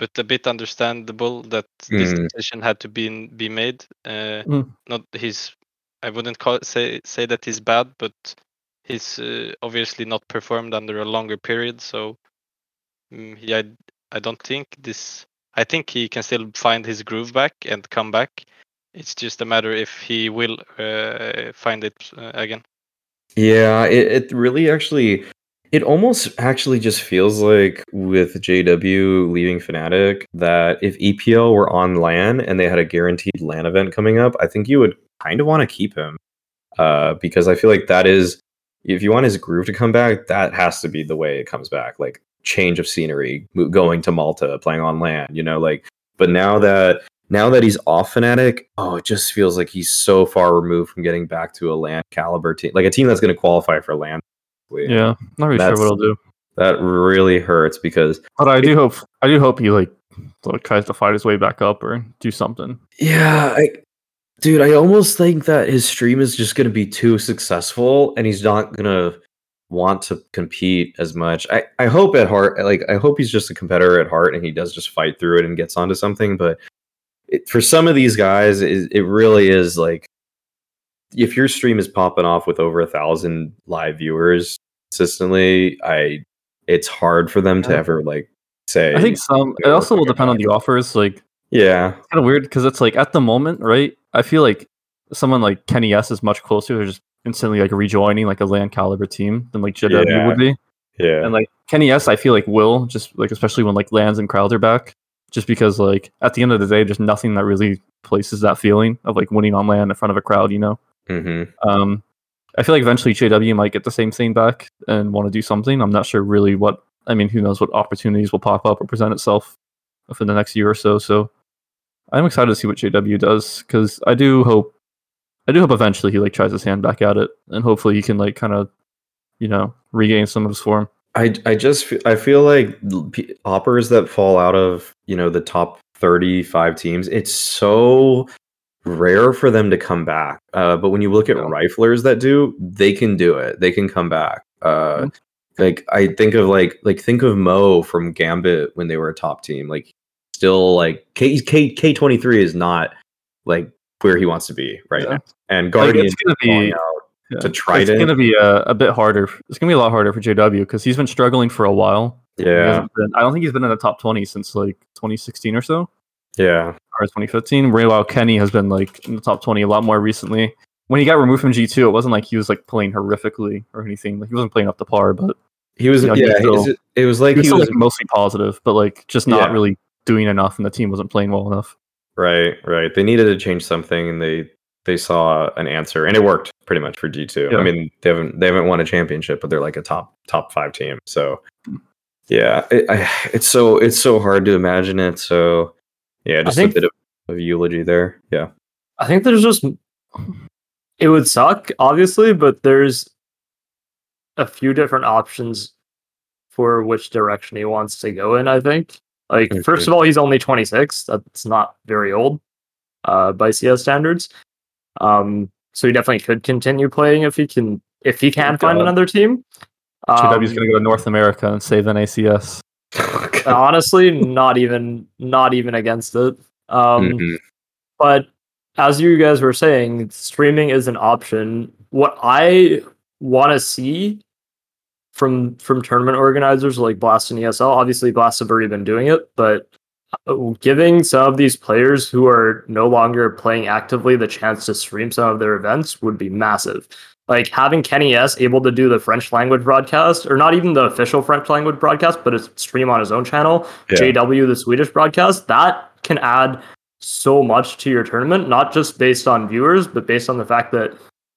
but a bit understandable that this Mm. decision had to be be made. Uh, Mm. Not his, I wouldn't call say say that he's bad, but he's uh, obviously not performed under a longer period. So mm, yeah, I, I don't think this. I think he can still find his groove back and come back. It's just a matter if he will uh, find it uh, again. Yeah, it, it really actually it almost actually just feels like with JW leaving Fnatic that if EPL were on LAN and they had a guaranteed LAN event coming up, I think you would kind of want to keep him. Uh, because I feel like that is if you want his groove to come back, that has to be the way it comes back. Like change of scenery, going to Malta, playing on LAN, you know, like but now that now that he's off Fnatic, oh, it just feels like he's so far removed from getting back to a LAN caliber team, like a team that's going to qualify for LAN. Yeah, not really sure what he'll do. That really hurts because But I do hope I do hope he like, like tries to fight his way back up or do something. yeah, I, dude, I almost think that his stream is just going to be too successful, and he's not going to want to compete as much. I, I hope at heart, like I hope he's just a competitor at heart, and he does just fight through it and gets onto something. But it, for some of these guys, it, it really is like if your stream is popping off with over a thousand live viewers consistently, I it's hard for them to ever like say. I think some. It also will depend on the offers. Like yeah, kind of weird because it's like at the moment, right? I feel like someone like kennyS is much closer to just instantly like rejoining like a LAN caliber team than like JW Yeah. would be. yeah, And like kennyS, I feel like will just like especially when like LANs and crowds are back, just because like at the end of the day, there's nothing that really places that feeling of like winning on LAN in front of a crowd. You know. hmm Um, I feel like eventually JW might get the same thing back and want to do something. I'm not sure really what. I mean, who knows what opportunities will pop up or present itself for the next year or so. So I'm excited to see what JW does because I do hope, I do hope eventually he like tries his hand back at it and hopefully he can like kind of, you know, regain some of his form. I I just I feel like operas that fall out of you know the top thirty five teams. It's so rare for them to come back. Uh, but when you look at Yeah. riflers that do, they can do it. They can come back. Uh, like I think of like like think of mou from Gambit when they were a top team. Like still like K K K twenty three is not like where he wants to be right Yeah. now. And Like, Guardian it's gonna be out yeah, to it's Trident. gonna be a, a bit harder. It's gonna be a lot harder for JW because he's been struggling for a while. Yeah, been- I don't think he's been in the top 20 since like 2016 or so. yeah, or 2015. Meanwhile, Kenny has been like in the top 20 a lot more recently. When he got removed from G2, it wasn't like he was like playing horrifically or anything. Like he wasn't playing up to par, but he was Yeah, yeah. he still- was- it was like he was he still was like mostly positive, but like just not Yeah. really doing enough, and the team wasn't playing well enough. Right, right. They needed to change something, and they they saw an answer, and it worked pretty much for G two. Yeah. I mean, they haven't they haven't won a championship, but they're like a top top five team. So, yeah, it, I, it's so it's so hard to imagine it. So, yeah, just a think- bit of, of eulogy there. Yeah, I think there's just it would suck, obviously, but there's a few different options for which direction he wants to go in. I think, like, first of all, he's only 26. That's not very old uh, by CS standards. Um, so he definitely could continue playing if he can if he can find another team. Um, gonna go to North America and save the NACS. honestly, not even not even against it. Um, Mhm. but as you guys were saying, streaming is an option. What I want to see from from tournament organizers like Blast and ESL, obviously Blast have already been doing it, but uh, giving some of these players who are no longer playing actively the chance to stream some of their events would be massive. Like having kennyS able to do the French language broadcast, or not even the official French language broadcast, but a stream on his own channel, Yeah. JW the Swedish broadcast, that can add so much to your tournament, not just based on viewers, but based on the fact that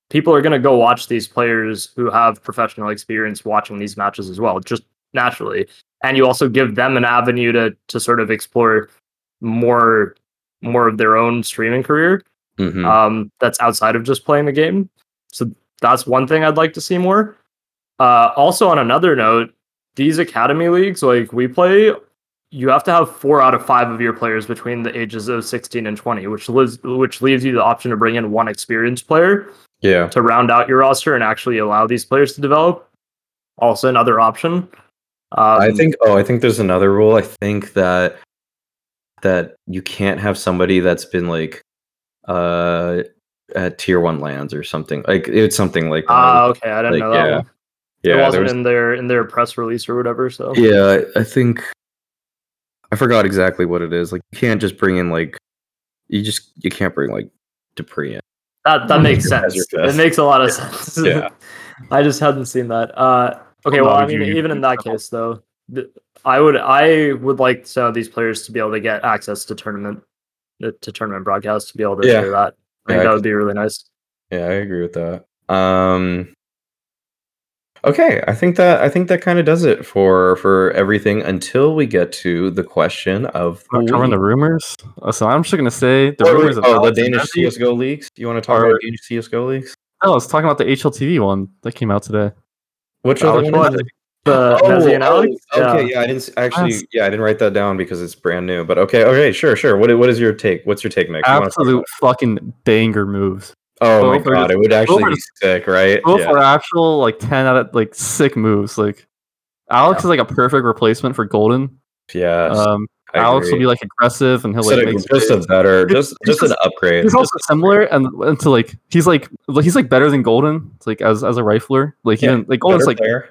people are going to go watch these players who have professional experience watching these matches as well, just naturally. And you also give them an avenue to to sort of explore more more of their own streaming career Mhm. um, that's outside of just playing the game. So that's one thing I'd like to see more. Uh, also, on another note, these academy leagues, like WePlay, you have to have four out of five of your players between the ages of 16 and 20, which leaves which leaves you the option to bring in one experienced player Yeah. to round out your roster and actually allow these players to develop. Also, another option. Um, I think. Oh, I think there's another rule. I think that that you can't have somebody that's been like uh at tier one LANs or something. Like it's something like. Ah, okay, I didn't like, know that. yeah. one. yeah, it wasn't was- in their in their press release or whatever. So Yeah, I think I forgot exactly what it is. Like you can't just bring in like you just you can't bring like dupreeh in. that that makes sense. It makes a lot of sense. Yeah. I just hadn't seen that. Uh, okay, well, I mean, you- even in that case, though, th- I would I would like some of these players to be able to get access to tournament uh, to tournament broadcasts to be able to Yeah. share that. I think Yeah, that would be really nice. Yeah, I agree with that. Um Okay, I think that I think that kind of does it for for everything until we get to the question of the covering the rumors. Uh, So I'm just gonna say the Oh, rumors of oh, the Danish mezii- CS:GO leagues. You want to talk are- about Danish CS:GO leagues? No, I was talking about the HLTV one that came out today. Which other Alex one? Is mezii. it? The Oh, mezii and oh, Alex. Okay, yeah, I didn't actually. Yeah, I didn't write that down because it's brand new. But okay, okay, sure, sure. What what is your take? What's your take, Nick? You wanna Absolute fucking banger moves. it? Oh my both are god, just- it would actually be sick, right? Both Yeah. are actual like ten out of like sick moves. Like Alex is like a perfect replacement for Golden. Yeah. Um, I Alex will be like aggressive and he'll Just like a- make just a better, just He's just an upgrade. He's also similar and, and to like he's like he's like better than Golden. It's like as as a rifler. Like Yeah, even like Golden's like player.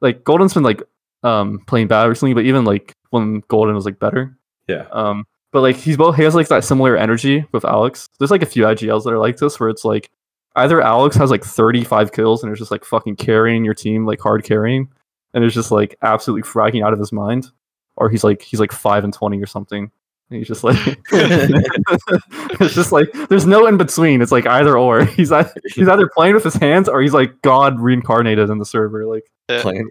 Like Golden's been like um playing bad recently, but even like when Golden was like better. Yeah. Um but like he's both he has like that similar energy with Alex. There's like a few IGLs that are like this where it's like either Alex has like 35 kills and is just like fucking carrying your team, like hard carrying, and is just like absolutely fragging out of his mind, or he's like he's like five and twenty or something. And he's just like it's just like there's no in between. It's like either or. He's ei- he's either playing with his hands or he's like God reincarnated in the server, like Playing.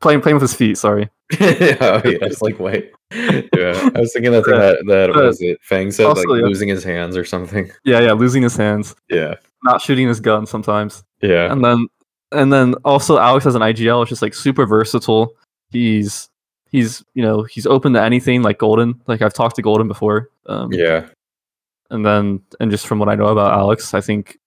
playing playing with his feet. Sorry. oh yeah, it's like wait. Yeah, I was thinking that thing that that But was it. Fang said like yeah. losing his hands or something. Yeah, yeah, losing his hands, Yeah, not shooting his gun sometimes. yeah, and then and then also Alex has an IGL, which is like super versatile. He's he's you know he's open to anything like Golden. Like I've talked to Golden before. Um, yeah. And then and just from what I know about Alex, I think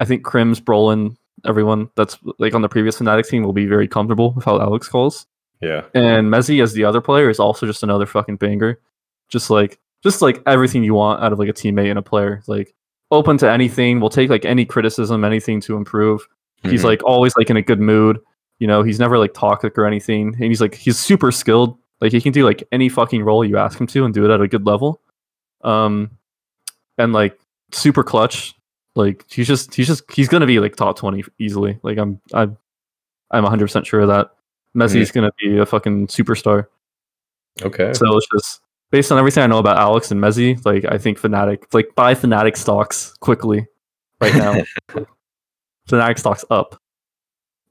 I think KRIMZ, Brollan, everyone that's like on the previous Fnatic team will be very comfortable with how Alex calls. Yeah, And mezii as the other player is also just another fucking banger. Just like just like everything you want out of like a teammate and a player. Like open to anything, will take like any criticism, anything to improve. He's Mhm. like always like in a good mood. You know, he's never like toxic or anything. And he's like he's super skilled. Like he can do like any fucking role you ask him to and do it at a good level. Um and like super clutch. Like he's just he's just he's gonna be like top twenty easily. Like I'm I'm I'm 100 percent sure of that. mezii's gonna be a fucking superstar. okay. So it's just based on everything I know about Alex and mezii, like I think Fnatic like buy Fnatic stocks quickly right now. Fnatic stocks up.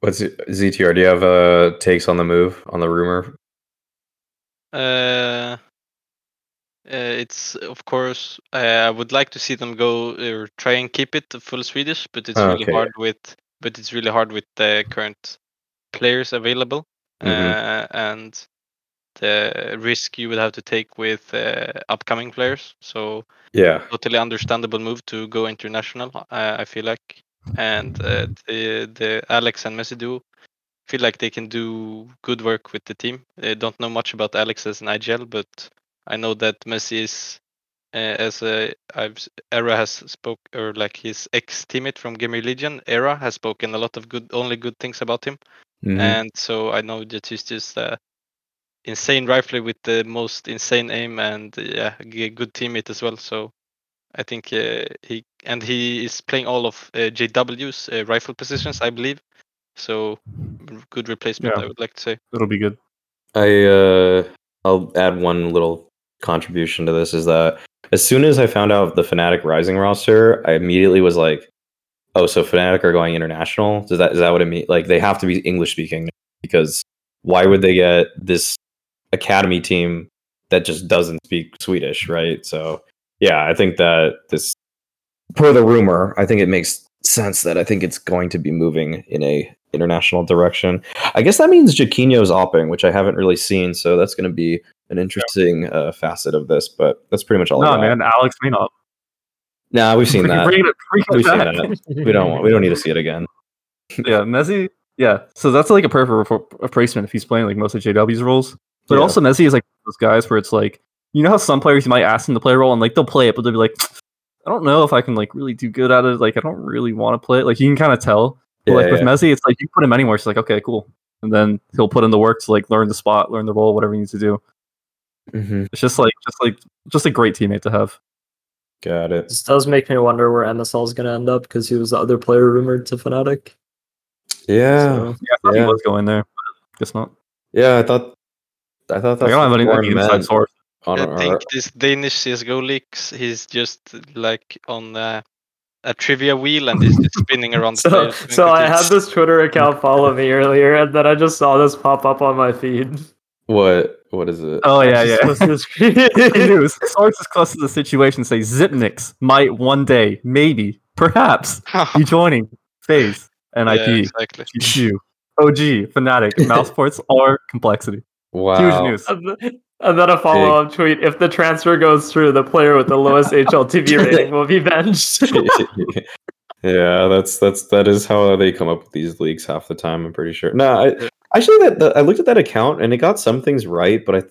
What's it- ZTR? Do you have uh takes on the move on the rumor? Uh, uh, it's of course uh, I would like to see them go or try and keep it full Swedish, but it's really Okay. hard with but it's really hard with the current players available uh, and the risk you would have to take with uh, upcoming players. So Yeah, totally understandable move to go international. Uh, I feel like, and uh, the the Alex and mezii duo feel like they can do good work with the team. I don't know much about Alex as an IGL, but I know that mezii is uh, as a I've Era has spoke or like his ex teammate from Gamer Legion. Era has spoken a lot of good, only good things about him, Mhm. and so I know that he's just a insane rifler with the most insane aim and uh, yeah, a good teammate as well. So I think uh, he and he is playing all of uh, JW's uh, rifle positions, I believe. So good replacement, Yeah. I would like to say. It'll be good. I uh I'll add one little contribution to this is that as soon as I found out the Fnatic Rising roster, I immediately was like, "Oh, so Fnatic are going international? Does that is that what it mean? Like they have to be English speaking because why would they get this academy team that just doesn't speak Swedish, right? So yeah, I think that this per the rumor, I think it makes sense that I think it's going to be moving in a international direction. I guess that means Jackinho's opping, which I haven't really seen, so that's going to be an interesting uh, facet of this. But that's pretty much all. No, man, Alex may not. Nah, we've seen that. It, We've seen that. We don't want. We don't need to see it again. yeah, mezii. Yeah, so that's like a perfect repl- replacement if he's playing like most of JW's roles. But Yeah. also mezii is like those guys where it's like you know how some players you might ask them to play a role and like they'll play it, but they'll be like, I don't know if I can like really do good at it. Like I don't really want to play it. Like you can kind of tell. But Yeah, like with yeah. mezii, it's like you put him anywhere. It's like okay, cool, and then he'll put in the work to like learn the spot, learn the role, whatever he needs to do. Mhm. It's just like just like just a great teammate to have. Got it. This does make me wonder where MSL is going to end up because he was the other player rumored to Fnatic. Yeah, So, Yeah, I thought Yeah. he was going there. But guess not. yeah. I thought. I thought Like, I don't have any, any inside source. On I our- think this Danish CS:GO leaks. He's just like on uh, a trivia wheel and he's just spinning around. the so, players so I had this Twitter account follow me earlier, and then I just saw this pop up on my feed. what? What is it? Oh yeah, yeah. Just posted a Breaking screen. news. Sources close to the situation say Zipnix might one day, maybe, perhaps, be joining FaZe, Yeah, NIP, exactly. GQ, OG, Fnatic, mousesports, or Complexity. Wow. Huge news. And then- a follow up tweet: If the transfer goes through, the player with the lowest HLTV rating will be benched. yeah, that's that's that is how they come up with these leaks half the time. I'm pretty sure. No, I actually that, that I looked at that account and it got some things right, but I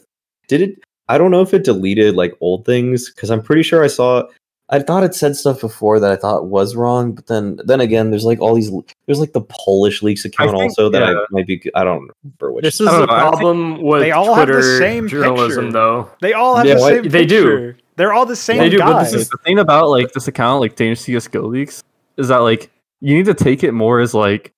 did it. I don't know if it deleted like old things because I'm pretty sure I saw. I thought it said stuff before that I thought was wrong, but then then again, there's like all these. There's like the Polish leaks account think- also that I yeah. might be. I don't remember which. this is- is the don't know, I think problem with they all have the same journalism, picture. though. They all have Yeah, the what- same They do. They're all the same They do, but this is- The thing about like this account, like Danish CS:GO leaks, is that like you need to take it more as like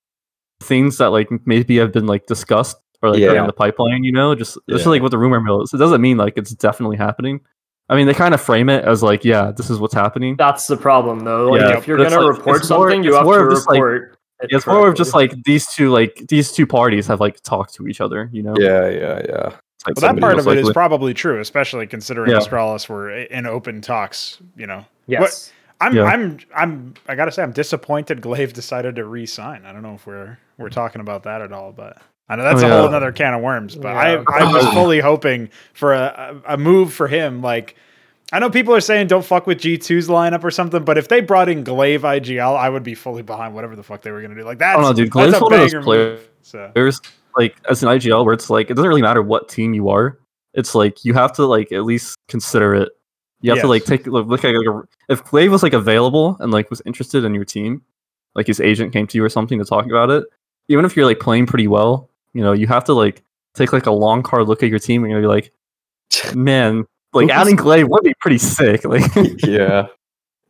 things that like maybe have been like discussed or like Yeah. in the pipeline. You know, just just Yeah. like what the rumor mill is. It doesn't mean like it's definitely happening. I mean, they kind of frame it as like, yeah, this is what's happening. That's the problem, though. Like, Yeah, if you're gonna like- report it's more- something, you have to report. like- report. it It's more of just like these two like these two parties have like talked to each other. You know, yeah, yeah, yeah. Like Well, that part most of it is probably true, especially considering Yeah. Astralis were in open talks. You know, yes. I'm, Yeah. I'm, I'm. I gotta say, I'm disappointed. gla1ve decided to re-sign. I don't know if we're we're talking about that at all, but I know that's Oh, a whole yeah. another can of worms. But Yeah. I, I was fully hoping for a, a a move for him. Like, I know people are saying don't fuck with G2's lineup or something, but if they brought in gla1ve IGL, I would be fully behind whatever the fuck they were gonna do. Like that's, I don't know, dude. gla1ve's one of those players- move. So there's like as an IGL where it's like it doesn't really matter what team you are. It's like you have to like at least consider it. You have to like take look, look at like, if gla1ve was like available and like was interested in your team, like his agent came to you or something to talk about it. Even if you're like playing pretty well, you know you have to like take like a long hard look at your team and you're gonna be like, man, like Who's- adding gla1ve would be pretty sick. Like, like, yeah.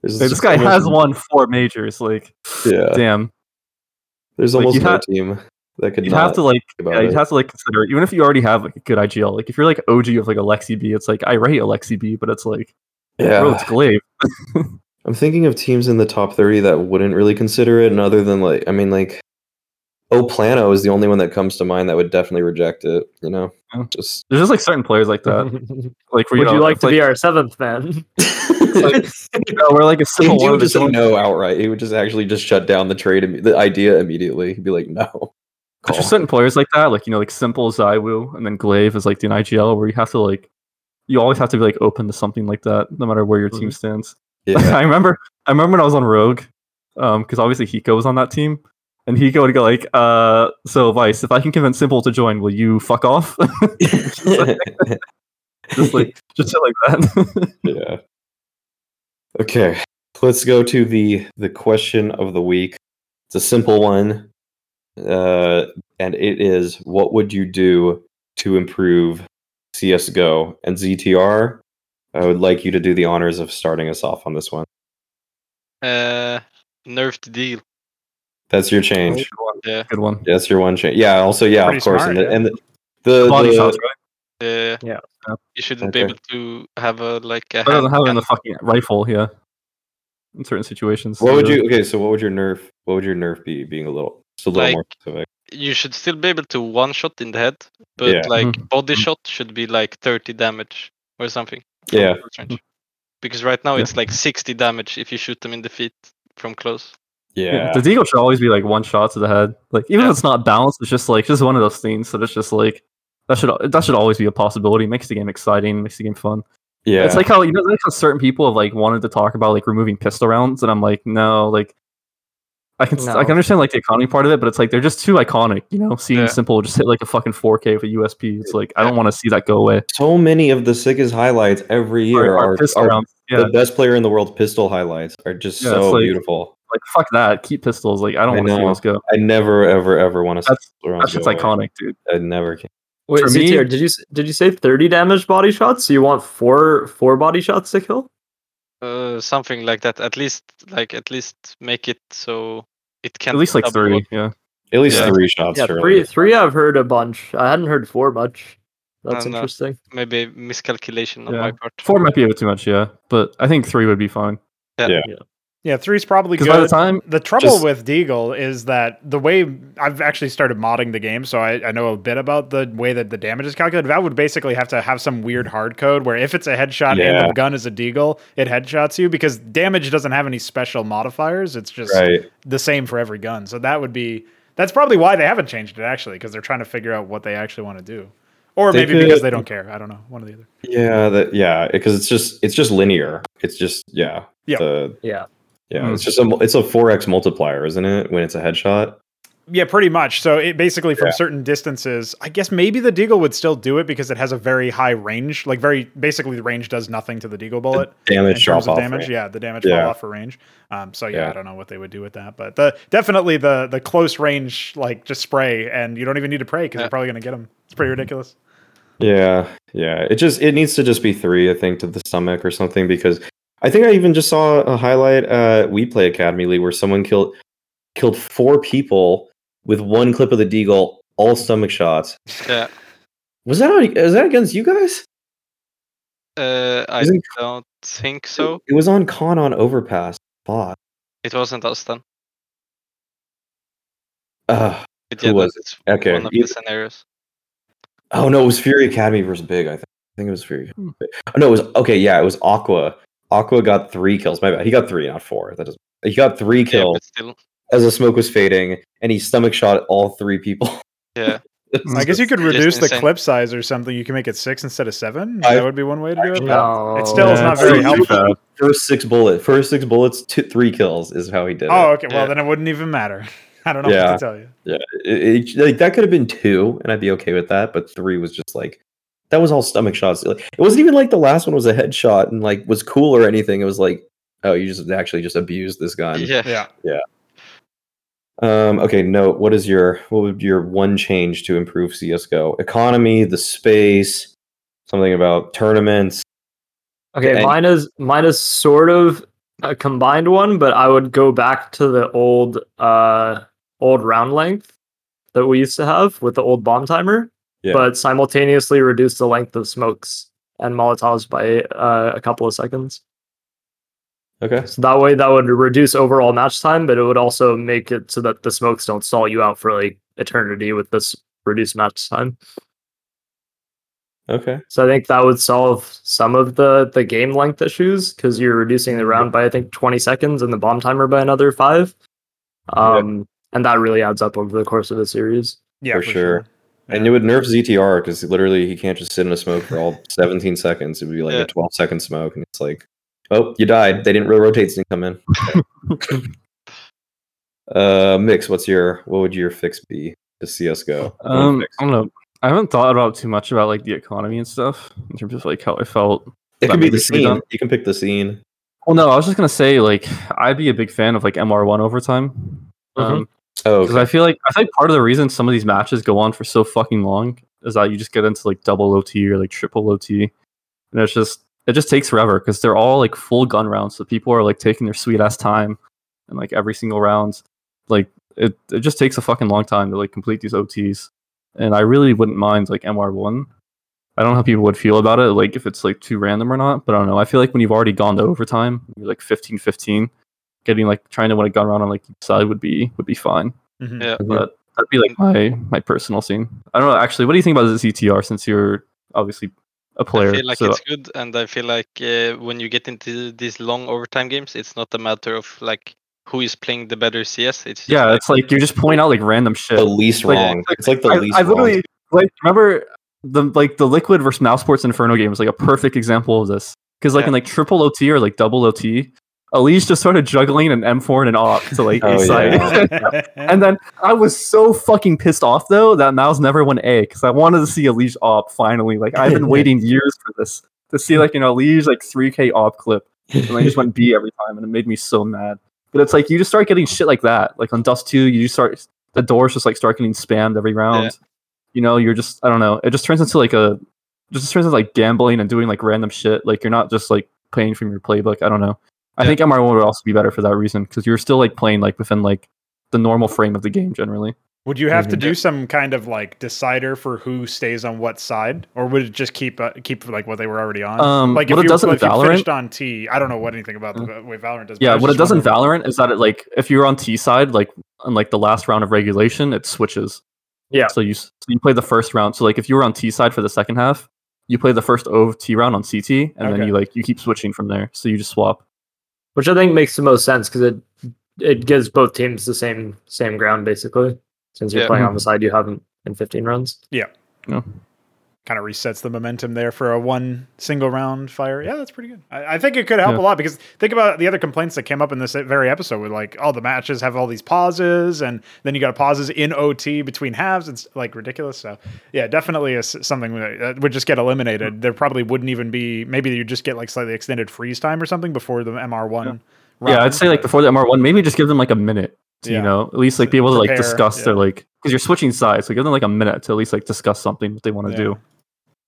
There's this just guy almost- has won four majors. Like, Yeah, damn, there's like, almost you no ha- team that could you not have to like Yeah, you'd have to like consider it. Even if you already have like a good IGL, like if you're like OG of like Aleksib, it's like I rate Aleksib, but it's like yeah. bro, it's gla1ve. I'm thinking of teams in the top 30 that wouldn't really consider it, and other than like, I mean, like, Oh Plano is the only one that comes to mind that would definitely reject it. You know, Yeah. just There's just like certain players like that. Like Would you know, like it's to be our seventh man? like- you know, we're like a he s1mple one would just say no outright. He would just actually just shut down the trade, imme- the idea immediately. He'd be like, no. There's Call. just certain players like that, like you know, like s1mple ZywOo and then gla1ve is like the IGL, where you have to like, you always have to be like open to something like that, no matter where your team stands. Yeah. I remember, I remember when I was on Rogue, um, because obviously Hiko was on that team, and Hiko would go like, uh, so Vice, if I can convince s1mple to join, will you fuck off? just like, just shit like that. yeah. Okay, let's go to the the question of the week. It's a simple one, uh, and it is: What would you do to improve CS:GO and ZTR? I would like you to do the honors of starting us off on this one. Uh, nerfed deal. That's your change. Good one. Yeah. Good one. That's your one change. Yeah. Also, yeah, Pretty of course, smart, and the, yeah. and the, the, Body the- shots, right? Uh, Yeah. You shouldn't Okay. be able to have a like a. Better than having a fucking rifle, yeah. In certain situations. What would you? Okay, so what would your nerf? What would your nerf be? Being a little, just a little Like- more specific. You should still be able to one shot in the head, but Yeah. like Mhm. body shot should be like 30 damage or something. Yeah. Because right now Yeah. it's like 60 damage if you shoot them in the feet from close. Yeah. The deagle should always be like one shot to the head. Like even Yeah. if it's not balanced, it's just like just one of those things that it's just like that should that should always be a possibility. Makes the game exciting, makes the game fun. yeah. It's like how you know like how certain people have like wanted to talk about like removing pistol rounds, and I'm like, no, like I can I can understand like the economy part of it, but it's like they're just too iconic, you know. Seeing Yeah. s1mple just hit like a fucking 4K with a USP. It's like I don't want to see that go away. so many of the sickest highlights every year are, pistol are. Yeah, the best player in the world pistol highlights are just Yeah, so like- beautiful. Like fuck that. Keep pistols. Like I don't I want to see know. those go. I never ever ever want to That's- see That's just iconic, dude. I never can. Wait, For me- ZTR, did you did you say thirty damage body shots? So you want four four body shots to kill? Uh, something like that. At least, like, at least make it so it can At least like three. Yeah. At least Yeah. three shots. yeah, surely. three three. I've heard a bunch. I hadn't heard four much. That's No, no. interesting. Maybe miscalculation on Yeah. my part. Four might be a bit too much, yeah. But I think three would be fine. Yeah, three's probably good. Because by the time The trouble Just- with Deagle is that the way I've actually started modding the game, so I, I know a bit about the way that the damage is calculated. That would basically have to have some weird hard code where if it's a headshot and the gun is a Deagle, it headshots you because damage doesn't have any special modifiers. It's just Right. the same for every gun. So that would be that's probably why they haven't changed it actually because they're trying to figure out what they actually want to do, or They maybe because they don't care. I don't know. One or the other. Yeah. That. Yeah. Because it's just it's just linear. It's just yeah. Yeah. The, Yeah. Yeah. Hmm. It's just a it's a four x multiplier, isn't it? When it's a headshot. Yeah, pretty much. So it basically from Yeah. certain distances, I guess maybe the Deagle would still do it because it has a very high range. Like very basically the range does nothing to the Deagle bullet in Damage drop terms of off. damage. rate. Yeah, the damage Yeah. fall off for range. Um, so yeah, Yeah. I don't know what they would do with that, but the definitely the the close range like just spray and you don't even need to pray because Yeah. you're probably gonna get them. It's pretty ridiculous. Yeah, yeah. It just it needs to just be three, I think, to the stomach or something because I think I even just saw a highlight uh WePlay Academy League where someone killed killed four people with one clip of the deagle, all stomach shots. Yeah. Was that on, is that against you guys? Uh, I Isn't- don't think so. It was on Con on Overpass. Bot. It wasn't us then. Uh, But Who yeah, was that's Okay, one of you- the scenarios. oh no, it was Fury Academy versus Big. I think. I think it was Fury. Hmm. Oh no, it was okay. Yeah, it was Aqua. Aqua got three kills. My bad. He got three, not four. That doesn't. He got three kills but still. as the smoke was fading, and he stomach shot all three people. Yeah. I guess you could reduce the clip size or something. You can make it six instead of seven. I- that would be one way to do it. but No. It still is not very helpful. First six bullet, first six bullets, two, three kills is how he did it. Oh, it. okay. Well, Yeah. then it wouldn't even matter. I don't know Yeah. what to tell you. Yeah, it, it- like that could have been two, and I'd be okay with that. But three was just like that was all stomach shots. Like, it wasn't even like the last one was a headshot and like was cool or anything. It was like, oh, you just actually just abused this gun. Yeah. Yeah. Um. Okay. note What is your what would your one change to improve CS:GO economy, the space, something about tournaments? Okay, And- mine is mine is sort of a combined one, but I would go back to the old uh old round length that we used to have with the old bomb timer, Yeah. but simultaneously reduce the length of smokes and molotovs by uh, a couple of seconds. Okay. So that way that would reduce overall match time, but it would also make it so that the smokes don't stall you out for like eternity with this reduced match time. Okay. So I think that would solve some of the the game length issues because you're reducing the round by I think 20 seconds and the bomb timer by another five. Um, and that really adds up over the course of the series. Yeah, For sure. And it would nerf ZTR because literally he can't just sit in a smoke for all 17 seconds. It would be like Yeah. a 12 second smoke, and it's like, oh, you died. They didn't really rotate didn't come in. uh, mix. What's your what would your fix be to CS:GO? One Um, fix. I don't know. I haven't thought about too much about like the economy and stuff in terms of like how I felt. it that could be the scene. done. You can pick the scene. Well, no, I was just gonna say like I'd be a big fan of like MR1 overtime. Um, Oh, because okay. I feel like I think part of the reason some of these matches go on for so fucking long is that you just get into like double OT or like triple OT, and it's just it just takes forever because they're all like full gun rounds, so people are like taking their sweet ass time, and like every single round, like it it just takes a fucking long time to like complete these OTs, and I really wouldn't mind like MR1. I don't know how people would feel about it, like if it's like too random or not, but I don't know. I feel like when you've already gone to overtime, you're like 15-15, getting like trying to win a gun round on like each side would be would be fine Mhm. Yeah. but that'd be like my my personal scene. I don't know. Actually, what do you think about the ZTR? Since you're obviously a player, I feel like so it's good, and I feel like uh, when you get into these long overtime games, it's not a matter of like who is playing the better CS. It's just Yeah, like, it's like you're just point out like random shit. The least Like, wrong. like, it's like the I, least I wrong. literally like remember the like the Liquid versus mousesports Inferno game was like a perfect example of this because like Yeah. in like triple OT or like double OT, EliGE just started juggling an M4 and an op to like Oh, A side. yeah. And then I was so fucking pissed off though that Mouse never went A because I wanted to see EliGE op finally. Like I've been waiting years for this to see like an EliGE like 3K op clip, and I just went B every time, and it made me so mad. But it's like you just start getting shit like that. Like on Dust 2, you just start the doors just like start getting spammed every round. You know, you're just I don't know. It just turns into like a just turns into like gambling and doing like random shit. Like you're not just like playing from your playbook. I don't know. I Yeah. think MR1 would also be better for that reason because you're still like playing like within like the normal frame of the game generally. Would you have to Mhm. do some kind of like decider for who stays on what side, or would it just keep uh, keep like what they were already on? Um, like what it you, does in if you Valorant- finished on T, I don't know what anything about the way Valorant does. but Yeah, what it does in wondering- Valorant is that it like if you're on T side, like on like the last round of regulation, it switches. Yeah. So you so you play the first round. So like if you were on T side for the second half, you play the first OT round on CT, and then you like you keep switching from there. So you just swap. Which I think makes the most sense because it it gives both teams the same same ground basically. Since you're Yeah. playing on mm-hmm. the side you haven't in 15 runs. Kind of resets the momentum there for a one single round fire. Yeah, that's pretty good. I, I think it could help Yeah. a lot because think about the other complaints that came up in this very episode with like, all the matches have all these pauses and then you got pauses in OT between halves. It's like ridiculous. So yeah, definitely is something that would just get eliminated. Mm-hmm. There probably wouldn't even be, maybe you just get like slightly extended freeze time or something before the MR1. yeah, I'd say like before the MR one, maybe just give them like a minute. To, Yeah. You know, at least like be able to like Prepare, discuss their like because you're switching sides, so give them like a minute to at least like discuss something that they want to Yeah. do.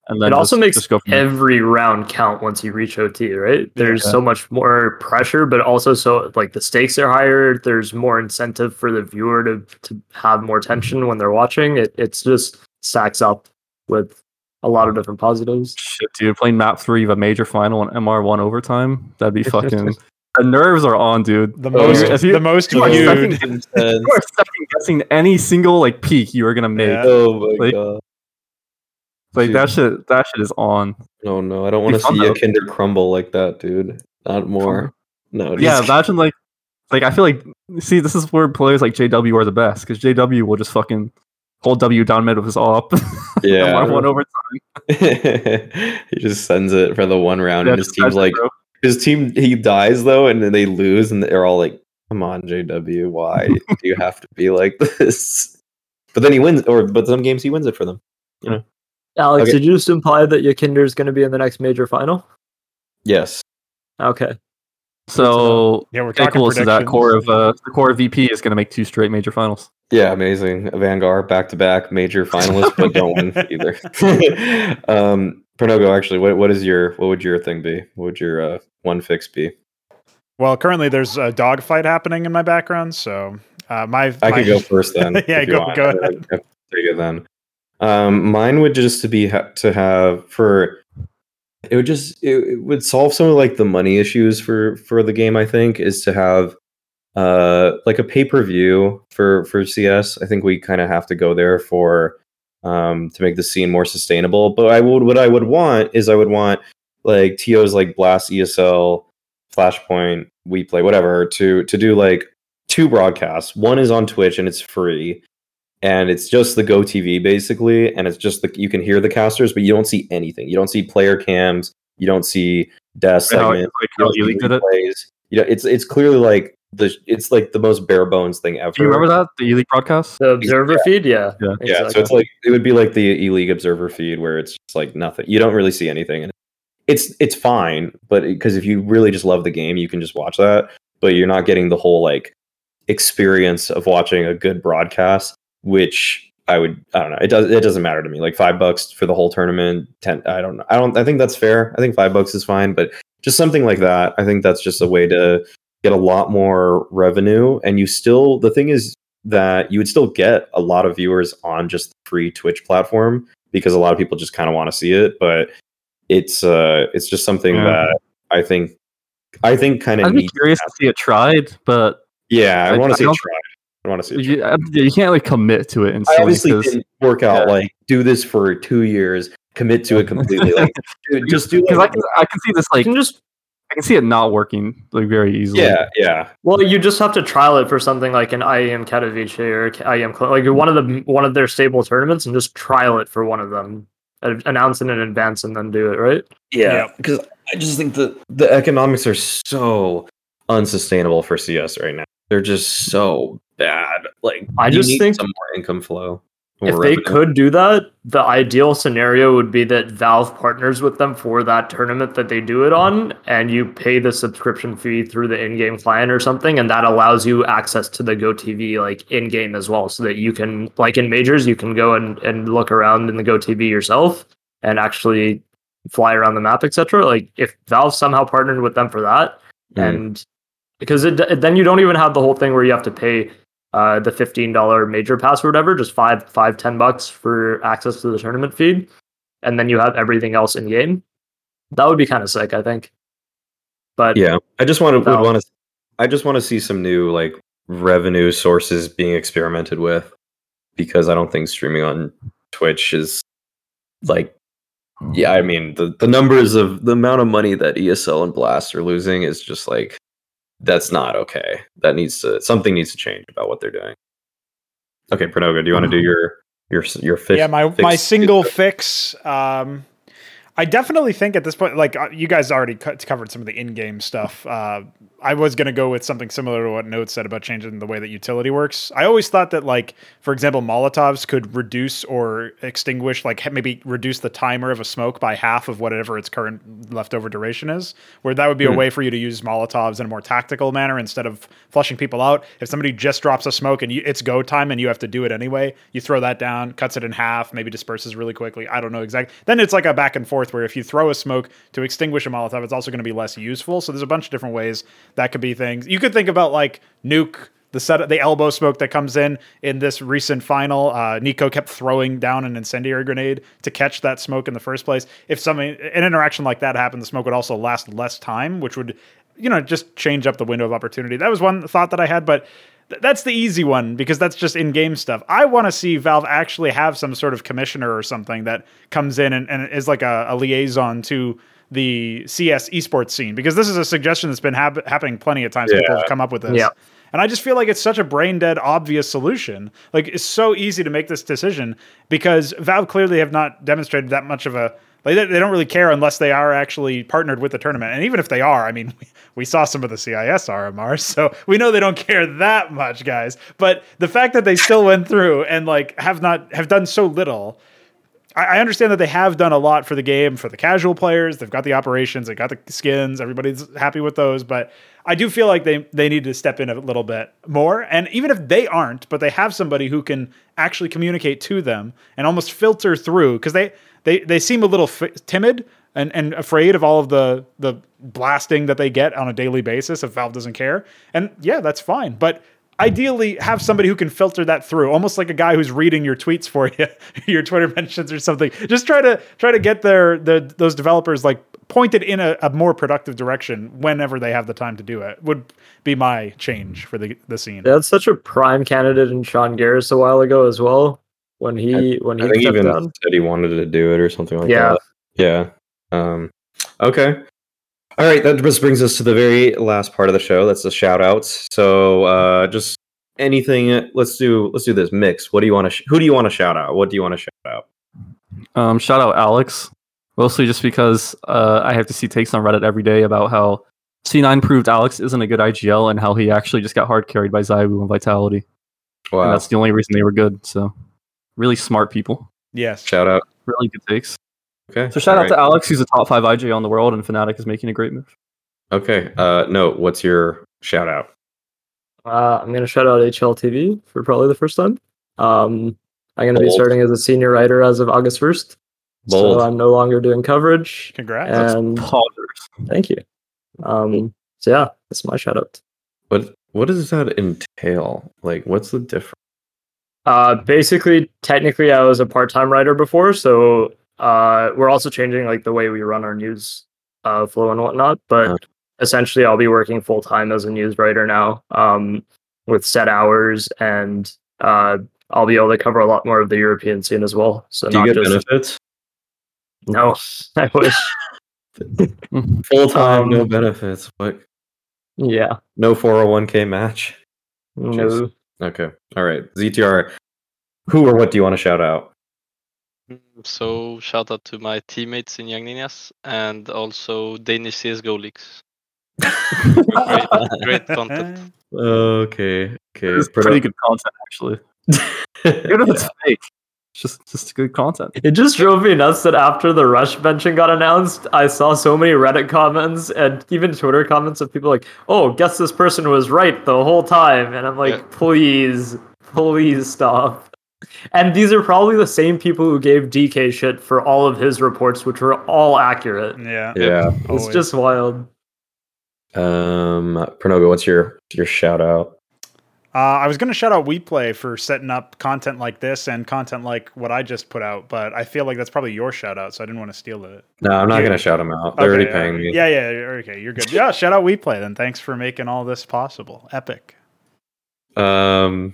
And then It also just- makes just go from there. every round count once you reach OT, right? There's Yeah. so much more pressure, but also so like the stakes are higher. There's more incentive for the viewer to to have more tension when they're watching. It it's just stacks up with a lot of different positives. Shit, dude, playing map three of a major final and MR one overtime, that'd be fucking. the nerves are on, dude. The most, if you- the most you are viewed. second- You are second guessing any single like peak you are gonna make. Yeah. oh my Like- god. Like that shit, that shit is on. No, no, I don't want to see a. Kinder crumble like that, dude. Not more. No. Yeah, imagine like, like I feel like, see, this is where players like JW are the best because JW will just fucking hold W down mid with his op. yeah. MR one over he just sends it for the one round, and his team's like, his team he dies though, and then they lose, and they're all like, "Come on, JW, why do you have to be like this?" But then he wins, or but some games he wins it for them. Alex, Okay. did you just imply that YEKINDAR is going to be in the next major final? Yes. Okay. So Yeah, we're okay, talking cool. So that core of uh, the core of VP is gonna make two straight major finals. Yeah, amazing. Vanguard back to back major finalists, but don't win either. um, Pernogo, actually, what what is your what would your thing be? What would your uh, one fix be? Well, currently there's a dogfight happening in my background, so uh, my I my, could go first then. Yeah, if go- want. go ahead. I- I Take it then. Um, mine would just to be ha- to have for it would just it, it would solve some of like the money issues for for the game. I think is to have uh like a pay per view for for CS. I think we kind of have to go there for um to make the scene more sustainable. But I would what I would want is I would want like TOs like Blast ESL, Flashpoint, WePlay, whatever to to do like two broadcasts. One is on Twitch and it's free, and it's just the GOTV basically, and it's just the you can hear the casters, but you don't see anything. You don't see player cams. You don't see desk How, segment. like You don't see Ely did it. replays. You know, it's it's clearly like the it's like the most bare bones thing ever. Do you remember that the Ely broadcast? The observer feed, yeah. Yeah. Yeah, so it's like it would be like the E League Observer feed where it's just like nothing. You don't really see anything, and it's it's fine. But because if you really just love the game, you can just watch that. But you're not getting the whole like experience of watching a good broadcast, which I would I don't know. It does it doesn't matter to me. Like five bucks for the whole tournament. Ten I don't know. I don't I think that's fair. I think five bucks is fine, but just something like that. I think that's just a way to get a lot more revenue. And you still the thing is that you would still get a lot of viewers on just the free Twitch platform because a lot of people just kind of want to see it. But it's uh it's just something Yeah. that I think I think kind of I'd be curious to see it tried, but yeah, I I- want to see it tried. I want to see it. you, you can't like commit to it I instantly obviously 'cause- didn't work out yeah. like do this for two years, commit to it completely. Like dude, just do because I like, can I can see this like just I can see it not working like very easily. Yeah, yeah. Well, you just have to trial it for something like an IEM Katowice or IEM like one of the one of their stable tournaments, and just trial it for one of them. Announce it in advance and then do it. Right? Yeah, because I just think that the economics are so unsustainable for CS right now. They're just so bad. Like I just think some more income flow. If more they could do that, the ideal scenario would be that Valve partners with them for that tournament that they do it on, and you pay the subscription fee through the in-game client or something, and that allows you access to the GoTV like in-game as well, so that you can like in majors you can go and, and look around in the GoTV yourself and actually fly around the map, etc. Like if Valve somehow partnered with them for that, Mm. and because it, then you don't even have the whole thing where you have to pay uh, the fifteen dollar major pass or whatever, just five, five, ten bucks for access to the tournament feed, and then you have everything else in game. That would be kind of sick, I think. But Yeah, I just want to would want to. I just want to see some new like revenue sources being experimented with, because I don't think streaming on Twitch is like. Yeah, I mean the the numbers of the amount of money that ESL and Blast are losing is just like that's not okay. That needs to something needs to change about what they're doing. Okay, Pranoga, do you want to do your your your fix? yeah, my my single fix. Um, I definitely think at this point, like uh, you guys already co- covered some of the in-game stuff. Uh, I was gonna go with something similar to what Note said about changing the way that utility works. I always thought that, like for example, Molotovs could reduce or extinguish, like maybe reduce the timer of a smoke by half of whatever its current leftover duration is. Where that would be a Hmm. way for you to use Molotovs in a more tactical manner instead of flushing people out. If somebody just drops a smoke and you, it's go time and you have to do it anyway, you throw that down, cuts it in half, maybe disperses really quickly. I don't know exactly. Then it's like a back and forth where if you throw a smoke to extinguish a Molotov, it's also going to be less useful. So there's a bunch of different ways that could be things. You could think about like nuke the set the elbow smoke that comes in in this recent final uh, NiKo kept throwing down an incendiary grenade to catch that smoke in the first place if something an interaction like that happened the smoke would also last less time which would you know just change up the window of opportunity that was one thought that i had but th- that's the easy one because that's just in-game stuff i want to see valve actually have some sort of commissioner or something that comes in and, and is like a, a liaison to the cs esports scene because this is a suggestion that's been hap- happening plenty of times people have come up with this Yeah. and I just feel like it's such a brain dead, obvious solution. Like it's so easy to make this decision because Valve clearly have not demonstrated that much of a like they, they don't really care unless they are actually partnered with the tournament. And even if they are, I mean, we, we saw some of the CIS RMRs, so we know they don't care that much, guys. But the fact that they still went through and like have not have done so little I understand that they have done a lot for the game for the casual players. They've got the operations, they've got the skins. Everybody's happy with those, but I do feel like they they need to step in a little bit more. And even if they aren't, but they have somebody who can actually communicate to them and almost filter through because they they they seem a little f- timid and, and afraid of all of the the blasting that they get on a daily basis if Valve doesn't care. And yeah, that's fine, but ideally have somebody who can filter that through almost like a guy who's reading your tweets for you your twitter mentions or something just try to try to get their the those developers like pointed in a, a more productive direction whenever they have the time to do it would be my change for the the scene they had such a prime candidate in Sean Garris a while ago as well. When he when he I think even down. said he wanted to do it or something like Yeah. that. Yeah. Um, okay. All right. That just brings us to the very last part of the show. That's the shout outs. So uh, just anything. Let's do. Let's do this mix. What do you want to? Sh- who do you want to shout out? What do you want to shout out? Um, shout out Alex, mostly just because uh, I have to see takes on Reddit every day about how C9 proved Alex isn't a good IGL and how he actually just got hard carried by ZywOo and Vitality. And Wow. that's the only reason they were good. So, really smart people. yes Shout out. Really good takes. Okay. So, shout all out to Alex, who's a top five IJ on the world, and Fnatic is making a great move. Okay. Uh, no. What's your shout out? Uh, I'm gonna shout out HLTV for probably the first time. Um, I'm gonna be starting as a senior writer as of August 1st. Bold. So I'm no longer doing coverage. congrats And Poggers. thank you. Um, so yeah, that's my shout out. What What does that entail? Like, what's the difference? Uh, basically, technically, I was a part-time writer before, so uh, we're also changing like the way we run our news uh, flow and whatnot. But Uh. essentially, I'll be working full time as a news writer now, um, with set hours, and uh, I'll be able to cover a lot more of the European scene as well. So Do you get just benefits? no, I wish. Full time, no Um, benefits. What? Yeah. No 401k match. No. Okay. All right. ZTR, who or what do you want to shout out? Mm, so shout out to my teammates in Young Ninjas and also Danish CS:GO leagues. great, great content. Okay. Okay. It's pretty good content actually. Even if it's fake, it's just just good content. It just drove me nuts that after the rush benching got announced, I saw so many Reddit comments and even Twitter comments of people like, "Oh, guess this person was right the whole time," and I'm like, Yeah. "Please, please stop." And these are probably the same people who gave DK shit for all of his reports, which were all accurate. Yeah. yeah. It's Always. just wild. Um, Pronogo, what's your your shout out? Uh, I was going to shout out WePlay for setting up content like this and content like what I just put out, but I feel like that's probably your shout out, so I didn't want to steal it. No, I'm not gonna shout them out. They're already paying me. Yeah, yeah, okay, you're good. Yeah, shout out WePlay then. Thanks for making all this possible. Epic. Um,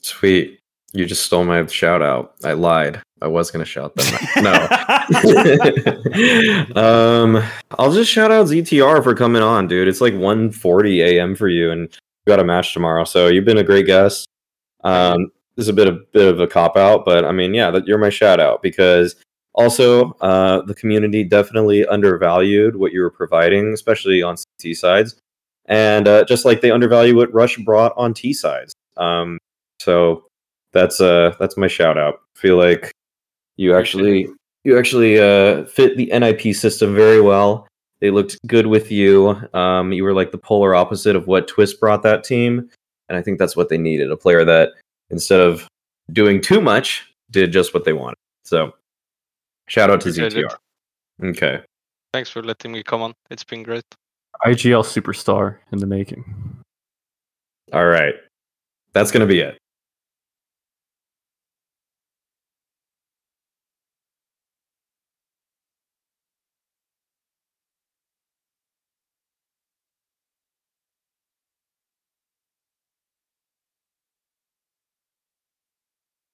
sweet. You just stole my shout out. I lied. I was gonna shout them. out. no. um, I'll just shout out ZTR for coming on, dude. It's like 1:40 a.m. for you, and got a match tomorrow. So you've been a great guest. Um, this is a bit of bit of a cop out, but I mean, yeah, that you're my shout out because also uh, the community definitely undervalued what you were providing, especially on T sides, and uh, just like they undervalue what Rush brought on T sides. Um, so that's uh that's my shout out. feel like you actually you actually uh, fit the NIP system very well. They looked good with you. Um, you were like the polar opposite of what Twistzz brought that team, and I think that's what they needed. A player that instead of doing too much, did just what they wanted. So, shout out to Appreciate ZTR. Okay. Thanks for letting me come on. It's been great. IGL superstar in the making. All right. That's gonna be it.